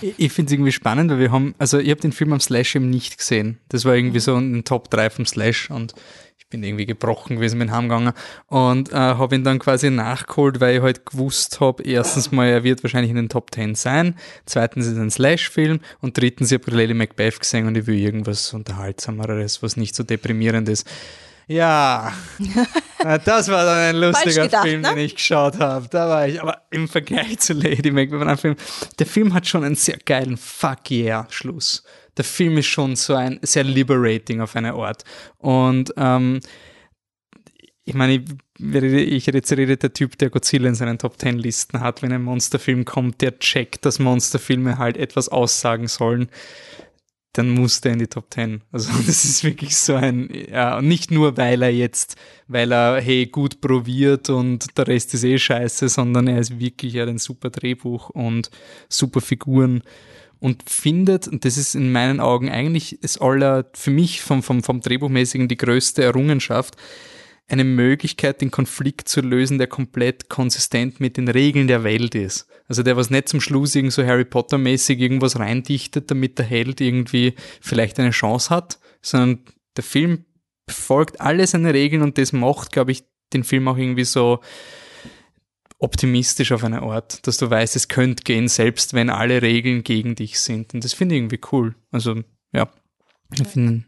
A: Ich, ich finde es irgendwie spannend, weil wir haben, also ich habe den Film am Slash eben nicht gesehen. Das war irgendwie so in den Top 3 vom Slash und ich bin irgendwie gebrochen gewesen dem Heimgegangen und äh, habe ihn dann quasi nachgeholt, weil ich halt gewusst habe, erstens mal, er wird wahrscheinlich in den Top 10 sein, zweitens ist es ein Slash-Film und drittens, ich habe Lady Macbeth gesehen und ich will irgendwas Unterhaltsameres, was nicht so deprimierend ist. Ja, das war dann ein lustiger
C: gedacht,
A: Film,
C: ne?
A: den ich geschaut habe. Da war ich, aber im Vergleich zu Lady Macbeth, Film, der Film hat schon einen sehr geilen Fuck yeah Schluss. Der Film ist schon so ein sehr liberating auf eine Art. Und ähm, ich meine, ich, rede- ich rezeriere der Typ, der Godzilla in seinen Top Ten Listen hat, wenn ein Monsterfilm kommt, der checkt, dass Monsterfilme halt etwas aussagen sollen dann muss der in die Top 10. Also das ist wirklich so ein, ja, und nicht nur, weil er jetzt, weil er, hey, gut probiert und der Rest ist eh scheiße, sondern er ist wirklich, er hat ein super Drehbuch und super Figuren und findet, und das ist in meinen Augen eigentlich ist aller, für mich vom, vom, vom Drehbuchmäßigen die größte Errungenschaft, eine Möglichkeit, den Konflikt zu lösen, der komplett konsistent mit den Regeln der Welt ist. Also der was nicht zum Schluss irgend so Harry Potter mäßig irgendwas reindichtet, damit der Held irgendwie vielleicht eine Chance hat, sondern der Film befolgt alle seine Regeln und das macht, glaube ich, den Film auch irgendwie so optimistisch auf eine Art, dass du weißt, es könnte gehen, selbst wenn alle Regeln gegen dich sind. Und das finde ich irgendwie cool. Also, ja, ich finde.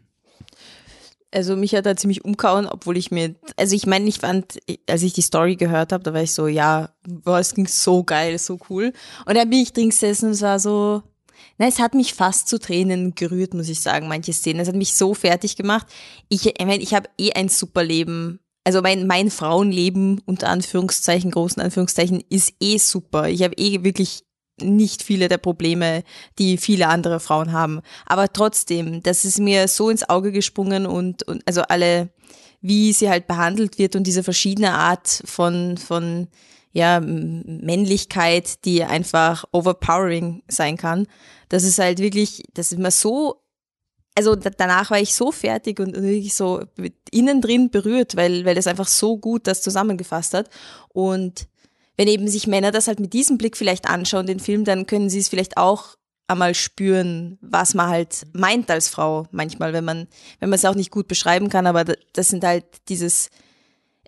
C: Also mich hat er ziemlich umgehauen, obwohl ich mir, also ich meine, ich fand, als ich die Story gehört habe, da war ich so, ja, boah, es ging so geil, so cool. Und dann bin ich drin gesessen und es war so, na, es hat mich fast zu Tränen gerührt, muss ich sagen, manche Szenen. Es hat mich so fertig gemacht. Ich, ich meine, ich habe eh ein super Leben also mein, mein Frauenleben unter Anführungszeichen, großen Anführungszeichen, ist eh super. Ich habe eh wirklich nicht viele der Probleme, die viele andere Frauen haben. Aber trotzdem, das ist mir so ins Auge gesprungen und, und also alle, wie sie halt behandelt wird und diese verschiedene Art von, von ja, Männlichkeit, die einfach overpowering sein kann. Das ist halt wirklich, das ist mir so also danach war ich so fertig und wirklich so innen drin berührt, weil, weil das einfach so gut das zusammengefasst hat. Und wenn eben sich Männer das halt mit diesem Blick vielleicht anschauen, den Film, dann können sie es vielleicht auch einmal spüren, was man halt meint als Frau manchmal, wenn man, wenn man es auch nicht gut beschreiben kann, aber das sind halt dieses,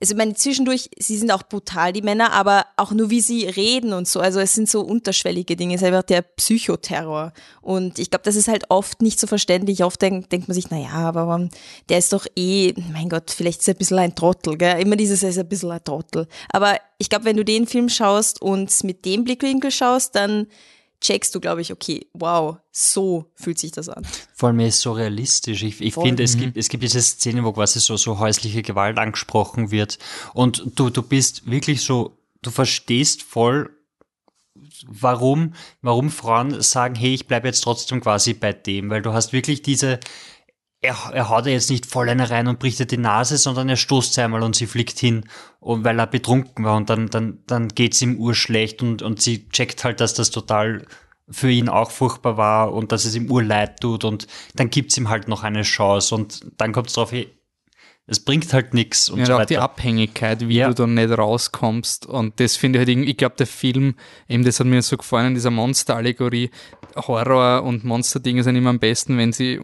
C: also ich meine, zwischendurch, sie sind auch brutal, die Männer, aber auch nur wie sie reden und so. Also es sind so unterschwellige Dinge, es ist einfach der Psychoterror. Und ich glaube, das ist halt oft nicht so verständlich. Oft denkt, denkt man sich, naja, aber der ist doch eh, mein Gott, vielleicht ist er ein bisschen ein Trottel, gell? Immer dieses, er ist ein bisschen ein Trottel. Aber ich glaube, wenn du den Film schaust und mit dem Blickwinkel schaust, dann checkst du, glaube ich, okay, wow, so fühlt sich das an.
B: Vor allem ist es so realistisch. Ich, ich finde, es, mhm. gibt, es gibt diese Szene, wo quasi so, so häusliche Gewalt angesprochen wird und du, du bist wirklich so, du verstehst voll, warum, warum Frauen sagen, hey, ich bleibe jetzt trotzdem quasi bei dem, weil du hast wirklich diese, er, er haut ja jetzt nicht voll eine rein und bricht ihr die Nase, sondern er stoßt sie einmal und sie fliegt hin, und weil er betrunken war und dann, dann, dann geht's ihm urschlecht und, und sie checkt halt, dass das total für ihn auch furchtbar war und dass es ihm urleid tut und dann gibt's ihm halt noch eine Chance und dann kommt's drauf, hey, es bringt halt nichts und
A: ja,
B: so
A: auch die Abhängigkeit, wie ja. du dann nicht rauskommst und das finde ich halt, ich glaube, der Film, eben das hat mir so gefallen in dieser Monster-Allegorie, Horror und Monster-Dinge sind immer am besten, wenn sie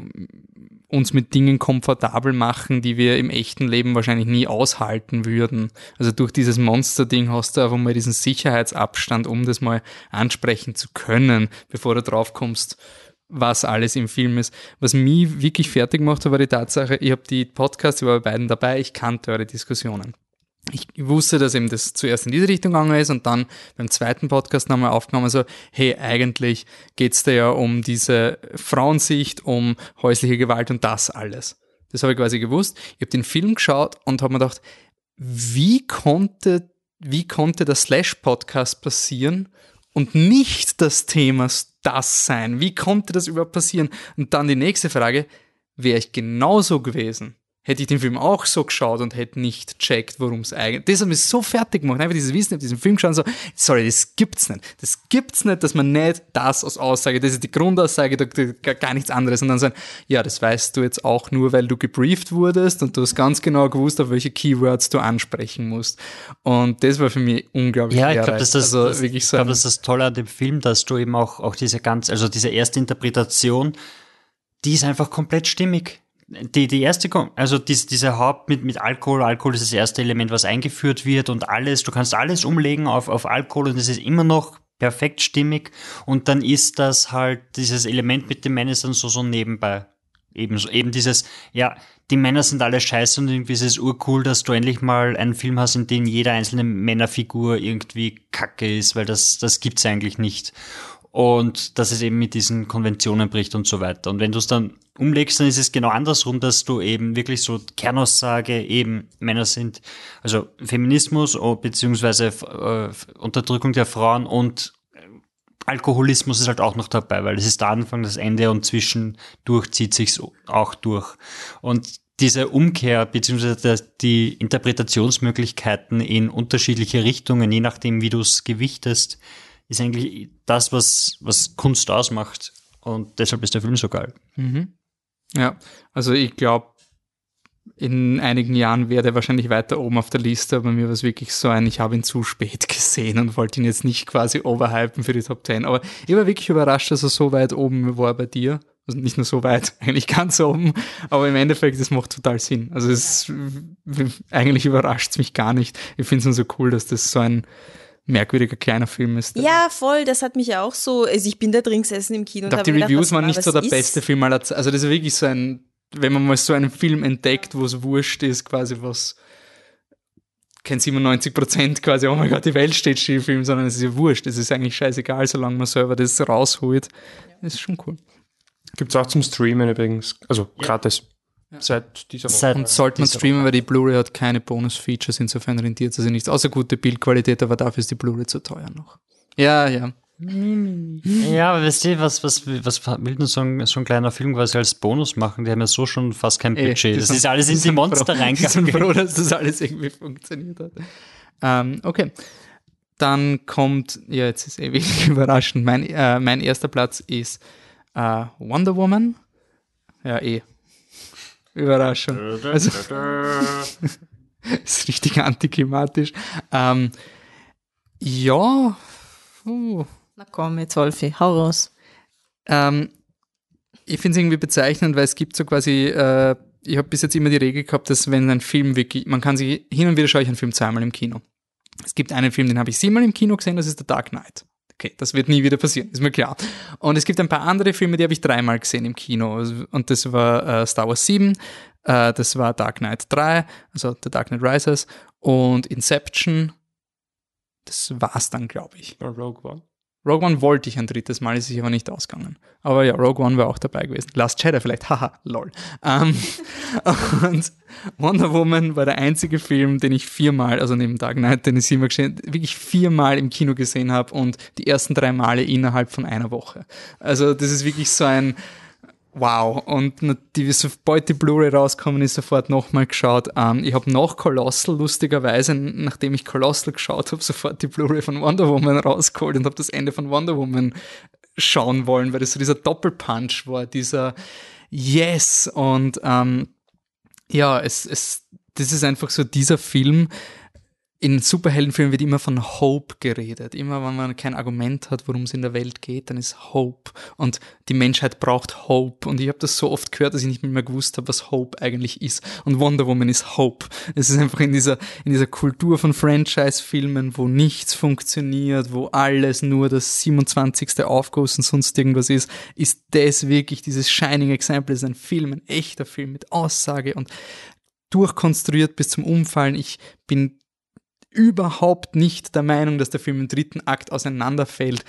A: uns mit Dingen komfortabel machen, die wir im echten Leben wahrscheinlich nie aushalten würden. Also durch dieses Monster-Ding hast du einfach mal diesen Sicherheitsabstand, um das mal ansprechen zu können, bevor du drauf kommst, was alles im Film ist. Was mich wirklich fertig gemacht hat, war die Tatsache, ich habe die Podcasts, ich war bei beiden dabei, ich kannte eure Diskussionen ich wusste, dass eben das zuerst in diese Richtung gegangen ist und dann beim zweiten Podcast nochmal aufgenommen, so, hey, eigentlich geht's da ja um diese Frauensicht, um häusliche Gewalt und das alles. Das habe ich quasi gewusst. Ich habe den Film geschaut und habe mir gedacht, wie konnte, wie konnte der Slash-Podcast passieren und nicht das Thema das sein? Wie konnte das überhaupt passieren? Und dann die nächste Frage, wäre ich genauso gewesen? Hätte ich den Film auch so geschaut und hätte nicht checkt, worum es eigentlich. Das hat mich so fertig gemacht. Einfach dieses Wissen, ich diesen Film geschaut und so, sorry, das gibt's nicht. Das gibt's nicht, dass man nicht das als Aussage, das ist die Grundaussage, da, da, gar nichts anderes. Und dann sagen, ja, das weißt du jetzt auch nur, weil du gebrieft wurdest und du hast ganz genau gewusst, auf welche Keywords du ansprechen musst. Und das war für mich unglaublich
B: Ja, ich glaube, das, das, also, wirklich so ich glaube, das ist das Tolle an dem Film, dass du eben auch, auch diese ganz, also diese erste Interpretation, die ist einfach komplett stimmig die, die erste, also diese, diese Haupt mit, mit Alkohol, Alkohol ist das erste Element, was eingeführt wird und alles, du kannst alles umlegen auf, auf Alkohol und es ist immer noch perfekt stimmig und dann ist das halt, dieses Element mit den Männern ist dann so, so nebenbei. Ebenso, eben dieses, ja, die Männer sind alle scheiße und irgendwie ist es urcool, dass du endlich mal einen Film hast, in dem jede einzelne Männerfigur irgendwie kacke ist, weil das, das gibt's eigentlich nicht und dass es eben mit diesen Konventionen bricht und so weiter. Und wenn du es dann umlegst, dann ist es genau andersrum, dass du eben wirklich so Kernaussage eben Männer sind, also Feminismus oh, beziehungsweise äh, Unterdrückung der Frauen und äh, Alkoholismus ist halt auch noch dabei, weil es ist der Anfang, das Ende und zwischendurch zieht sich's auch durch. Und diese Umkehr beziehungsweise die Interpretationsmöglichkeiten in unterschiedliche Richtungen, je nachdem, wie du es gewichtest, ist eigentlich das, was, was Kunst ausmacht. Und deshalb ist der Film so geil.
A: Mhm. Ja, also ich glaube, in einigen Jahren wäre er wahrscheinlich weiter oben auf der Liste, aber mir war es wirklich so ein, ich habe ihn zu spät gesehen und wollte ihn jetzt nicht quasi overhypen für die Top 10. Aber ich war wirklich überrascht, dass er so weit oben war bei dir. Also nicht nur so weit, eigentlich ganz oben, aber im Endeffekt, das macht total Sinn. Also es eigentlich überrascht es mich gar nicht. Ich finde es nur so cool, dass das so ein merkwürdiger kleiner Film ist.
C: Ja, voll, das hat mich ja auch so, also ich bin da drin gesessen im Kino
A: Ich
C: habe
A: die Reviews
C: gedacht,
A: waren
C: was-
A: nicht so der
C: ist?
A: beste Film aller Zeiten. Also das ist wirklich so ein, wenn man mal so einen Film entdeckt, wo es wurscht ist, quasi was kein 97 Prozent quasi, oh mein Gott, die Welt steht still Film, sondern es ist ja wurscht. Es ist eigentlich scheißegal, solange man selber das rausholt. Das ist schon cool.
D: Gibt's auch zum Streamen übrigens. Also gratis. Seit dieser Woche.
B: Seit
A: Und sollte man streamen, weil die Blu-ray hat keine Bonus-Features, insofern rentiert sie sich nichts. Außer gute Bildqualität, aber dafür ist die Blu-ray zu teuer noch. Ja, ja.
B: Ja, aber weißt du, was, was, was will denn so ein, so ein kleiner Film quasi als Bonus machen? Die haben ja so schon fast kein Budget.
A: die
B: Das
A: sind-
B: ist alles in die Monster
A: froh- Die sind
B: reingegangen.
A: froh, dass das alles irgendwie funktioniert hat. Ähm, okay. Dann kommt, ja, jetzt ist eh wenig überraschend. Mein, äh, mein erster Platz ist äh, Wonder Woman. Ja, eh. Überraschung. Also, ist richtig antiklimatisch. Ähm, ja, puh.
C: Na komm, jetzt Wolfi, hau raus.
A: Ähm, ich finde es irgendwie bezeichnend, weil es gibt so quasi, äh, ich habe bis jetzt immer die Regel gehabt, dass wenn ein Film wirklich, man kann sich, hin und wieder schaue ich einen Film zweimal im Kino. Es gibt einen Film, den habe ich siebenmal im Kino gesehen, das ist The Dark Knight. Okay, das wird nie wieder passieren, ist mir klar. Und es gibt ein paar andere Filme, die habe ich dreimal gesehen im Kino. Und das war äh, Star Wars 7, äh, das war Dark Knight 3, also The Dark Knight Rises und Inception. Das war's dann, glaube ich.
D: Rogue One.
A: Rogue One wollte ich ein drittes Mal, ist sich aber nicht ausgegangen. Aber ja, Rogue One war auch dabei gewesen. Last Jedi vielleicht, haha, lol. Ähm, und Wonder Woman war der einzige Film, den ich viermal, also neben Dark Knight, den ich siebenmal gesehen, wirklich viermal im Kino gesehen habe und die ersten drei Male innerhalb von einer Woche. Also das ist wirklich so ein Wow. Und na- die, sobald die Blu-ray rauskommen ist, sofort nochmal geschaut. Ähm, ich habe nach Colossal, lustigerweise, nachdem ich Colossal geschaut habe, sofort die Blu-ray von Wonder Woman rausgeholt und habe das Ende von Wonder Woman schauen wollen, weil das so dieser Doppelpunch war, dieser Yes. Und ähm, ja, es, es, das ist einfach so dieser Film. In Superheldenfilmen wird immer von Hope geredet. Immer wenn man kein Argument hat, worum es in der Welt geht, dann ist Hope. Und die Menschheit braucht Hope. Und ich habe das so oft gehört, dass ich nicht mehr gewusst habe, was Hope eigentlich ist. Und Wonder Woman ist Hope. Es ist einfach in dieser, in dieser Kultur von Franchise-Filmen, wo nichts funktioniert, wo alles nur das 27. Aufguss und sonst irgendwas ist, ist das wirklich dieses Shining Example. Es ist ein Film, ein echter Film mit Aussage und durchkonstruiert bis zum Umfallen. Ich bin überhaupt nicht der Meinung, dass der Film im dritten Akt auseinanderfällt.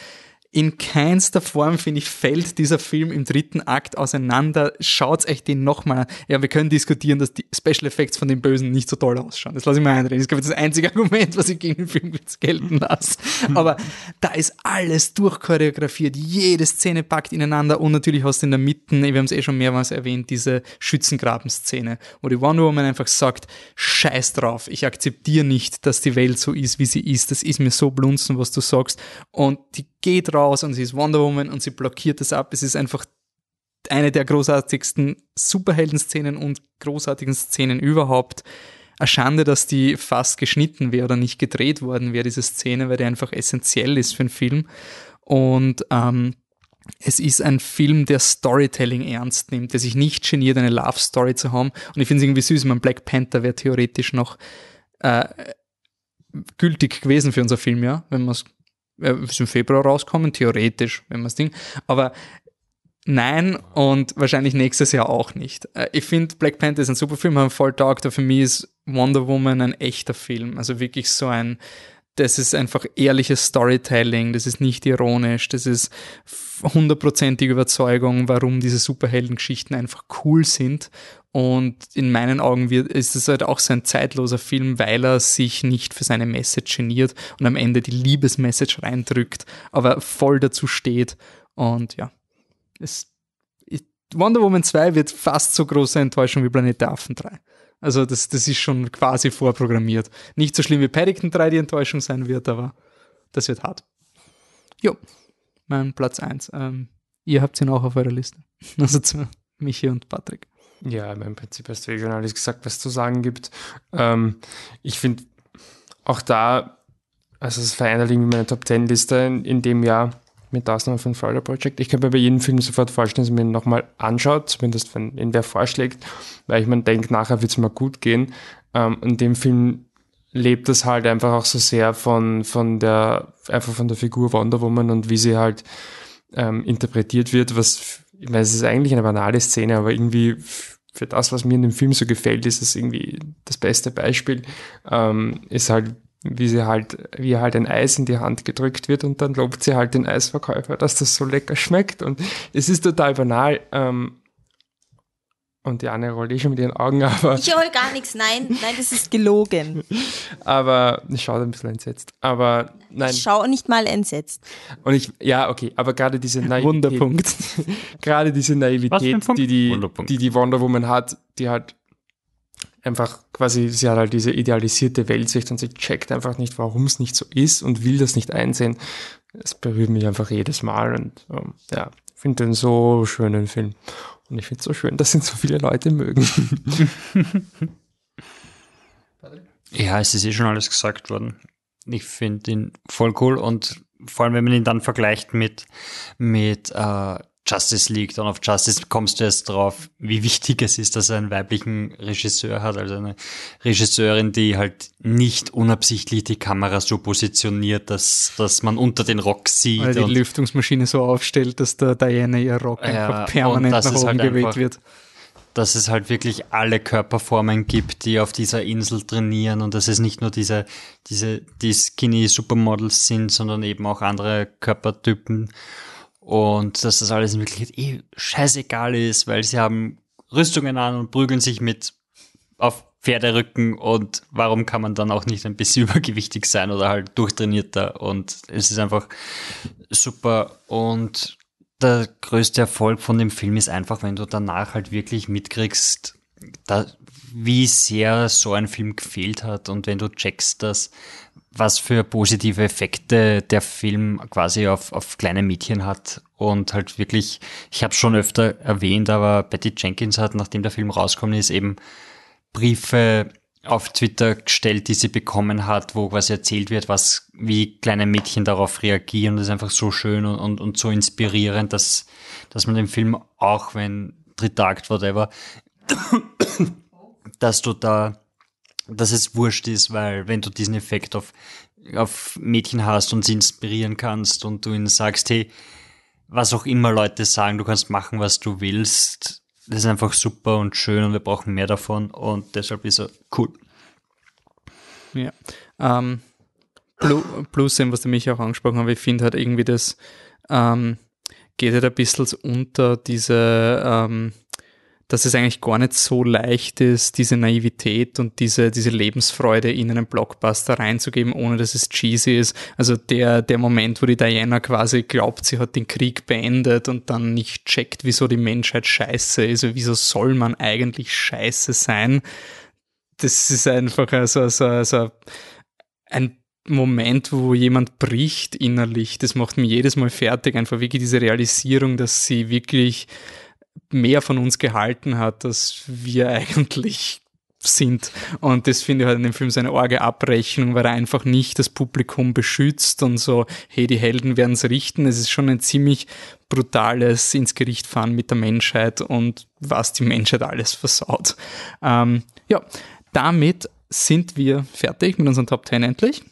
A: In keinster Form, finde ich, fällt dieser Film im dritten Akt auseinander. Schaut's euch den nochmal an. Ja, wir können diskutieren, dass die Special Effects von den Bösen nicht so toll ausschauen. Das lasse ich mir einreden. Das ist glaube ich, das einzige Argument, was ich gegen den Film jetzt gelten lasse. Aber da ist alles durchchoreografiert. Jede Szene packt ineinander und natürlich hast du in der Mitte, wir haben es eh schon mehrmals erwähnt, diese Schützengraben-Szene, wo die Wonder Woman einfach sagt, scheiß drauf, ich akzeptiere nicht, dass die Welt so ist, wie sie ist. Das ist mir so blunzen, was du sagst. Und die geht raus und sie ist Wonder Woman und sie blockiert das ab. Es ist einfach eine der großartigsten Superhelden-Szenen und großartigen Szenen überhaupt. Eine Schande, dass die fast geschnitten wäre oder nicht gedreht worden wäre, diese Szene, weil die einfach essentiell ist für einen Film. Und ähm, es ist ein Film, der Storytelling ernst nimmt, der sich nicht geniert, eine Love Story zu haben. Und ich finde es irgendwie süß, mein Black Panther wäre theoretisch noch äh, gültig gewesen für unser Film, ja, wenn man es äh, ist im Februar rauskommen, theoretisch, wenn man das Ding. Aber nein und wahrscheinlich nächstes Jahr auch nicht. Äh, ich finde, Black Panther ist ein super Film, haben voll taugt, aber für mich ist Wonder Woman ein echter Film. Also wirklich so ein, das ist einfach ehrliches Storytelling, das ist nicht ironisch, das ist hundertprozentige Überzeugung, warum diese Superheldengeschichten einfach cool sind. Und in meinen Augen wird, ist es halt auch so ein zeitloser Film, weil er sich nicht für seine Message geniert und am Ende die Liebesmessage reindrückt, aber voll dazu steht. Und ja, es, Wonder Woman 2 wird fast so große Enttäuschung wie Planet der Affen 3. Also das, das ist schon quasi vorprogrammiert. Nicht so schlimm wie Paddington 3 die Enttäuschung sein wird, aber das wird hart. Jo, mein Platz 1. Ähm, ihr habt ihn auch auf eurer Liste. Also zu Michi und Patrick.
D: Ja, im Prinzip hast du eh schon alles gesagt, was zu sagen gibt. Ähm, ich finde auch da, also es verändert irgendwie meine Top 10 Liste in, in dem Jahr. mit Ausnahme von Florida Project. Ich kann mir bei jedem Film sofort vorstellen, dass man ihn nochmal anschaut, zumindest wenn ihn wer vorschlägt, weil ich mir denke, nachher wird es mal gut gehen. Ähm, in dem Film lebt es halt einfach auch so sehr von, von der, einfach von der Figur Wonder Woman und wie sie halt ähm, interpretiet wird, was, ich weiß, es ist eigentlich eine banale Szene, aber irgendwie für das, was mir in dem Film so gefällt, ist es irgendwie das beste Beispiel, ähm, ist halt, wie sie halt, wie halt ein Eis in die Hand gedrückt wird und dann lobt sie halt den Eisverkäufer, dass das so lecker schmeckt. Und es ist total banal, ähm, und die Anne rollt eh schon mit ihren Augen, aber.
C: Ich roll gar nichts, nein, nein, das ist gelogen.
D: aber ich schaue ein bisschen entsetzt. Aber nein.
C: Ich schaue nicht mal entsetzt.
D: Und ich, ja, okay, aber gerade diese
A: Naivität. Wunderpunkt.
D: gerade diese Naivität, die die, die die Wonder Woman hat, die halt einfach quasi, sie hat halt diese idealisierte Weltsicht und sie checkt einfach nicht, warum es nicht so ist und will das nicht einsehen. Es berührt mich einfach jedes Mal und um, ja, finde den so schönen Film. Und ich finde es so schön, dass ihn so viele Leute mögen.
B: ja, es ist eh schon alles gesagt worden. Ich finde ihn voll cool und vor allem, wenn man ihn dann vergleicht mit, mit äh, Justice League, Dawn of Justice, kommst du erst drauf, wie wichtig es ist, dass er einen weiblichen Regisseur hat, also eine Regisseurin, die halt nicht unabsichtlich die Kamera so positioniert, dass, dass man unter den Rock sieht.
A: Oder die Lüftungsmaschine so aufstellt, dass der Diana ihr Rock ja, einfach permanent nach oben halt geweht wird.
B: Dass es halt wirklich alle Körperformen gibt, die auf dieser Insel trainieren und dass es nicht nur diese, diese, die skinny Supermodels sind, sondern eben auch andere Körpertypen und dass das alles in Wirklichkeit eh scheißegal ist, weil sie haben Rüstungen an und prügeln sich mit auf Pferderücken und warum kann man dann auch nicht ein bisschen übergewichtig sein oder halt durchtrainierter? Und es ist einfach super. Und der größte Erfolg von dem Film ist einfach, wenn du danach halt wirklich mitkriegst, da, wie sehr so ein Film gefehlt hat. Und wenn du checkst, dass was für positive Effekte der Film quasi auf, auf kleine Mädchen hat und halt wirklich, ich habe schon öfter erwähnt, aber Betty Jenkins hat, nachdem der Film rausgekommen ist, eben Briefe auf Twitter gestellt, die sie bekommen hat, wo quasi erzählt wird, was, wie kleine Mädchen darauf reagieren. Das ist einfach so schön und, und, und so inspirierend, dass, dass man den Film auch, wenn dritter Akt, whatever, dass du da dass es wurscht ist, weil wenn du diesen Effekt auf, auf Mädchen hast und sie inspirieren kannst und du ihnen sagst, hey, was auch immer Leute sagen, du kannst machen, was du willst, das ist einfach super und schön und wir brauchen mehr davon und deshalb ist er cool.
A: Ja. Ähm, plus, was du mich auch angesprochen hast, ich finde halt irgendwie das ähm, geht halt ein bisschen unter diese ähm, dass es eigentlich gar nicht so leicht ist, diese Naivität und diese, diese Lebensfreude in einen Blockbuster reinzugeben, ohne dass es cheesy ist. Also der, der Moment, wo die Diana quasi glaubt, sie hat den Krieg beendet und dann nicht checkt, wieso die Menschheit scheiße ist, also wieso soll man eigentlich scheiße sein, das ist einfach so, so, so ein Moment, wo jemand bricht innerlich. Das macht mich jedes Mal fertig. Einfach wirklich diese Realisierung, dass sie wirklich mehr von uns gehalten hat, als wir eigentlich sind. Und das finde ich halt in dem Film so eine arge Abrechnung, weil er einfach nicht das Publikum beschützt und so, hey, die Helden werden es richten. Es ist schon ein ziemlich brutales ins Gericht fahren mit der Menschheit und was die Menschheit alles versaut. Ähm, ja, damit sind wir fertig mit unseren Top 10 endlich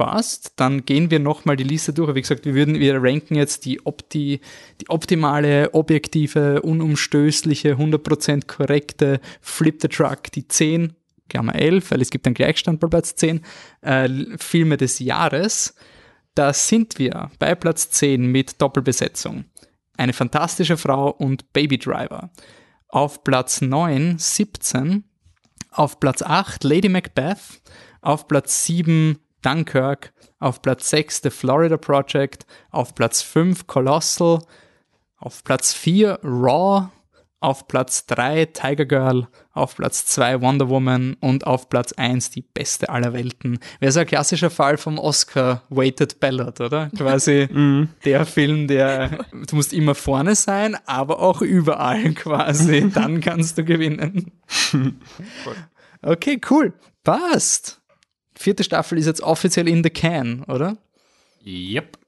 A: passt, dann gehen wir nochmal die Liste durch. Wie gesagt, wir würden, wir ranken jetzt die, Opti, die optimale, objektive, unumstößliche, 100% korrekte Flip the Truck, die 10, Klammer 11, weil es gibt einen Gleichstand bei Platz 10, äh, Filme des Jahres. Da sind wir bei Platz 10 mit Doppelbesetzung. Eine fantastische Frau und Baby Driver. Auf Platz 9, 17. Auf Platz 8 Lady Macbeth. Auf Platz 7 Dunkirk, auf Platz 6 The Florida Project, auf Platz 5 Colossal, auf Platz 4 Raw, auf Platz 3 Tiger Girl, auf Platz 2 Wonder Woman und auf Platz 1 die beste aller Welten. Wäre so ein klassischer Fall vom Oscar-Weighted Ballot, oder? Quasi mhm. der Film, der, du musst immer vorne sein, aber auch überall quasi. Dann kannst du gewinnen. Okay, cool. Passt vierte Staffel ist jetzt offiziell in the can, oder?
B: Yep.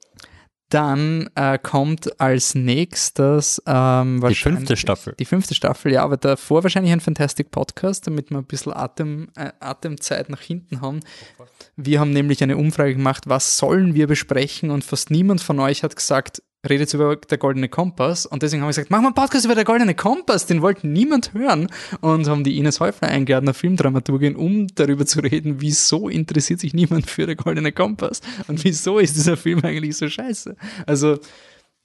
A: Dann äh, kommt als nächstes ähm,
B: Die fünfte Staffel.
A: Die fünfte Staffel, ja, aber davor wahrscheinlich ein Fantastic Podcast, damit wir ein bisschen Atem, äh, Atemzeit nach hinten haben. Wir haben nämlich eine Umfrage gemacht, was sollen wir besprechen und fast niemand von euch hat gesagt, redet über der Goldene Kompass und deswegen haben wir gesagt, machen wir einen Podcast über der Goldene Kompass, den wollte niemand hören und haben die Ines Häufler eingeladen, eine Filmdramaturgin, um darüber zu reden, wieso interessiert sich niemand für der Goldene Kompass und wieso ist dieser Film eigentlich so scheiße. Also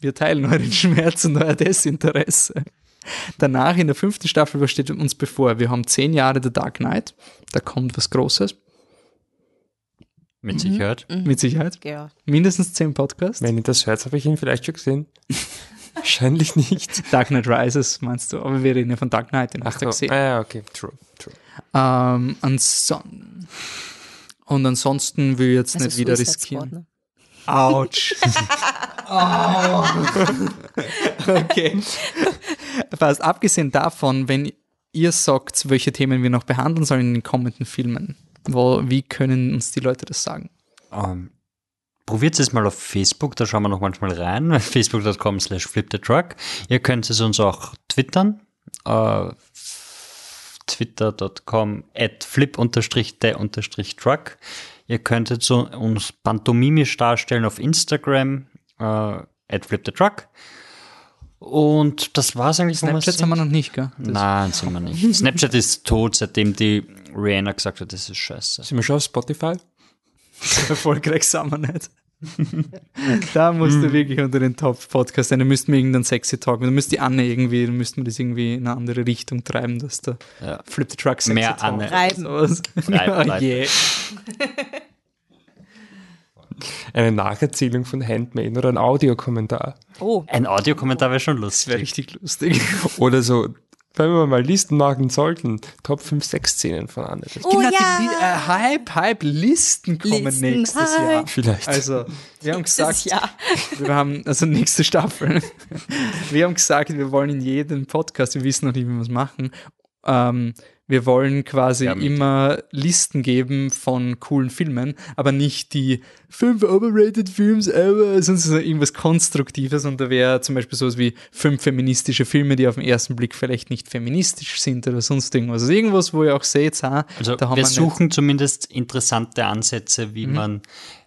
A: wir teilen euren Schmerz und euer Desinteresse. Danach in der fünften Staffel, was steht uns bevor? Wir haben zehn Jahre The Dark Knight. Da kommt was Großes,
B: Mit Sicherheit.
A: mit Sicherheit.
C: Ja.
A: Mindestens zehn Podcasts.
D: Wenn ihr das hört, habe ich ihn vielleicht schon gesehen. Wahrscheinlich nicht.
A: Dark Knight Rises, meinst du? Aber wir reden ja von Dark Knight, den hast du
D: so.
A: gesehen.
D: Ah, ja, okay, true, true.
A: Ähm, anson und ansonsten will ich jetzt
C: Also
A: nicht wieder riskieren.
C: Ne?
A: Autsch. oh. Okay. Fast abgesehen davon, wenn ihr sagt, welche Themen wir noch behandeln sollen in den kommenden Filmen, wo, wie können uns die Leute das sagen?
B: Ähm, Probiert es mal auf Facebook, da schauen wir noch manchmal rein. Facebook.com slash flipthetruck. Ihr könnt es uns auch twittern. Äh, Twitter.com at flip-the-truck. Ihr könntet so uns pantomimisch darstellen auf Instagram äh, at flipthetruck. Und das war's eigentlich, wo wir
A: Snapchat haben wir
B: sind.
A: noch nicht, gell? Das
B: Nein, sind wir nicht. Snapchat ist tot, seitdem die Rihanna gesagt hat, das ist scheiße.
D: Sind wir schon auf Spotify?
A: erfolgreich sind wir nicht. da musst du wirklich unter den Top-Podcast sein. Da müssten wir irgendeinen sexy Talk, da müsste die Anne irgendwie, da müssten wir das irgendwie in eine andere Richtung treiben, dass der
B: Ja.
A: Flip the Truck sexy
B: Mehr
A: Talk
B: Anne.
A: oder
C: Reiben.
A: sowas.
B: Reiben,
A: oh.
D: Eine Nacherzählung von Handmaiden oder ein Audiokommentar.
C: Oh,
B: Ein Audiokommentar wäre schon
A: Das wäre
B: lustig.
A: richtig lustig.
D: Oder so, wenn wir mal Listen machen sollten, Top 5 Szenen von Anne.
C: Oh
A: Genau,
C: ja.
A: die äh, Hype, Hype, Listen kommen
C: Listen,
A: nächstes
C: Hype.
A: Jahr.
D: Vielleicht.
A: Also, wir haben gesagt,
C: ja.
A: wir haben, also nächste Staffel. Wir haben gesagt, wir wollen in jedem Podcast, wir wissen noch nicht, wie wir es machen, ähm, wir wollen quasi
B: Ja,
A: immer Listen geben von coolen Filmen, aber nicht die fünf overrated Films ever, sonst ist irgendwas Konstruktives und da wäre zum Beispiel sowas wie fünf feministische Filme, die auf den ersten Blick vielleicht nicht feministisch sind oder sonst irgendwas. Also irgendwas, wo ihr auch seht, ah,
B: Also
A: da haben
B: wir
A: wir nicht-
B: suchen zumindest interessante Ansätze, wie man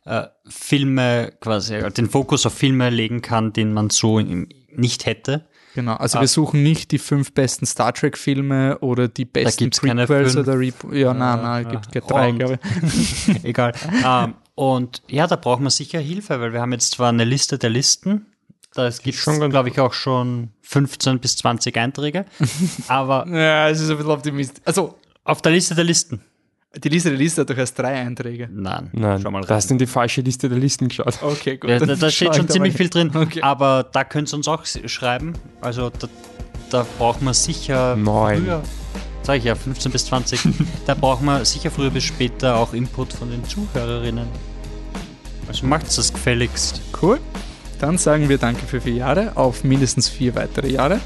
B: äh, Filme quasi, den Fokus auf Filme legen kann, den man so nicht hätte.
A: Genau, also
B: Ah.
A: wir suchen nicht die fünf besten Star Trek-Filme oder die besten Prequels oder Rep Ja, nein, nein,
B: Ah,
A: gibt gibt drei,
B: und-
A: glaube ich.
B: Egal. ähm, und ja, da braucht man sicher Hilfe, weil wir haben jetzt zwar eine Liste der Listen, da gibt es, glaube ich, auch schon 15 bis 20 Einträge, aber
A: Ja, es ist ein bisschen optimistisch. Also,
B: auf der Liste der Listen,
A: die Liste der Liste hat doch erst drei Einträge.
B: nein,
D: Nein,
B: schau mal
D: da
B: rein.
D: hast du in die falsche Liste der Listen geschaut.
A: Okay, gut.
B: Ja, da, da steht schon
A: da
B: ziemlich viel drin,
A: Okay.
B: aber da könnt ihr uns auch schreiben. Also da, da braucht man sicher
D: Neun.
B: früher, sag ich ja, 15 bis 20, da braucht man sicher früher bis später auch Input von den Zuhörerinnen. Also macht's das gefälligst.
A: Cool. Dann sagen wir Danke für vier Jahre, auf mindestens vier weitere Jahre.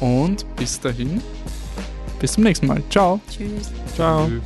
A: Und bis dahin, bis zum nächsten Mal. Ciao.
C: Tschüss.
D: Ciao.
B: Tschüss.